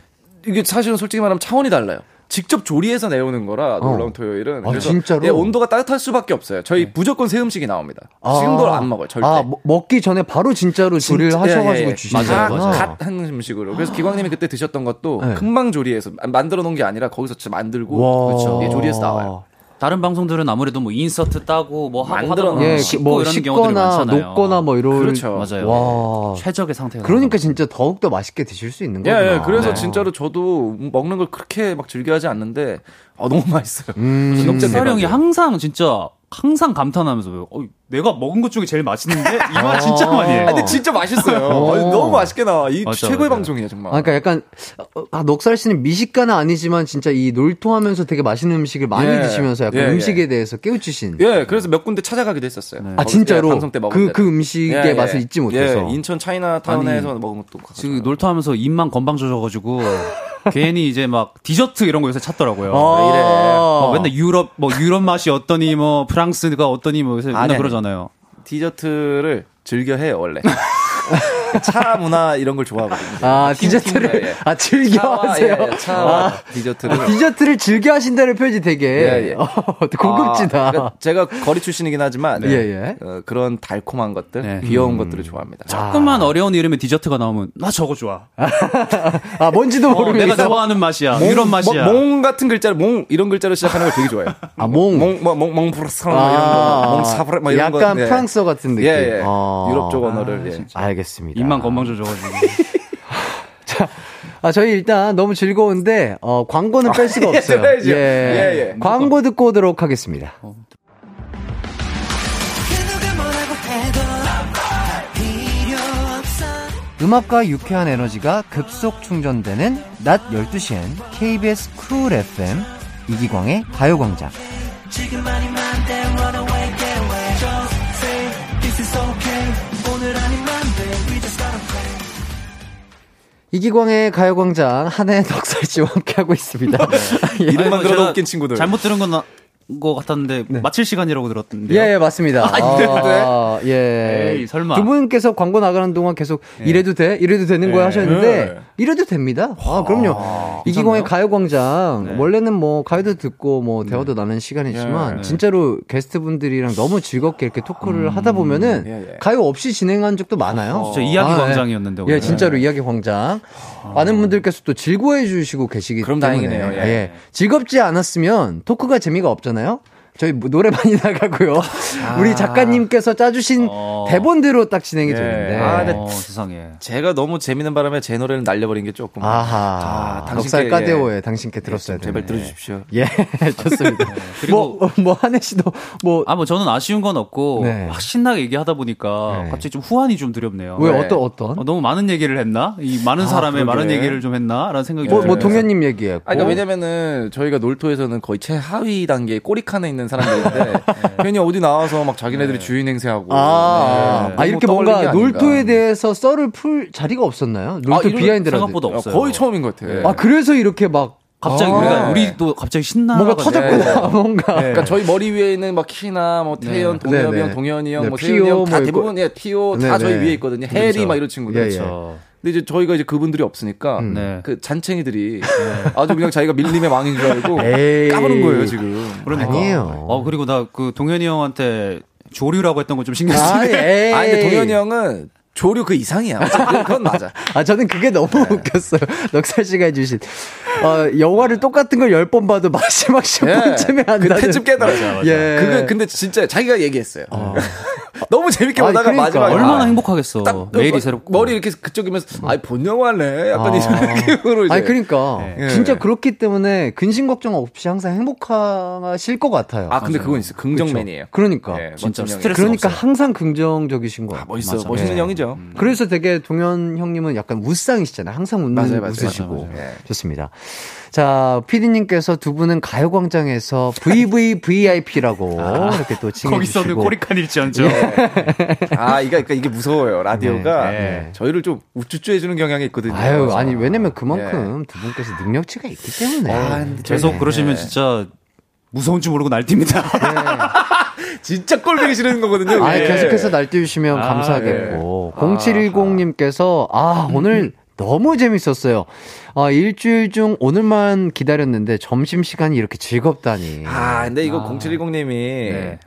S6: 이게 사실은 솔직히 말하면 차원이 달라요. 직접 조리해서 내오는 거라 놀라운 토요일은
S1: 아, 진짜로?
S6: 예, 온도가 따뜻할 수밖에 없어요. 저희 무조건 새 음식이 나옵니다.
S1: 아.
S6: 지금도 안 먹어요 절대.
S1: 아, 뭐- 먹기 전에 바로 진짜로 조리를
S6: 진짜-
S1: 하셔가지고
S6: 예, 예.
S1: 주시는구나.
S5: 맞아요, 맞아요.
S6: 갓한 음식으로. 그래서 기광님이 그때 드셨던 것도
S1: 네.
S6: 금방 조리해서 만들어 놓은 게 아니라 거기서 진짜 만들고
S1: 와.
S6: 그렇죠. 예, 조리해서 나와요.
S5: 다른 방송들은 아무래도 뭐 인서트 따고 뭐 하고
S6: 만들어
S5: 하다
S1: 예,
S5: 씹고
S1: 뭐
S5: 이런 경우들이 많잖아요.
S1: 녹거나 뭐 이런.
S6: 그렇죠.
S5: 맞아요.
S1: 와.
S5: 최적의 상태가
S1: 그러니까 진짜 더욱 더 맛있게 드실 수 있는
S6: 예,
S1: 거구나.
S6: 예. 그래서
S5: 네.
S6: 진짜로 저도 먹는 걸 그렇게 막 즐겨하지 않는데 아, 너무 맛있어요.
S1: 음.
S6: 진짜 대박이에요.
S5: 항상 진짜 항상 감탄하면서 어, 내가 먹은 것 중에 제일 맛있는데 이말 진짜 많이 해요.
S6: 아, 근데 진짜 맛있어요.
S1: 어.
S6: 아니, 너무 맛있게 나와. 이
S5: 맞아,
S6: 최고의
S5: 맞아.
S6: 방송이에요, 정말.
S1: 아, 그러니까 약간 어, 아, 녹살 씨는 미식가는 아니지만 진짜 이 놀토하면서 되게 맛있는 음식을 많이
S6: 예.
S1: 드시면서 약간
S6: 예, 예.
S1: 음식에 대해서 깨우치신.
S6: 예, 그래서 몇 군데 찾아가기도 했었어요.
S1: 아
S6: 거기서
S1: 진짜로
S6: 예, 방송 때 먹은
S1: 그. 그 음식의
S6: 예, 예.
S1: 맛을 잊지 못해서.
S6: 예, 인천 차이나타운에서 먹은 것도
S5: 지금 놀토하면서 입만 건방 져져가지고 괜히 이제 막 디저트 이런 거 요새 찾더라고요.
S1: 아.
S6: 이래.
S5: 어, 맨날 유럽 뭐 유럽 맛이 어떠니 뭐 프랑스가 어떠니 뭐 요새 맨날
S6: 아니.
S5: 그러잖아요.
S6: 디저트를 즐겨 해요, 원래. 차 문화 이런 걸 좋아하거든요.
S1: 아
S6: 팀,
S1: 디저트를
S6: 팀, 예.
S1: 아 즐겨
S6: 차와,
S1: 하세요.
S6: 예, 예, 차와
S1: 아,
S6: 디저트를.
S1: 디저트를 즐겨 하신다는 표현이 되게
S6: 예, 예.
S1: 어, 고급지다.
S6: 아, 그러니까 제가 거리 출신이긴 하지만
S1: 예, 예.
S6: 어, 그런 달콤한 것들,
S5: 네.
S6: 귀여운 것들을 좋아합니다.
S5: 조금만 어려운 이름의 디저트가 나오면 나 저거 좋아.
S1: 아 뭔지도
S5: 어,
S1: 모르면서
S5: 내가 좋아하는 맛이야. 유럽 맛이야.
S6: 몽, 몽 같은 글자를 몽 이런 글자로 시작하는 걸 되게 좋아해요.
S1: 아, 몽.
S6: 몽, 뭐, 몽, 몽프라스랑 뭐
S1: 아,
S6: 이런 거, 몽 사브레 뭐 이런 거.
S1: 약간
S6: 예.
S1: 프랑스어 같은 느낌.
S6: 예, 예.
S1: 아.
S6: 유럽 쪽 언어를. 예.
S1: 알겠습니다.
S5: 입만 건방 져져가지고.
S1: 아, 저희 일단 너무 즐거운데, 어, 광고는 뺄 수가
S6: 예,
S1: 없어요.
S6: 들어야죠. 예, 예.
S1: 광고 듣고 오도록 하겠습니다. 음악과 유쾌한 에너지가 급속 충전되는 낮 12시엔 KBS 쿨 FM 이기광의 가요광장. 이기광의 가요광장 한해 넉살씨와 함께하고 있습니다. 예.
S6: 이름만 들어도
S5: 제가
S6: 웃긴 친구들.
S5: 잘못 들은 건 나- 거 같았는데 마칠 시간이라고 들었는데.
S1: 예, 예, 맞습니다.
S6: 아, 이래도
S1: 아, 예.
S5: 에이, 설마.
S1: 두 분께서 광고 나가는 동안 계속 이래도 돼? 이래도 되는 거야 하셨는데,
S6: 예.
S1: 이래도 됩니다. 아, 그럼요. 이기광의 가요 광장, 원래는 뭐, 가요도 듣고, 뭐, 대화도 나는 시간이지만,
S6: 예.
S1: 진짜로 게스트분들이랑 너무 즐겁게 이렇게 토크를 하다 보면은,
S6: 예, 예.
S1: 가요 없이 진행한 적도 많아요.
S5: 진짜 이야기
S1: 아, 예.
S5: 광장이었는데.
S1: 예. 진짜로 이야기 광장. 많은 분들께서 또 즐거워해 주시고 계시기
S6: 그럼
S1: 때문에.
S6: 다행이네요. 예.
S1: 즐겁지 않았으면 토크가 재미가 없잖아요. 저희 뭐 노래 많이 나가고요. 우리 작가님께서 짜주신
S5: 어.
S1: 대본대로 딱 진행이
S6: 예.
S1: 되는데.
S6: 아, 근데
S5: 어, 세상에.
S6: 제가 너무 재밌는 바람에 제 노래를 날려버린 게 조금.
S1: 아하.
S6: 아, 당신께,
S1: 넉살
S6: 예.
S1: 까데오에 당신께 들었어야 돼.
S6: 제발 들어주십시오.
S1: 예, 좋습니다.
S5: 그리고-
S1: 뭐, 뭐, 한혜 씨도, 뭐,
S5: 아, 뭐 저는 아쉬운 건 없고
S1: 네.
S5: 막 신나게 얘기하다 보니까
S1: 네.
S5: 갑자기 좀 후환이 좀 두렵네요.
S1: 왜,
S6: 네.
S1: 어떤, 어떤?
S5: 어, 너무 많은 얘기를 했나? 이 많은 사람의
S6: 그러게.
S5: 많은 얘기를 좀 했나? 라는 생각이
S1: 뭐,
S5: 좀
S1: 뭐,
S5: 들어요.
S1: 동현님 얘기했고.
S6: 아니, 그러니까 왜냐면은 저희가 놀토에서는 거의 최하위 단계 꼬리칸에 있는 사람들인데 괜히 어디 나와서 막 자기네들이 주인 행세하고
S1: 아,
S6: 네.
S1: 아, 이렇게
S6: 너무 떠벌린
S1: 뭔가. 놀토에 대해서 썰을 풀 자리가 없었나요? 놀토
S6: 이런
S1: 비하인드라도.
S5: 생각보다
S6: 어,
S5: 없어요.
S6: 거의 처음인 것 같아요.
S1: 아, 그래서 이렇게 막,
S5: 갑자기
S1: 아.
S5: 우리가 우리도 갑자기 신나
S1: 뭔가 터졌구나, 뭔가.
S6: 그러니까 저희 머리 위에 있는 막 키나 뭐 태연,
S1: 네,
S6: 동엽이
S1: 네.
S6: 형, 동현이 형,
S1: 네,
S6: 뭐
S1: 피오
S6: 세윤이
S1: 형다뭐
S6: 대부분 예, 티오
S1: 네,
S6: 다 저희
S1: 네.
S6: 위에 있거든요. 혜리 막 이런 친구들.
S1: 예, 예.
S5: 그렇죠.
S6: 근데 이제 저희가 이제 그분들이 없으니까
S1: 음.
S5: 네.
S6: 그 잔챙이들이 아주 그냥 자기가 밀림의 왕인 줄 알고
S1: 에이.
S6: 까부는 거예요 지금.
S1: 아니에요.
S5: 어, 그리고 나 그 동현이 형한테 조류라고 했던 거 좀 신경
S1: 아,
S5: 쓰네.
S1: 에이.
S6: 아 근데 동현이 형은 조류 그 이상이야. 그건- 그건 맞아.
S1: 아, 저는 그게 너무 웃겼어요. 넉살 씨가 해주신. 어, 영화를 똑같은 걸 열 번 봐도 마지막 10분쯤에 한다는.
S6: 그때쯤 깨달았어요.
S1: 예.
S6: 그거 근데 진짜 자기가 얘기했어요. 너무 재밌게
S1: 아니,
S6: 보다가
S1: 그러니까.
S6: 마지막에
S5: 얼마나
S6: 아,
S5: 행복하겠어.
S6: 딱
S5: 매일이
S6: 머-
S5: 새롭고.
S6: 머리 이렇게 그쪽이면서 아이 본 영화네. 약간
S1: 아.
S6: 이런 느낌으로 이제.
S1: 아니, 그러니까.
S6: 예.
S1: 진짜 그렇기 때문에 근심 걱정 없이 항상 행복하실 것 같아요.
S6: 아 근데 그건 있어. 긍정맨이에요.
S1: 그러니까.
S6: 예,
S5: 진짜. 스트레스
S1: 그러니까
S5: 없어요.
S1: 항상 긍정적이신 거예요.
S6: 아, 멋있어.
S5: 맞아.
S6: 멋있는
S1: 예.
S6: 형이죠.
S1: 그래서 되게 동현 형님은 약간 웃상이시잖아요. 항상 웃는
S6: 맞아요, 맞아요,
S1: 웃으시고.
S6: 맞아요, 맞아요. 예.
S1: 좋습니다. 자, 피디님께서 두 분은 가요광장에서 VVVIP라고 이렇게 또 칭해주시고.
S5: 거기서는 꼬리칸 일지언정.
S6: 아, 이게, 그러니까 이게 무서워요. 라디오가
S5: 네, 네.
S6: 저희를 좀 우쭈쭈 해주는 경향이 있거든요.
S1: 아유,
S6: 그래서.
S1: 아니, 왜냐면 그만큼 두 분께서 능력치가 있기 때문에.
S6: 아, 근데
S5: 계속
S6: 네.
S5: 그러시면 진짜 무서운 줄 모르고 날뜁니다.
S6: 진짜 꼴보기 싫은 거거든요.
S1: 아. 계속해서 날뛰주시면
S5: 아,
S1: 감사하겠고. 0710님께서, 아, 오늘 너무 재밌었어요. 아, 일주일 중 오늘만 기다렸는데 점심시간이 이렇게 즐겁다니.
S6: 아, 근데 이거
S5: 아.
S6: 0710님이
S5: 네.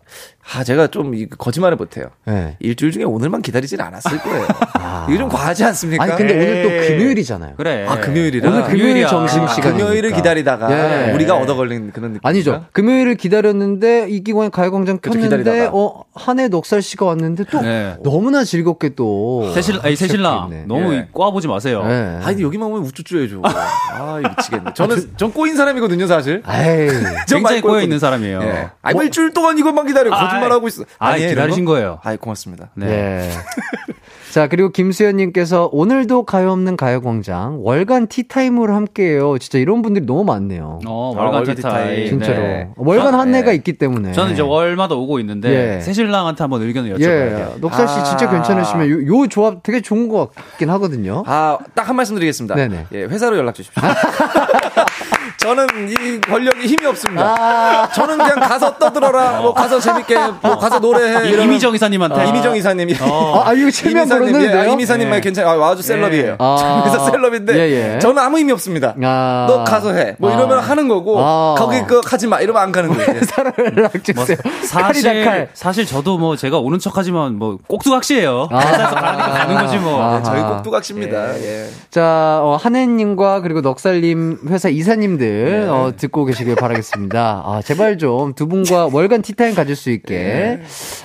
S6: 아, 제가 좀 이- 거짓말을 못해요.
S1: 네.
S6: 일주일 중에 오늘만 기다리진 않았을 거예요. 이게 좀 과하지 않습니까?
S1: 아니, 근데 오늘 또
S5: 에이.
S1: 금요일이잖아요.
S5: 그래.
S6: 아, 금요일이라.
S1: 오늘 금요일. 점심시간.
S6: 금요일을 기다리다가
S1: 예.
S6: 우리가 얻어 걸린 그런 느낌.
S1: 아니죠. 금요일을 기다렸는데 이기광의 가요광장 켰는데. 어 한해 넉살 씨가 왔는데 또
S5: 네.
S1: 너무나 즐겁게 또
S5: 새실, 아니, 새신랑. 너무
S6: 예.
S5: 꼬아보지 마세요.
S1: 네.
S6: 아니 여기만 오면 우쭈쭈 해줘. 아, 미치겠네. 저는 전 꼬인 사람이거든요, 사실.
S1: 에이.
S5: 굉장히 꼬여있는. 사람이에요.
S6: 예. 아, 뭐 일주일 동안 이것만 기다려. 거짓말 하고 있어.
S5: 아,
S6: 아니에요,
S5: 기다리신
S6: 거?
S5: 거예요.
S6: 아이, 고맙습니다.
S5: 네.
S1: 예. 자, 그리고 김수현님께서 오늘도 가요 없는 가요광장 월간 티타임으로 함께해요. 진짜 이런 분들이 너무 많네요.
S5: 어,
S6: 아,
S5: 월간
S6: 월간
S5: 티타임.
S1: 진짜로.
S6: 네.
S1: 월간
S6: 아,
S1: 한 해가
S6: 네.
S1: 있기 때문에.
S5: 저는 이제 월마다 오고 있는데
S1: 예.
S5: 새신랑한테 한번 의견을
S1: 예.
S5: 여쭤봐야 돼요.
S1: 넉살 씨 진짜
S6: 아.
S1: 괜찮으시면 요, 요 조합 되게 좋은 것 같긴 하거든요.
S6: 아, 딱 한 말씀 드리겠습니다.
S1: 네네.
S6: 예, 회사로 연락 주십시오. 저는 이 권력이 힘이 없습니다.
S1: 아.
S6: 저는 그냥 가서 떠들어라, 뭐 가서 재밌게, 뭐 가서 노래해.
S5: 이- 이미정 이사님한테.
S6: 아, 이미정 이사님이.
S5: 어.
S1: 아, 이거 체면
S6: 이미사님, 예,
S1: 걸었는데요?
S6: 아, 이미사님만
S5: 예.
S6: 괜찮아. 아, 아주 셀럽이에요.
S1: 아.
S6: 그래서 셀럽인데,
S1: 예, 예.
S6: 저는 아무 의미 없습니다.
S1: 아.
S6: 너 가서 해. 뭐 이러면
S1: 아.
S6: 하는 거고,
S1: 아.
S6: 거기 그 하지 마. 이러면 안 가는 거예요.
S1: 회사로 연락
S5: 뭐,
S1: 주세요.
S5: 사실
S1: 칼이다, 칼.
S5: 사실 저도 뭐 제가 오는 척하지만 뭐 꼭두각시예요.
S1: 아.
S5: 가니까 가는 거지 뭐.
S1: 아.
S6: 저희 꼭두각시입니다. 예.
S1: 자, 어, 한혜님과 그리고 넉살님 회사 이사님들 어, 듣고 계시길 바라겠습니다. 아, 제발 좀 두 분과 월간 티타임 가질 수 있게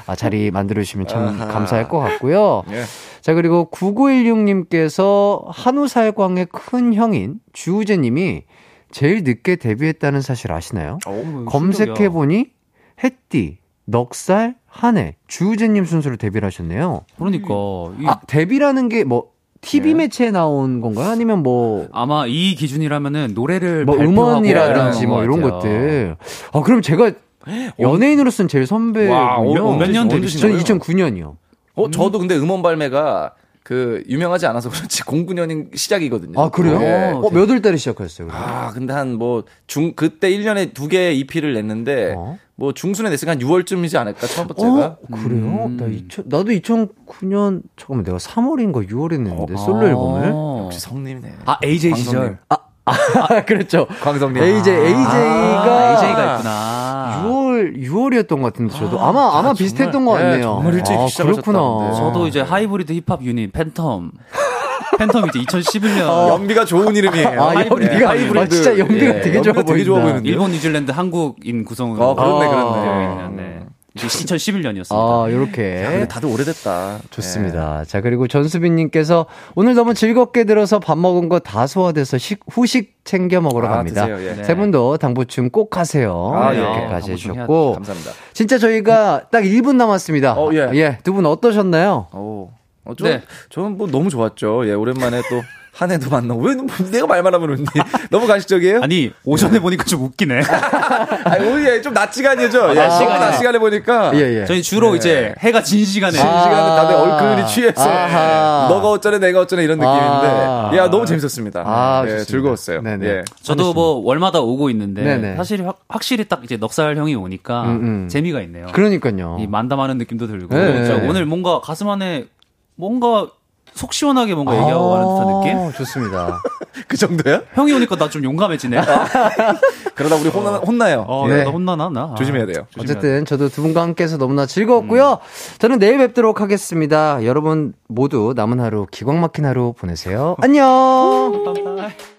S1: 아, 자리 만들어 주시면 참
S6: 아하.
S1: 감사할 것 같고요.
S6: 예.
S1: 자, 그리고 9916님께서 한우살광의 큰 형인 주우재 님이 제일 늦게 데뷔했다는 사실 아시나요?
S6: 어,
S1: 검색해보니 햇띠, 넉살, 한혜, 주우재님 순서로 데뷔를 하셨네요.
S5: 그러니까 이-
S1: 아, 데뷔라는 게 뭐 TV
S6: 네.
S1: 매체에 나온 건가요? 아니면 뭐,
S5: 아마 이 기준이라면은 노래를
S1: 뭐 음원이라든지 뭐 이런
S5: 것 같아요.
S1: 것들. 아, 그럼 제가 연예인으로서는 제일.
S6: 와, 어,
S5: 몇년 데뷔신
S1: 저는
S6: 언제신
S1: 2009년이요.
S6: 어, 저도 근데 음원 발매가 그 유명하지 않아서 그렇지 09년인 시작이거든요.
S1: 아, 그래요?
S6: 예.
S1: 어, 몇월 달에 시작하셨어요? 그럼?
S6: 아, 근데 한 뭐 중 그때 1년에 두개 EP를 냈는데
S1: 어?
S6: 뭐 중순에 냈으니까 한 6월쯤이지 않을까 첫 번째가.
S1: 어? 그래요? 나 2000, 나도 2009년, 잠깐만, 내가 3월인가 6월에 냈는데, 솔로 앨범을.
S5: 어.
S6: 역시 성님이네.
S5: 아 AJ
S6: 광성님.
S5: 시절.
S1: 아, 그렇죠.
S6: 광성님.
S1: AJ, AJ가.
S5: 아, AJ가 있구나.
S1: 6월, 6월이었던 것 같은데, 저도. 아 마, 아마 비슷했던 것
S6: 예,
S1: 같네요.
S6: 정말 일찍
S1: 아,
S6: 시작하셨다는데.
S1: 그렇구나.
S5: 저도 이제 하이브리드 힙합 유닛 팬텀. 팬텀 이제 2011년
S6: 연비가 좋은 이름이에요.
S1: 아, 연비가- 아, 진짜 연비가 되게 좋아
S6: 되게 좋아
S1: 보인다.
S6: 보이는데.
S5: 일본, 뉴질랜드, 한국인 구성으로
S6: 어, 그렇네,
S1: 아.
S6: 그렇네.
S5: 네. 2011년이었습니다.
S1: 아, 요렇게.
S6: 다들 오래됐다.
S1: 좋습니다. 자, 그리고 전수빈님께서 오늘 너무 즐겁게 들어서 밥 먹은 거 다 소화돼서 식, 후식 챙겨 먹으러
S6: 아,
S1: 갑니다.
S6: 드세요, 예.
S1: 세 분도 당부춤 꼭 하세요.
S6: 아, 예.
S1: 이렇게까지
S5: 당부춤
S1: 해주셨고.
S6: 감사합니다.
S1: 진짜 저희가 딱 1분 남았습니다.
S6: 어, 예.
S1: 두분 어떠셨나요?
S6: 오. 어, 저,
S5: 네.
S6: 저는 뭐 너무 좋았죠. 예, 오랜만에 또 한 해도 만나고. 왜 내가 말만 하면 웃니? 너무 가식적이에요?
S5: 아니 오전에 보니까 좀 웃기네.
S6: 아니, 오늘 예, 좀낮 시간이죠. 예,
S5: 낮
S6: 너무
S5: 시간이요.
S6: 낮 시간에 보니까.
S1: 예, 예.
S5: 저희 주로
S6: 네.
S5: 이제 해가 진 시간에
S6: 진 시간은 다들 얼큰이 취해서
S1: 아하.
S6: 너가 어쩌네 내가 어쩌네 이런 느낌인데
S1: 아.
S6: 야 너무 재밌었습니다.
S1: 아,
S6: 예. 즐거웠어요.
S1: 네네.
S6: 예.
S5: 저도 뭐 월마다 오고 있는데
S1: 네네.
S5: 사실 확, 확실히 딱 이제 넉살 형이 오니까
S1: 음, 음.
S5: 재미가 있네요.
S1: 그러니까요.
S5: 이 만담하는 느낌도 들고
S1: 네.
S5: 진짜 오늘 뭔가 가슴 안에 뭔가 속 시원하게 뭔가 얘기하고 가는 듯한 느낌?
S1: 아, 좋습니다.
S6: 그 정도야?
S5: 형이 오니까 나 좀 용감해지네.
S6: 그러다 우리 혼나, 혼나요.
S5: 어,
S1: 네.
S5: 나 혼나나 나.
S6: 조심해야 돼요.
S1: 어쨌든 저도 두 분과 함께해서 너무나 즐거웠고요. 저는 내일 뵙도록 하겠습니다. 여러분 모두 남은 하루 기광 막힌 하루 보내세요. 안녕.
S5: 감사합니다.